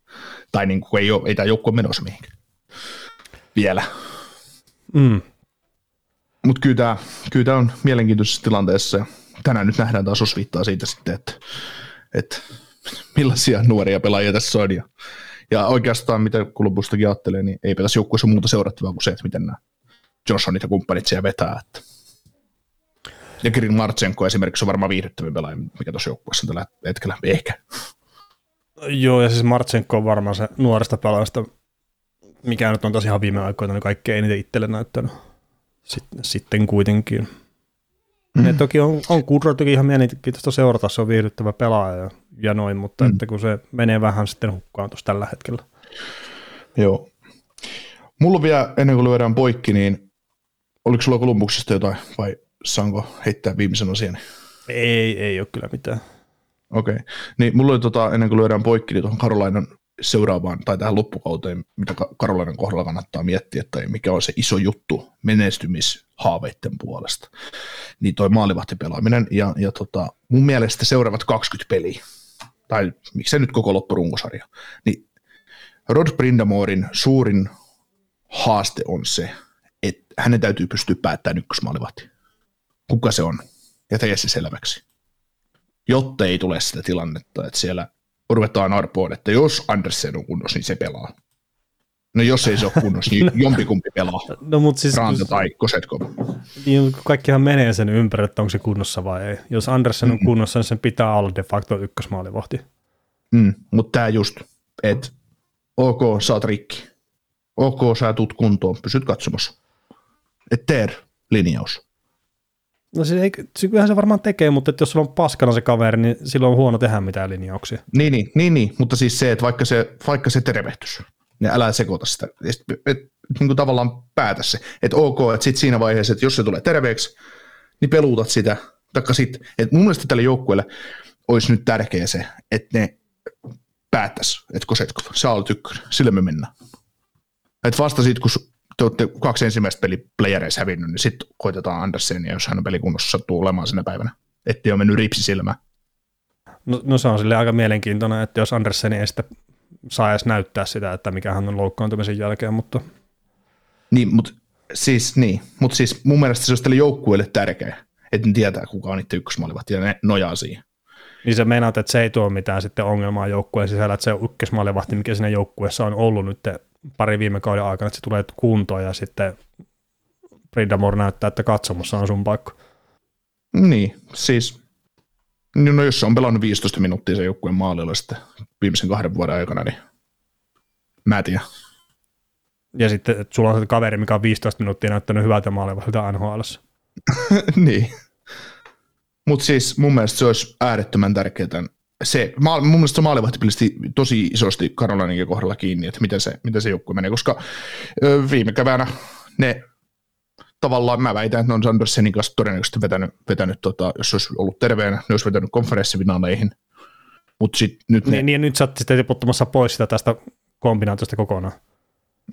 B: Tai niin kuin ei, ole, ei tämä joukkue menossa mihinkään vielä. Mm. Mutta kyllä tämä, kyllä tämä on mielenkiintoisessa tilanteessa. Tänään nyt nähdään taas osviittaa siitä sitten, että, että millaisia nuoria pelaajia tässä on. Ja, ja oikeastaan, mitä kulubustakin ajattelee, niin ei tässä joukkueessa muuta seurattavaa kuin se, että miten nämä Johnsonit ja kumppanit siellä vetää. Että. Ja Kirin Martsenko esimerkiksi on varmaan viihdyttävin pelaaja, mikä tuossa joukkueessa tällä hetkellä ehkä.
A: Joo, ja siis Martsenko on varmaan se nuoresta pelaajasta, mikä nyt on tosiaan viime aikoina niin kaikkein eniten itselle näyttänyt sitten, sitten kuitenkin. Mm. Ja toki on, on Kudro toki ihan mielenkiintoista seurata, se on viihdyttävä pelaaja ja, ja noin, mutta mm. että kun se menee vähän sitten hukkaan tuossa tällä hetkellä.
B: Joo. Mulla vielä, ennen kuin lyödään poikki, niin oliko sulla Kolumbuksesta jotain vai saanko heittää viimeisen asian?
A: Ei, ei ole kyllä mitään.
B: Okei. Okay. Niin mulla oli tota, ennen kuin lyödään poikki, niin tuohon Karolainan seuraavaan tai tähän loppukauteen, mitä Karolainan kohdalla kannattaa miettiä, tai mikä on se iso juttu menestymishaaveiden puolesta, niin toi maalivahtipelaaminen, ja, ja tota, mun mielestä seuraavat 20 peliä, tai miksei nyt koko loppurunkosarja, niin Rod Brindamorin suurin haaste on se, että hänen täytyy pystyä päättämään ykkösmaalivahti. Kuka se on? Ja tee se selväksi. Jotta ei tule sitä tilannetta, että siellä ruvetaan arpoon, että jos Andersen on kunnossa, niin se pelaa. No jos ei se ole kunnossa, niin no, jompikumpi pelaa.
A: No, mutta siis,
B: Ranta tai Kosetkov.
A: Niin, kaikkihan menee sen ympäri, että onko se kunnossa vai ei. Jos Andersen on mm. kunnossa, niin sen pitää olla de facto ykkösmaalivahti.
B: Mm, mutta tämä just, että ok, sä oot rikki. Ok, sä tuut kuntoon, pysyt katsomassa. Et teer linjaus.
A: No se ei, kyllähän se varmaan tekee, mutta että jos sulla on paskana se kaveri, niin silloin on huono tehdä mitään linjauksia.
B: Niin, niin, niin, niin. mutta siis se, että vaikka se, vaikka se tervehtys, niin älä sekoita sitä. Et, et, niin kuin tavallaan päätä se, että ok, että sitten siinä vaiheessa, että jos se tulee terveeksi, niin peluutat sitä. Taikka sit, että mun mielestä tälle joukkueelle olisi nyt tärkeä se, että ne päättäisi, että Kosetkov, sä olet ykkönen, sille me mennään. Että vasta sitten, kun te olette kaksi ensimmäistä peli playereissa hävinnyt, niin sitten koitetaan Andersenia, jos hän on pelikunnossa sattuu olemaan sinä päivänä. Ettei ole mennyt ripsi silmään.
A: No, no, se on sille aika mielenkiintoinen, että jos Andersen ei sitten saa edes näyttää sitä, että mikä hän on loukkaantumisen jälkeen, mutta...
B: Niin, mutta siis, niin. Mut siis mun mielestä se olisi tälle joukkueelle tärkeä, että ne tietää, kuka on itse ykkösmaalivahti ja ne nojaa siihen.
A: Niin se meinaat, että se ei tuo mitään sitten ongelmaa joukkueen sisällä, että se ykkösmaalivahti, mikä siinä joukkueessa on ollut nyt pari viime kauden aikana, että se tulee kuntoon ja sitten Brindamore näyttää, että katsomossa on sun paikka.
B: Niin, siis no jos se on pelannut 15 minuuttia se joukkueen maalilla sitten viimeisen kahden vuoden aikana, niin mä en tiedä.
A: Ja sitten, että sulla on se kaveri, mikä on 15 minuuttia näyttänyt hyvältä maalilla NHL.
B: niin. Mutta siis mun mielestä se olisi äärettömän tärkeää se, mun mielestä se maalivahti tosi isosti Karolainenkin kohdalla kiinni, että miten se, miten se joukkue menee, koska ö, viime keväänä ne tavallaan mä väitän, että ne on Sandersenin kanssa todennäköisesti vetänyt, vetänyt tota, jos olisi ollut terveenä, ne olisi vetänyt konferenssifinaaleihin, mutta sit, nyt
A: ne... Niin, niin, nyt sä oot sitten tiputtamassa pois sitä tästä kombinaatiosta kokonaan.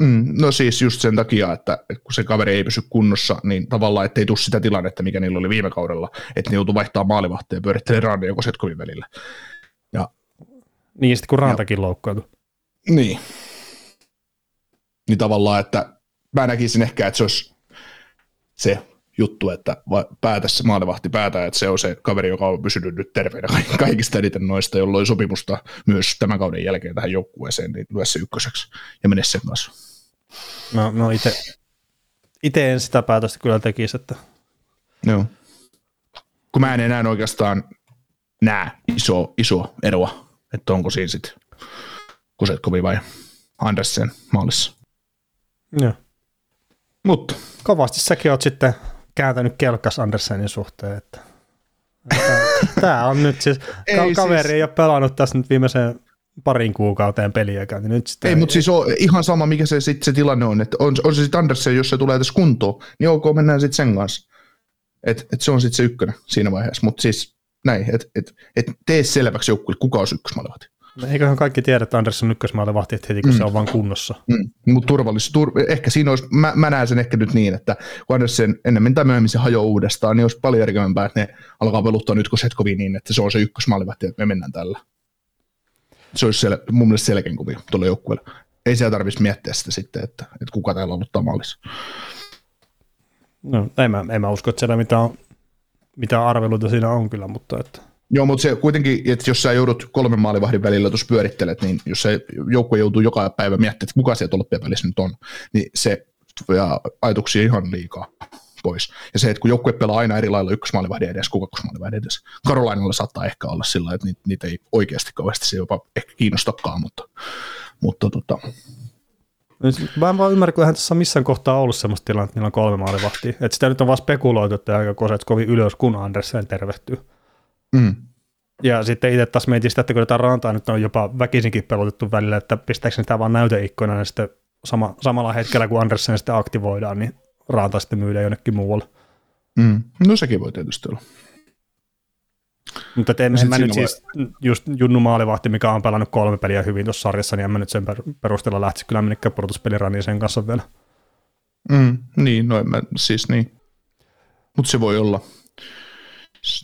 B: Mm, no siis just sen takia, että kun se kaveri ei pysy kunnossa, niin tavallaan ettei tule sitä tilannetta, mikä niillä oli viime kaudella, että ne joutuu vaihtamaan maalivahteen ja pyörittelee Randia ja Kosetkovin välillä.
A: Niin, sitten kun Rantakin loukkaantui.
B: Niin. Niin tavallaan, että mä näkisin ehkä, että se olisi se juttu, että päätä se maalivahti päätä, että se on se kaveri, joka on pysynyt nyt terveenä kaikista eniten noista, jolloin sopimusta myös tämän kauden jälkeen tähän joukkueeseen, niin lyö se ykköseksi ja mene sen kanssa.
A: No, no itse, itse en sitä päätöstä kyllä tekisi, että...
B: Joo. Kun mä en enää oikeastaan näe iso, iso eroa, että onko siinä sitten Kusetkovi vai Andersen maalissa.
A: Joo.
B: Mutta.
A: Kovasti säkin oot sitten kääntänyt kelkas Andersenin suhteen, että Tämä on nyt siis, ei, ka- kaveri siis... ei ole pelannut tässä nyt viimeiseen parin kuukauteen peliäkään. Niin nyt
B: ei, ei, mutta siis on ihan sama, mikä se, sit se tilanne on. Että on, on se sitten Andersen, jos se tulee tässä kuntoon, niin ok, mennään sitten sen kanssa. Et, et se on sitten se ykkönen siinä vaiheessa. Mutta siis näin, että et, et tee selväksi joukkueelle, kuka on ykkösmaalivahti.
A: No eiköhän kaikki tiedä, että Andersson ykkösmaalivahti heti, kun mm. se on vaan kunnossa.
B: Mm. Mutta turvallisuus, tur, ehkä siinä olisi, mä, mä, näen sen ehkä nyt niin, että kun Andersen ennemmin tai myöhemmin se hajoaa uudestaan, niin olisi paljon järkevämpää, että ne alkaa peluttaa nyt kun Setkovi niin, että se on se ykkösmaalivahti, että me mennään tällä. Se olisi sel, mun mielestä selkeän kuvio tuolla joukkueella. Ei siellä tarvitsisi miettiä sitä sitten, että, että kuka täällä aloittaa maalissa.
A: No, en mä, en mä usko, että siellä mitään, mitään arveluita siinä on kyllä, mutta että
B: Joo, mutta se kuitenkin, että jos sä joudut kolmen maalivahdin välillä tuossa pyörittelet, niin jos se joukkue joutuu joka päivä miettimään, että kuka siellä välissä nyt on, niin se ja ajatuksia ihan liikaa pois. Ja se, että kun joukkue pelaa aina eri lailla ykkösmaalivahdin edes kuin kakkosmaalivahdin edes. Karolainalla saattaa ehkä olla sillä että niitä ei oikeasti kauheasti se jopa ehkä kiinnostakaan, mutta, mutta tota,
A: Mä en vaan ymmärrä, kun eihän tässä missään kohtaa ollut sellaista tilannetta, että niillä on kolme maalivahtia. Että sitä nyt on vaan spekuloitu, että aika koset kovin ylös, kun Andersen tervehtyy. Mm. Ja sitten itse taas mietin sitä, että kun tätä rantaa nyt on jopa väkisinkin pelotettu välillä, että pistääkö sitä vaan näyteikkoina, niin sitten sama, samalla hetkellä, kun Andersen sitten aktivoidaan, niin ranta sitten myydään jonnekin muualle.
B: Mm. No sekin voi tietysti olla.
A: Mutta en, en mä nyt siis, just Junnu Maalivahti, mikä on pelannut kolme peliä hyvin tuossa sarjassa, niin en mä nyt sen perusteella lähtisi kyllä minnekään pudotuspeliraniin sen kanssa vielä.
B: Mm, niin, no en mä, siis niin. Mutta se voi olla.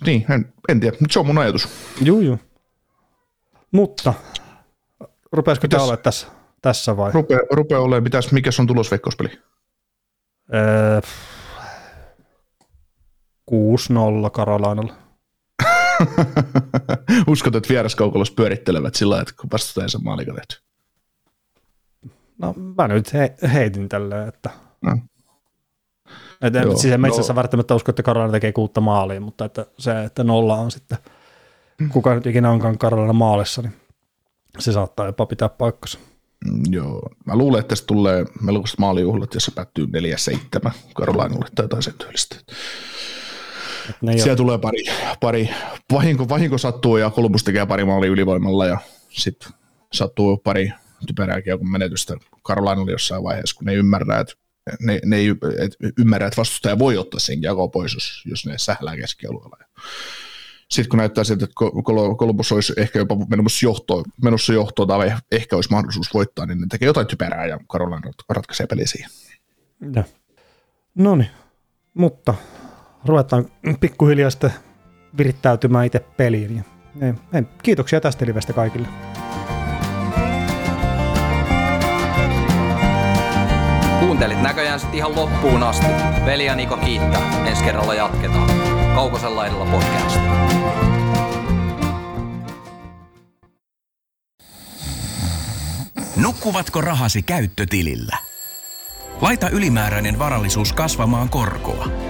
B: Niin, en, en tiedä, mutta se on mun ajatus.
A: Joo, joo. Mutta rupeaisiko tämä olla tässä, tässä vai?
B: Rupea, rupea olemaan, mitäs, mikä on tulos veikkauspeli? Öö,
A: 6-0 Karolainalla.
B: Uskot, että vieraskaukolos pyörittelevät sillä lailla, että kun vastustajansa maalika tehty?
A: No mä nyt he, heitin tälleen, että no. Et Joo, siis en no. välttämättä usko, että Karolina tekee kuutta maalia, mutta että se, että nolla on sitten, kuka nyt ikinä onkaan Karolina maalissa, niin se saattaa jopa pitää paikkansa.
B: Mm, joo, mä luulen, että tästä tulee melkoiset maalijuhlat, jos se päättyy 4-7 Karolainalle tai jotain sen tyylistä. Siellä tulee pari, pari vahinko, vahinko sattuu ja Kolumbus tekee pari maali ylivoimalla ja sitten sattuu pari typerääkin kun menetystä Karolainalle jossain vaiheessa, kun ne ymmärrää, että ne, ne ei et ymmärrä, että vastustaja voi ottaa sen jako pois, jos, jos ne sählää keskialueella. Sitten kun näyttää siltä, että Kolumbus olisi ehkä jopa menossa johtoon, menossa johtoon tai ehkä olisi mahdollisuus voittaa, niin ne tekee jotain typerää ja Karolina ratkaisee peli siihen.
A: No niin, mutta ruvetaan pikkuhiljaa sitten virittäytymään itse peliin. Kiitoksia tästä livestä kaikille.
C: Kuuntelit näköjään sitten ihan loppuun asti. Veli ja Niko kiittää. Ensi kerralla jatketaan. Kaukosella edellä podcast.
D: Nukkuvatko rahasi käyttötilillä? Laita ylimääräinen varallisuus kasvamaan korkoa.